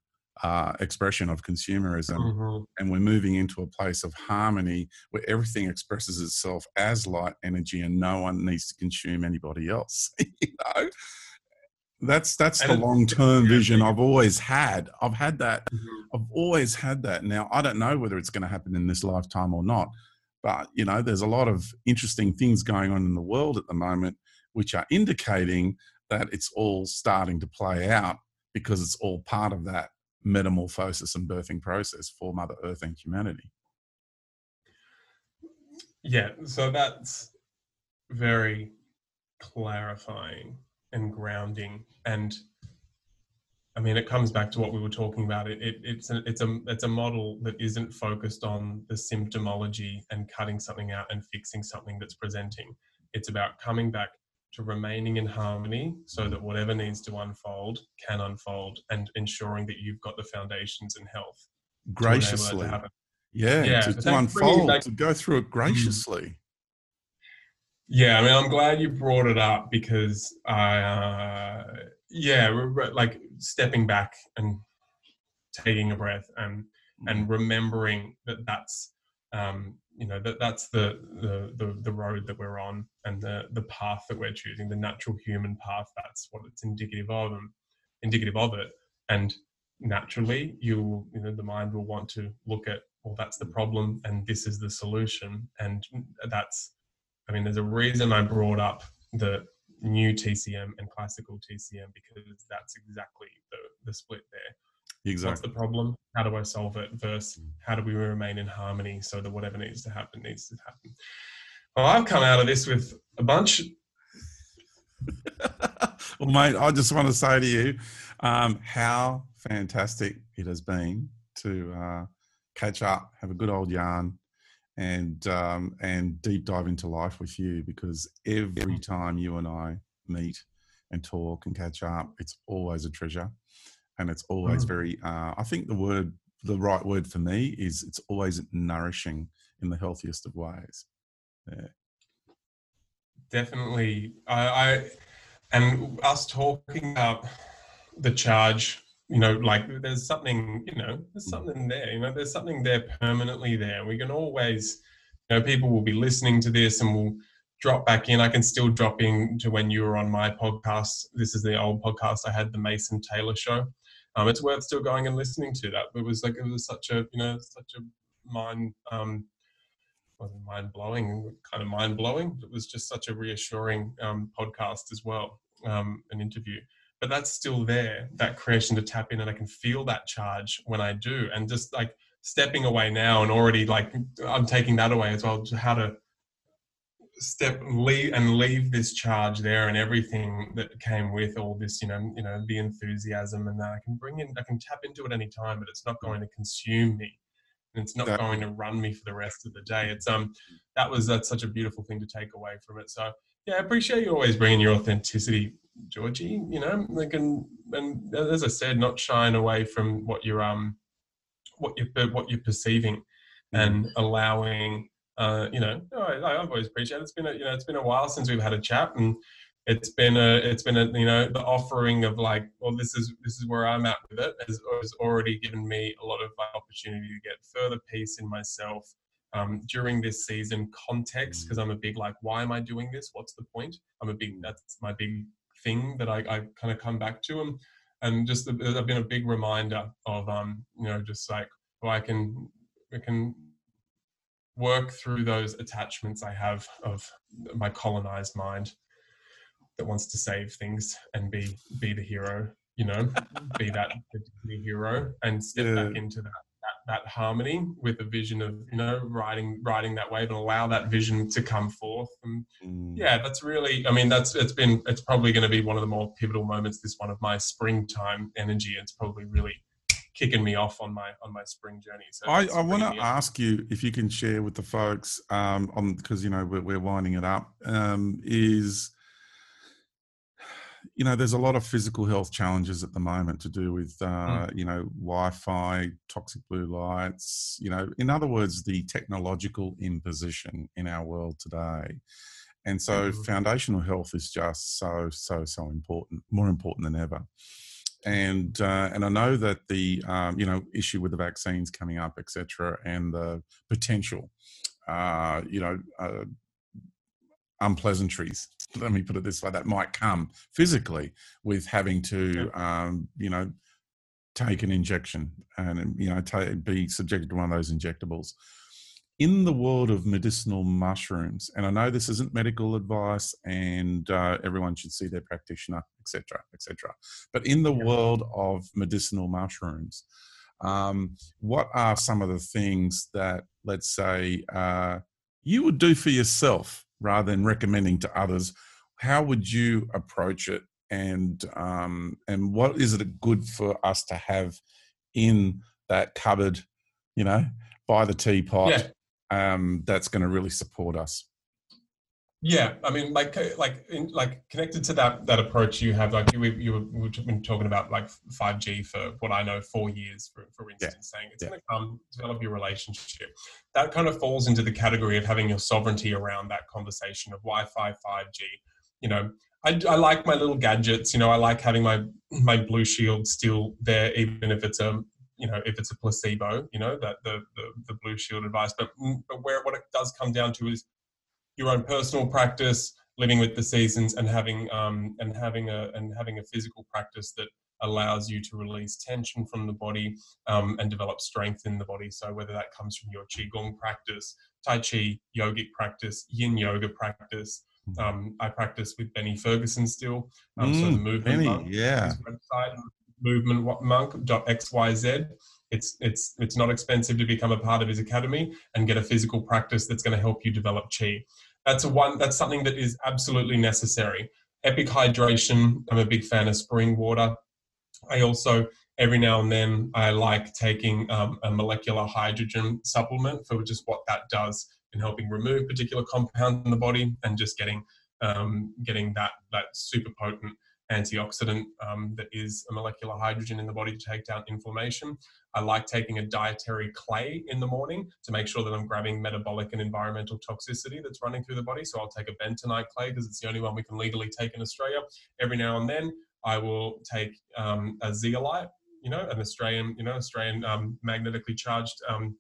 uh, expression of consumerism, Mhm. and we're moving into a place of harmony where everything expresses itself as light energy, and no one needs to consume anybody else. you know, that's that's And the long term vision. I've always had. I've had that. Mhm. I've always had that. Now I don't know whether it's going to happen in this lifetime or not, but you know, there's a lot of interesting things going on in the world at the moment, which are indicating that it's all starting to play out because it's all part of that metamorphosis and birthing process for Mother Earth and humanity. Yeah, so that's very clarifying and grounding. And I mean, it comes back to what we were talking about. It, it, it's a it's a it's a model that isn't focused on the symptomology and cutting something out and fixing something that's presenting. It's about coming back to remaining in harmony so that whatever needs to unfold can unfold and ensuring that you've got the foundations and health to to Graciously. Yeah, Yeah, to, to thanks for bringing unfold, to go through it mm. graciously. Yeah, I mean, I'm glad you brought it up because I, uh, yeah, like stepping back and taking a breath and and remembering that that's, um, you know, that that's the, the the the road that we're on and the the path that we're choosing, the natural human path. That's what it's indicative of, and indicative of it. And naturally, you you know, the mind will want to look at, well, that's the problem, and this is the solution, and that's I mean, there's a reason I brought up the new TCM and classical TCM because that's exactly the, the split there. Exactly. What's the problem? How do I solve it? Versus how do we remain in harmony so that whatever needs to happen needs to happen. Well, I've come out of this with a bunch. well, mate, I just want to say to you um, how fantastic it has been to uh, catch up, have a good old yarn, and um, and deep dive into life with you. Because every time you and I meet and talk and catch up, it's always a treasure, and it's always Mm. very. Uh, I think the word, the right word for me is it's always nourishing in the healthiest of ways. Yeah. Definitely, I, I and us talking about the charge you know like there's something you know there's something there you know there's something there permanently there. We can always you know people will be listening to this and will drop back in. I can still drop in to when you were on my podcast. This is the old podcast i had the mason taylor show. Um, it's worth still going and listening to that. It was like it was such a you know such a mind um wasn't mind blowing kind of mind blowing it was just such a reassuring um, podcast as well um, an interview but that's still there that creation to tap in and i can feel that charge when i do. And just like stepping away now and already like i'm taking that away as well to how to step leave and leave this charge there and everything that came with all this you know you know the enthusiasm and that. I can bring in i can tap into it anytime but it's not going to consume me. And it's not That- going to run me for the rest of the day. It's um that was that's such a beautiful thing to take away from it. So yeah i appreciate you always bringing your authenticity georgie you know like and and as i said not shying away from what you're um what you're what you're perceiving and allowing uh you know I, i've always appreciated it's been a you know it's been a while since we've had a chat and it's been a it's been a you know the offering of like well this is this is where i'm at with it has, has already given me a lot of opportunity to get further peace in myself um, during this season. Context because i'm a big like why am i doing this? What's the point? I'm a big that's my big thing that i, I kind of come back to and and just i've been a big reminder of um you know just like well, i can i can work through those attachments i have of my colonized mind that wants to save things and be be the hero you know be that hero and step Yeah. back into that, that harmony with a vision of you know riding riding that wave and allow that vision to come forth and Mm. yeah that's really i mean that's it's been it's probably going to be one of the more pivotal moments this one of my springtime energy it's probably really kicking me off on my on my spring journey so I, I want to ask you if you can share with the folks um, on because you know we're, we're winding it up. Um, is you know, there's a lot of physical health challenges at the moment to do with, uh, mm. you know, Wi-Fi, toxic blue lights. You know, in other words, the technological imposition in our world today. And so, mm. foundational health is just so, so, so important, more important than ever. And uh, and I know that the um, you know issue with the vaccines coming up, etc., and the potential, uh, you know, uh, unpleasantries let me put it this way that might come physically with having to um, you know take an injection and you know take, be subjected to one of those injectables. In the world of medicinal mushrooms and i know this isn't medical advice and uh, everyone should see their practitioner etc etc but in the world of medicinal mushrooms um, what are some of the things that let's say uh, you would do for yourself rather than recommending to others, how would you approach it? And um, and what is it good for us to have in that cupboard, you know, by the teapot? Yeah. Um, that's going to really support us. Yeah, I mean, like, uh, like, in, like connected to that that approach you have, like you you were, we been talking about like five G for what I know four years, for for instance, yeah. saying it's yeah. going to come develop your relationship. That kind of falls into the category of having your sovereignty around that conversation of Wi-Fi, five G. You know, I, I like my little gadgets. You know, I like having my my Blue Shield still there, even if it's a you know if it's a placebo. You know that the the, the Blue Shield advice, but mm, but where what it does come down to is your own personal practice, living with the seasons, and having um, and having a and having a physical practice that allows you to release tension from the body um, and develop strength in the body. So whether that comes from your qigong practice, tai chi, yogic practice, yin yoga practice. Hmm. Um, I practice with Benny Ferguson still. Um, mm, so the hmm, movement Benny, monk, yeah. website movementmonk.xyz. It's it's it's not expensive to become a part of his academy and get a physical practice that's going to help you develop chi that's a one that's something that is absolutely necessary epic hydration i'm a big fan of spring water i also every now and then i like taking um, a molecular hydrogen supplement for just what that does in helping remove particular compounds in the body and just getting um, getting that that super potent antioxidant um, that is a molecular hydrogen in the body to take down inflammation. I like taking a dietary clay in the morning to make sure that I'm grabbing metabolic and environmental toxicity that's running through the body. So I'll take a bentonite clay because it's the only one we can legally take in Australia. Every now and then, I will take um, a zeolite, you know, an Australian, you know, Australian um, magnetically charged um,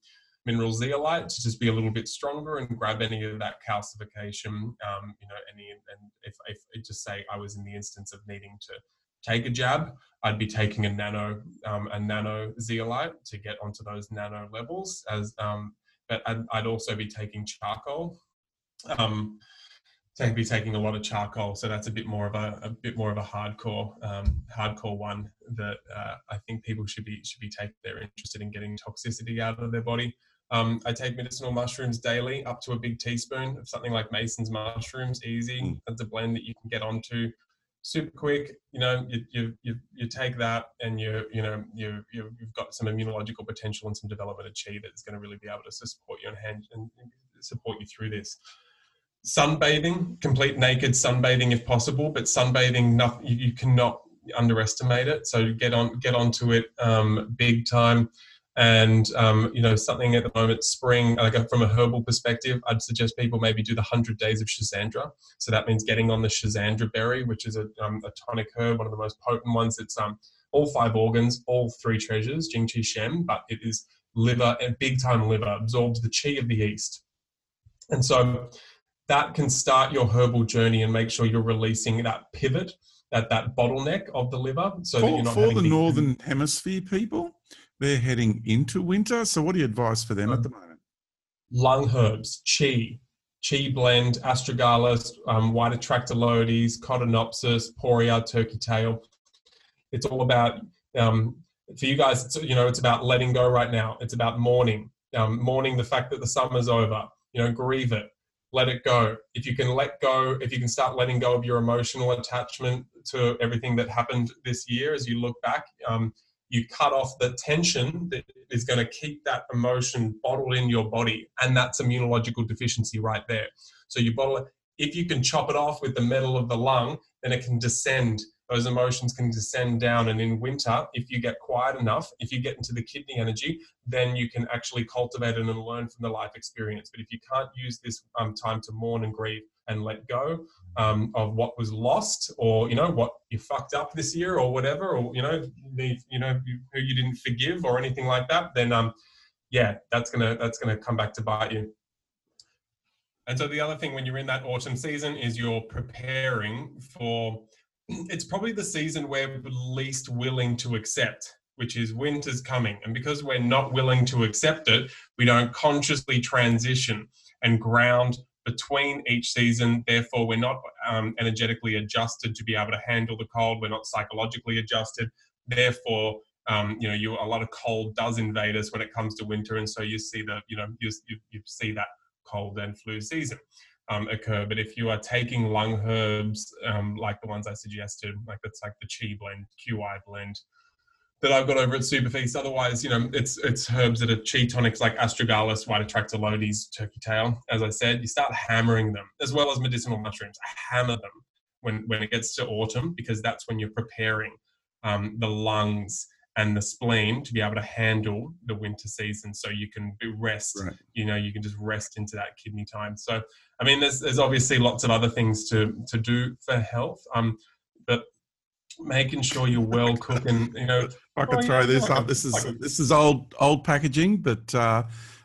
mineral zeolite to just be a little bit stronger and grab any of that calcification, um, you know, any, and if, if just say I was in the instance of needing to take a jab, I'd be taking a nano, um, a nano zeolite to get onto those nano levels as, um, but I'd, I'd, also be taking charcoal. Um, to be taking a lot of charcoal, so that's a bit more of a, a bit more of a hardcore um, hardcore one that uh, I think people should be should be taking. They're interested in getting toxicity out of their body. Um, I take medicinal mushrooms daily, up to a big teaspoon of something like Mason's mushrooms. Easy. Mm. That's a blend that you can get onto super quick. You know, you you you, you take that, and you you know you you've got some immunological potential and some development chi that's going to really be able to support you and hand and support you through this. Sunbathing, complete naked sunbathing if possible, but sunbathing, nothing, you, you cannot underestimate it. So get on get onto it um, big time and um, you know something at the moment spring like from a herbal perspective i'd suggest people maybe do the 100 days of Schisandra so that means getting on the Schisandra berry which is a, um, a tonic herb one of the most potent ones. It's um, all five organs all three treasures jing qi shen but it is liver and big time liver absorbs the chi of the east and so that can start your herbal journey and make sure you're releasing that pivot that that bottleneck of the liver so for, that you're not for the northern hemisphere people they're heading into winter. So, what do you advise for them at the moment? Lung herbs, chi, chi blend, astragalus, um, white atractylodes, codonopsis, poria, turkey tail. It's all about um, for you guys. It's, you know, it's about letting go right now. It's about mourning, um, mourning the fact that the summer's over. You know, grieve it, let it go. If you can let go, if you can start letting go of your emotional attachment to everything that happened this year, as you look back. Um, you cut off the tension that is going to keep that emotion bottled in your body. And that's immunological deficiency right there. So you bottle it. If you can chop it off with the metal of the lung, then it can descend those emotions can descend down. And in winter, if you get quiet enough, if you get into the kidney energy, then you can actually cultivate it and learn from the life experience. But if you can't use this um, time to mourn and grieve and let go um, of what was lost, or you know what you fucked up this year, or whatever, or you know, the, you know who you didn't forgive, or anything like that, then um, yeah, that's gonna that's gonna come back to bite you. And so the other thing when you're in that autumn season is you're preparing for it's probably the season we're least willing to accept, which is winter's coming. And because we're not willing to accept it, we don't consciously transition and ground between each season. Therefore, we're not um, energetically adjusted to be able to handle the cold. We're not psychologically adjusted. Therefore, um, you know, you a lot of cold does invade us when it comes to winter, and so you see the, you know, you, you, you see that cold and flu season um, occur. But if you are taking lung herbs um, like the ones I suggested, like that's like the Chi blend, QI blend that I've got over at Superfeast. Otherwise, you know, it's it's herbs that are chi tonics like astragalus, white atractylodes, turkey tail. As I said, you start hammering them as well as medicinal mushrooms. Hammer them when when it gets to autumn because that's when you're preparing um, the lungs and the spleen to be able to handle the winter season so you can rest right. you know you can just rest into that kidney time so i mean there's, there's obviously lots of other things to to do for health um making sure you're well cooking you know i could oh, throw yeah, this up this is this is old old packaging but uh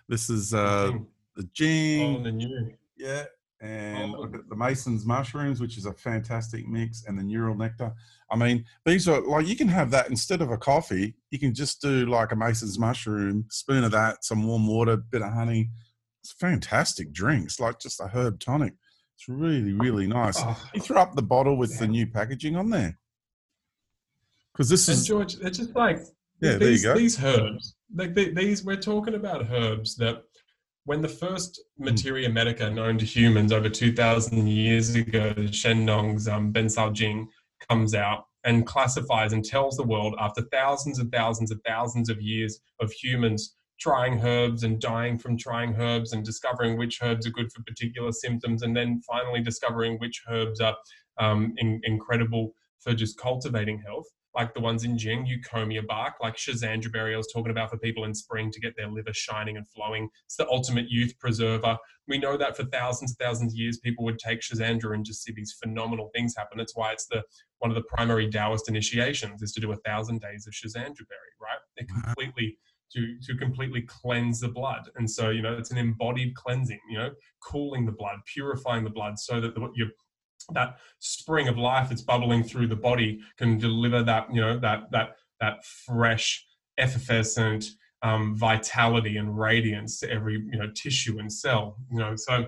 this is uh the gin. oh, the new yeah and oh. the Mason's mushrooms, which is a fantastic mix, and the neural nectar. I mean, these are like you can have that instead of a coffee. You can just do like a Mason's mushroom, spoon of that, some warm water, bit of honey. It's fantastic drinks, like just a herb tonic. It's really, really nice. Oh. You throw up the bottle with yeah. the new packaging on there. Because this and is George. It's just like yeah, these, there you go. These herbs, like these, we're talking about herbs that when the first hmm. materia medica known to humans over 2,000 years ago, Shennong's um, Ben Jing, comes out and classifies and tells the world after thousands and thousands and thousands of years of humans trying herbs and dying from trying herbs and discovering which herbs are good for particular symptoms and then finally discovering which herbs are um, in, incredible for just cultivating health like the ones in Jing, eucommia bark, like Schisandra berry I was talking about for people in spring to get their liver shining and flowing. It's the ultimate youth preserver. We know that for thousands and thousands of years, people would take Schisandra and just see these phenomenal things happen. That's why it's the one of the primary Taoist initiations is to do a thousand days of Schisandra berry, right? It completely to to completely cleanse the blood, and so you know it's an embodied cleansing. You know, cooling the blood, purifying the blood, so that the, your that spring of life that's bubbling through the body can deliver that you know that that that fresh effervescent um, vitality and radiance to every you know tissue and cell you know. So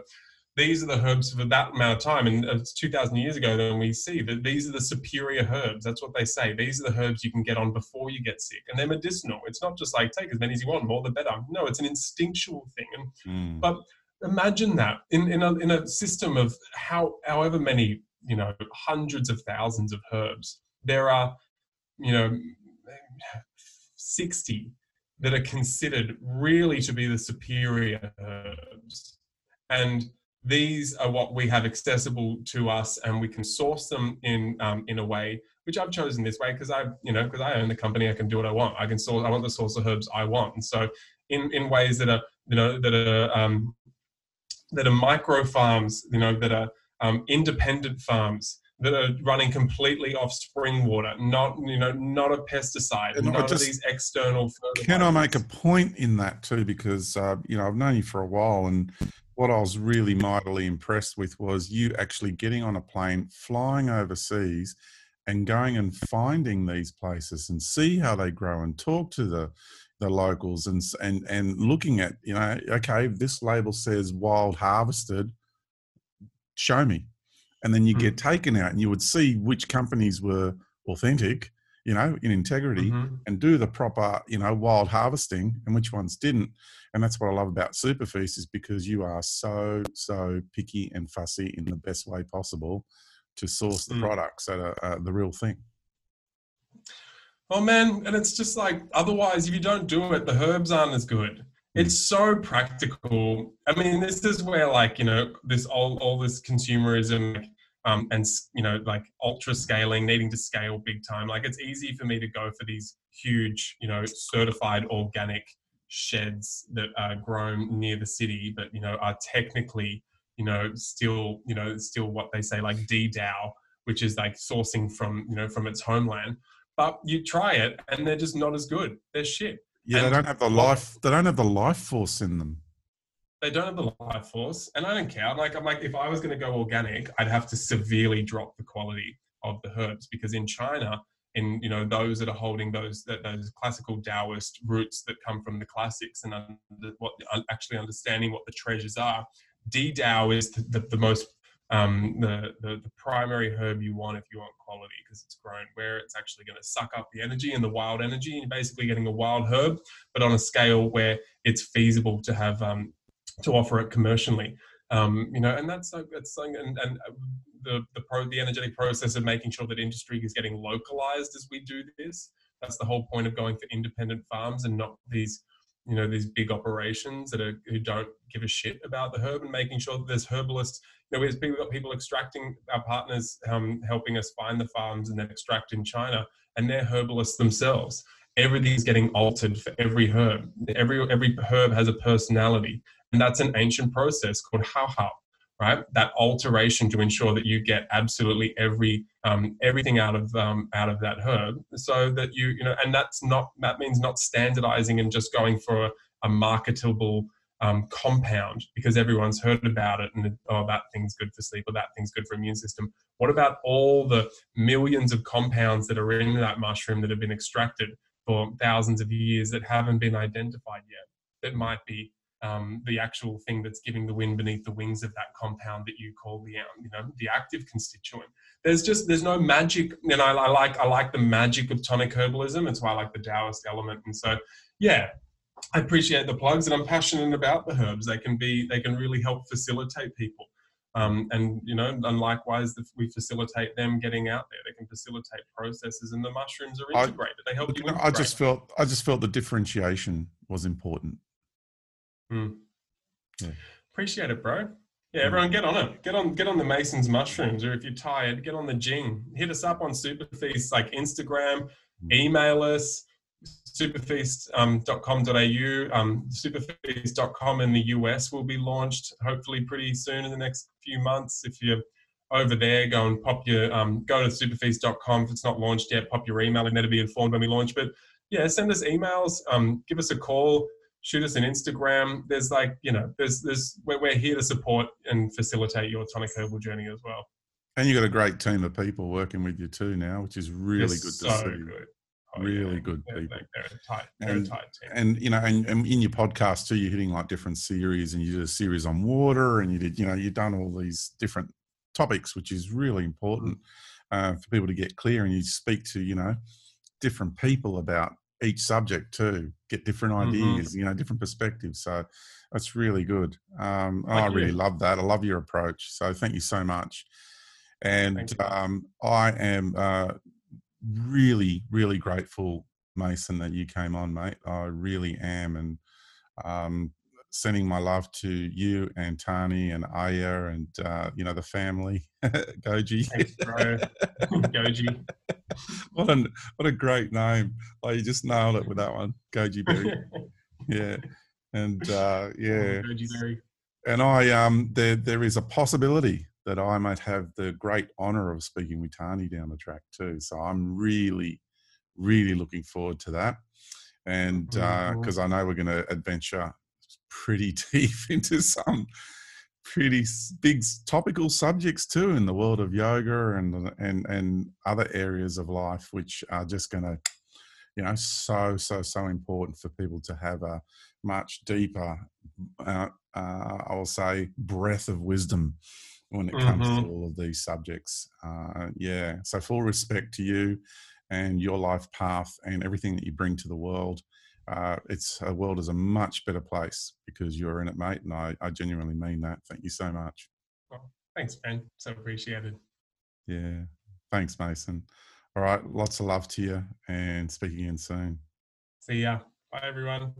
these are the herbs for that amount of time and it's 2000 years ago then we see that these are the superior herbs that's what they say. These are the herbs you can get on before you get sick and they're medicinal. It's not just like take as many as you want more the better. No it's an instinctual thing and, mm. but imagine that in, in, a, in a system of how however many you know hundreds of thousands of herbs there are you know 60 that are considered really to be the superior herbs. And these are what we have accessible to us and we can source them in um, in a way which I've chosen this way because I you know because I own the company I can do what I want. I can source I want the source of herbs I want. And so in in ways that are you know that are um, that are micro farms, you know, that are um, independent farms that are running completely off spring water, not you know, not a pesticide, and none of these external. Can I make a point in that too? Because uh, you know, I've known you for a while, and what I was really mightily impressed with was you actually getting on a plane, flying overseas, and going and finding these places and see how they grow and talk to the the locals and and and looking at you know okay this label says wild harvested show me and then you mm-hmm. get taken out and you would see which companies were authentic you know in integrity mm-hmm. and do the proper you know wild harvesting and which ones didn't and that's what i love about superfeast is because you are so so picky and fussy in the best way possible to source the mm. products that are, are the real thing Oh man, and it's just like otherwise, if you don't do it, the herbs aren't as good. Hmm. It's so practical. I mean, this is where like you know this all all this consumerism. um, and you know like ultra scaling needing to scale big time like it's easy for me to go for these huge you know certified organic sheds that are grown near the city but you know are technically you know still you know still what they say like DAO which is like sourcing from you know from its homeland but you try it and they're just not as good. They're shit. Yeah and they don't have the life they don't have the life force in them. They don't have the life force, and I don't care. I'm like, I'm like, if I was going to go organic, I'd have to severely drop the quality of the herbs because in China, in you know those that are holding those that those classical Taoist roots that come from the classics and under, what actually understanding what the treasures are, D Dao is the, the, the most um, the, the, the primary herb you want if you want quality because it's grown where it's actually going to suck up the energy and the wild energy. And you're basically getting a wild herb, but on a scale where it's feasible to have um, to offer it commercially. Um, you know, and that's that's something, and, and the the pro the energetic process of making sure that industry is getting localized as we do this. That's the whole point of going for independent farms and not these you know these big operations that are who don't give a shit about the herb and making sure that there's herbalists you know we've got people extracting our partners um, helping us find the farms and then extract in china and they're herbalists themselves everything's getting altered for every herb every every herb has a personality and that's an ancient process called hao hao, right? That alteration to ensure that you get absolutely every um, everything out of um, out of that herb, so that you you know, and that's not that means not standardizing and just going for a, a marketable um, compound because everyone's heard about it and oh that thing's good for sleep or that thing's good for immune system. What about all the millions of compounds that are in that mushroom that have been extracted for thousands of years that haven't been identified yet? That might be um, the actual thing that's giving the wind beneath the wings of that compound that you call the um, you know the active constituent. There's just there's no magic, and I, I like I like the magic of tonic herbalism. It's why I like the Taoist element, and so yeah, I appreciate the plugs, and I'm passionate about the herbs. They can be they can really help facilitate people. Um, and you know, and likewise, we facilitate them getting out there. They can facilitate processes, and the mushrooms are integrated. I, they help you. Know, I just felt I just felt the differentiation was important. Mm. Yeah. Appreciate it, bro. Yeah, everyone get on it. Get on get on the Mason's mushrooms, or if you're tired, get on the Jing. Hit us up on Superfeast, like Instagram, hmm. email us, superfeast.com.au. Um, um, superfeast.com in the US will be launched hopefully pretty soon in the next few months. If you're over there, go and pop your um, go to superfeast.com. If it's not launched yet, pop your email and there to be informed when we launch. But yeah, send us emails, um, give us a call shoot us an Instagram. There's like, you know, there's, there's, we're, we're here to support and facilitate your tonic herbal journey as well. And you've got a great team of people working with you too now, which is really good to so see. Good. Oh, really yeah. good they're, people. They're, a tight, they're and, a tight team. And you know, and, and, in your podcast too, you're hitting like different series, and you did a series on water, and you did, you know, you've done all these different topics, which is really important uh, for people to get clear, and you speak to, you know, different people about each subject too, get different mm-hmm. ideas, mm-hmm. you know, different perspectives. So that's really good. Um, oh, I really love that. I love your approach. So thank you so much. And um, I am uh, really, really grateful, Mason, that you came on, mate. I really am. And um, sending my love to you and Tahnee and Aya and uh, you know the family, Goji. Thanks, bro. Goji. What a what a great name! Like you just nailed it with that one, Goji Berry. yeah, and uh, yeah, Goji Berry. And I um there there is a possibility that I might have the great honor of speaking with Tahnee down the track too. So I'm really, really looking forward to that and because uh, I know we're going to adventure pretty deep into some pretty big topical subjects too in the world of yoga and and and other areas of life which are just going to you know so so so important for people to have a much deeper uh, uh, i will say breath of wisdom when it comes mm-hmm. to all of these subjects uh, yeah so full respect to you and your life path and everything that you bring to the world uh, it's a world is a much better place because you're in it, mate. And I, I genuinely mean that. Thank you so much. Well, thanks, Ben. So appreciated. Yeah. Thanks, Mason. All right. Lots of love to you and speak again soon. See ya. Bye, everyone.